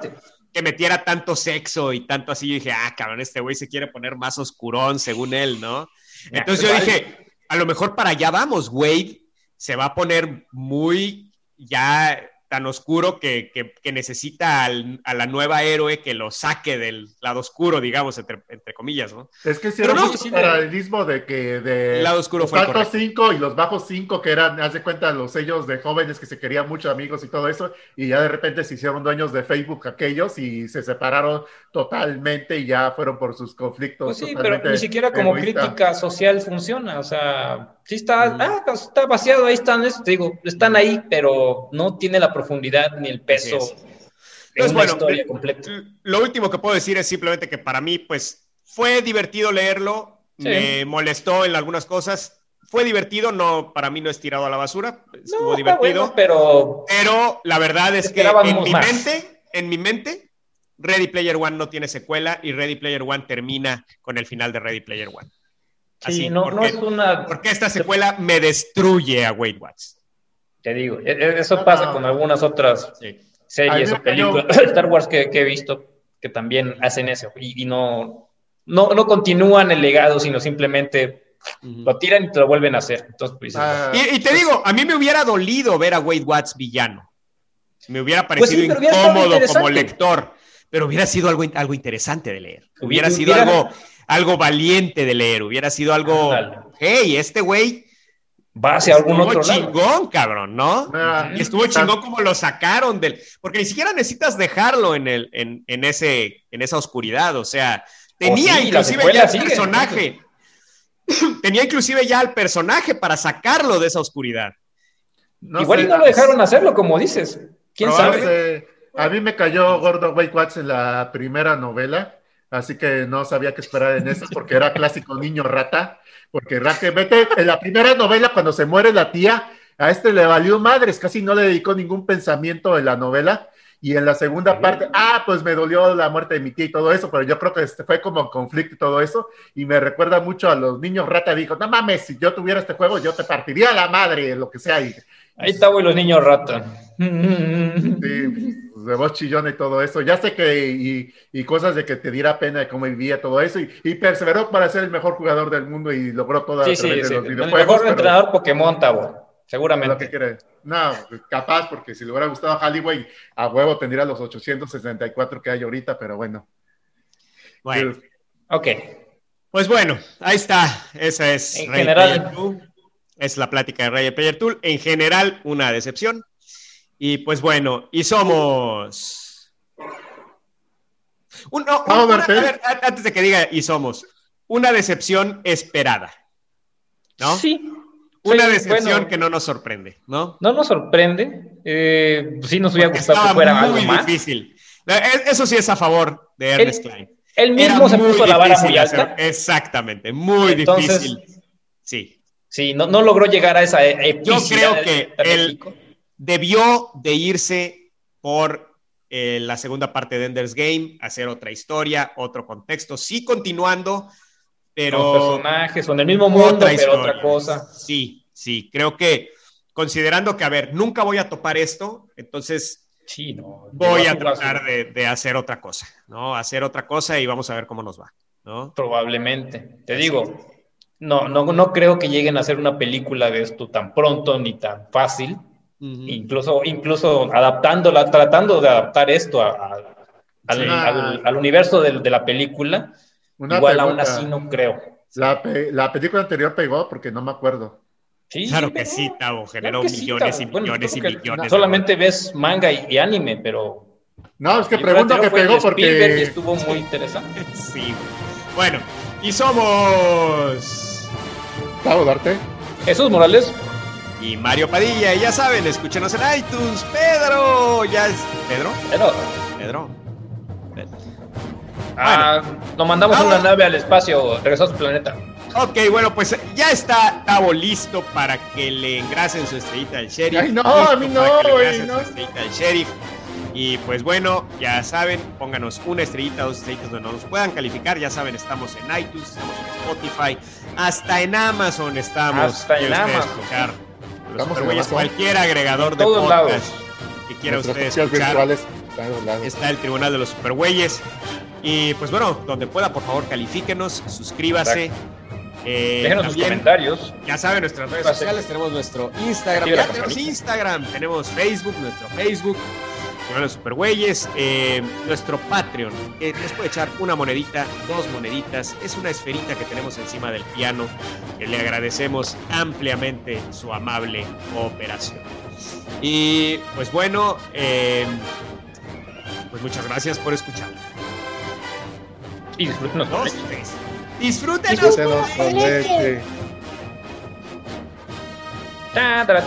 que metiera tanto sexo y tanto así. Yo dije, ah, cabrón, este güey se quiere poner más oscurón, según él, ¿no? Ya, Entonces yo vale. dije, a lo mejor para allá vamos, Wade se va a poner muy ya tan oscuro que, que- que necesita al- a la nueva héroe que lo saque del lado oscuro, digamos, entre, entre comillas, ¿no? Es que hicieron no, mucho sí, paralelismo de que de El lado oscuro los altos correcto. 5 y los bajos 5 que eran, haz de cuenta, los sellos de jóvenes que se querían mucho, amigos y todo eso, y ya de repente se hicieron dueños de Facebook aquellos y se separaron totalmente y ya fueron por sus conflictos. Pues sí, pero ni siquiera como egoístas. crítica social funciona. O sea, sí está, Mm. ah, está vaciado, ahí están, es- te digo, están ahí, pero no tiene la profundidad ni el peso es. de Entonces, una bueno, historia completa. Lo último que puedo decir es simplemente que para mí, pues, fue divertido leerlo, Sí. me molestó en algunas cosas, fue divertido, no, para mí no es tirado a la basura, estuvo No, divertido. bueno, pero Pero la verdad es que en mi más. mente, en mi mente, Ready Player One no tiene secuela y Ready Player One termina con el final de Ready Player One. sí, Así, no, porque, no es una. porque esta secuela me destruye a Wade Watts. Te digo, e- e- eso No, pasa no. con algunas otras Sí. series A o películas *laughs* Star Wars que, que he visto que también hacen eso y, y no, no, no continúan el legado, sino simplemente lo tiran y te lo vuelven a hacer. Entonces, pues, Ah, Y, y te digo, a mí me hubiera dolido ver a Wade Watts villano. Me hubiera Pues sí, parecido hubiera incómodo como lector, pero hubiera sido algo, algo interesante de leer. Hubiera, Hubiera- sido hubiera- algo, algo valiente de leer. Hubiera sido algo, hey, este güey va hacia algún estuvo otro lado. chingón, cabrón, ¿no? ah, Y estuvo tan- chingón como lo sacaron del. Porque ni siquiera necesitas dejarlo en, el, en, en ese, en esa oscuridad. O sea, tenía Oh, sí, la inclusive ya el sigue, personaje. tenía inclusive ya el personaje para sacarlo de esa oscuridad. no Igual sé, y no lo dejaron hacerlo, como dices. ¿Quién sabe? A mí me cayó gordo Wade Watts en la primera novela, así que no sabía qué esperar en eso, porque era clásico niño rata. Porque realmente en la primera novela, cuando se muere la tía, a este le valió madres, casi no le dedicó ningún pensamiento en la novela. Y en la segunda parte, ah, pues me dolió la muerte de mi tía y todo eso, pero yo creo que este fue como conflicto y todo eso. Y me recuerda mucho a los niños rata. Dijo, no mames, si yo tuviera este juego, yo te partiría la madre, lo que sea. Y, Ahí está, güey, los niños rata. Sí, de voz chillona y todo eso. Ya sé que, y, y cosas de que te diera pena de cómo vivía todo eso, y, y perseveró para ser el mejor jugador del mundo y logró todo Sí, a sí, través sí. de los El videojuegos. mejor pero entrenador Pokémon, Tabo. lo que Seguramente. quiere. No, capaz, porque si le hubiera gustado a Halliway, a huevo tendría los 864 que hay ahorita, pero bueno. Bueno, Ok. pues bueno, ahí está. Esa es En general- Player. Es la plática de Ready Player Tool. En general, una decepción. Y pues bueno, y somos. Un- no, una- a ver, antes de que diga y somos, una decepción esperada. ¿No? Sí. Una Sí, decepción bueno. que no nos sorprende, ¿no? No nos sorprende. Eh, pues sí nos hubiera gustado que fuera algo muy más. difícil. Eh, Eso sí es a favor de Ernest Él- Klein. Él Era mismo se puso la vara muy hacer- alta. Exactamente, muy Entonces, difícil. Sí. Sí, no, no logró llegar a esa e- Yo creo que México. Debió de irse por eh, la segunda parte de Ender's Game, hacer otra historia, otro contexto, sí continuando, pero Los personajes son del mismo mundo, pero historia. otra cosa. Sí, sí, creo que considerando que, a ver, nunca voy a topar esto, entonces Sí, no. voy a tratar de, de hacer otra cosa, ¿no? Hacer otra cosa y vamos a ver cómo nos va, ¿no? Probablemente. Te digo, no, no, no creo que lleguen a hacer una película de esto tan pronto ni tan fácil. Incluso, incluso adaptándola, tratando de adaptar esto a- a- al, al- al universo del- de, la película, Una igual aún así no creo. La, pe- la película anterior pegó porque no me acuerdo. Sí, Claro sí, que pero- sí, Tavo, generó claro que sí, millones y Bueno, millones y millones. de Solamente ves manga y, y anime, pero. No, es que pregunto que pegó de Spielberg y porque. estuvo muy interesante. *laughs* Sí. Bueno, y somos Tavo, darte. Jesús Morales, y Mario Padilla, y ya saben, escúchenos en iTunes. Pedro, ya es Pedro, pero. Pedro. Ah, nos mandamos Vamos. una nave al espacio, regresó a su planeta. Ok, bueno, pues ya está Tavo listo para que le engrasen su estrellita al sheriff. Ay, no, Listo a mí no, para que le engrasen no. su estrellita al sheriff. Y pues bueno, ya saben, pónganos una estrellita, dos estrellitas donde nos puedan calificar. Ya saben, estamos en iTunes, estamos en Spotify, hasta en Amazon estamos. Hasta en Amazon. Estamos en Supergüeyes, Amazon. cualquier agregador En de podcast lados. que quiera Nuestras usted escuchar está el Tribunal de los Supergüeyes. Y pues bueno, donde pueda, por favor, califíquenos, suscríbase. Eh, Déjenos sus comentarios. ya saben, nuestras redes sociales, tenemos nuestro Instagram, ya tenemos. Instagram, tenemos Facebook, nuestro Facebook, Los Supergüeyes, eh, nuestro Patreon, que les puede echar una monedita, dos moneditas, es una esferita que tenemos encima del piano, que le agradecemos ampliamente su amable cooperación. Y pues bueno, eh, pues muchas gracias por escuchar. Y disfruten los Dos, tres. Ta, ta,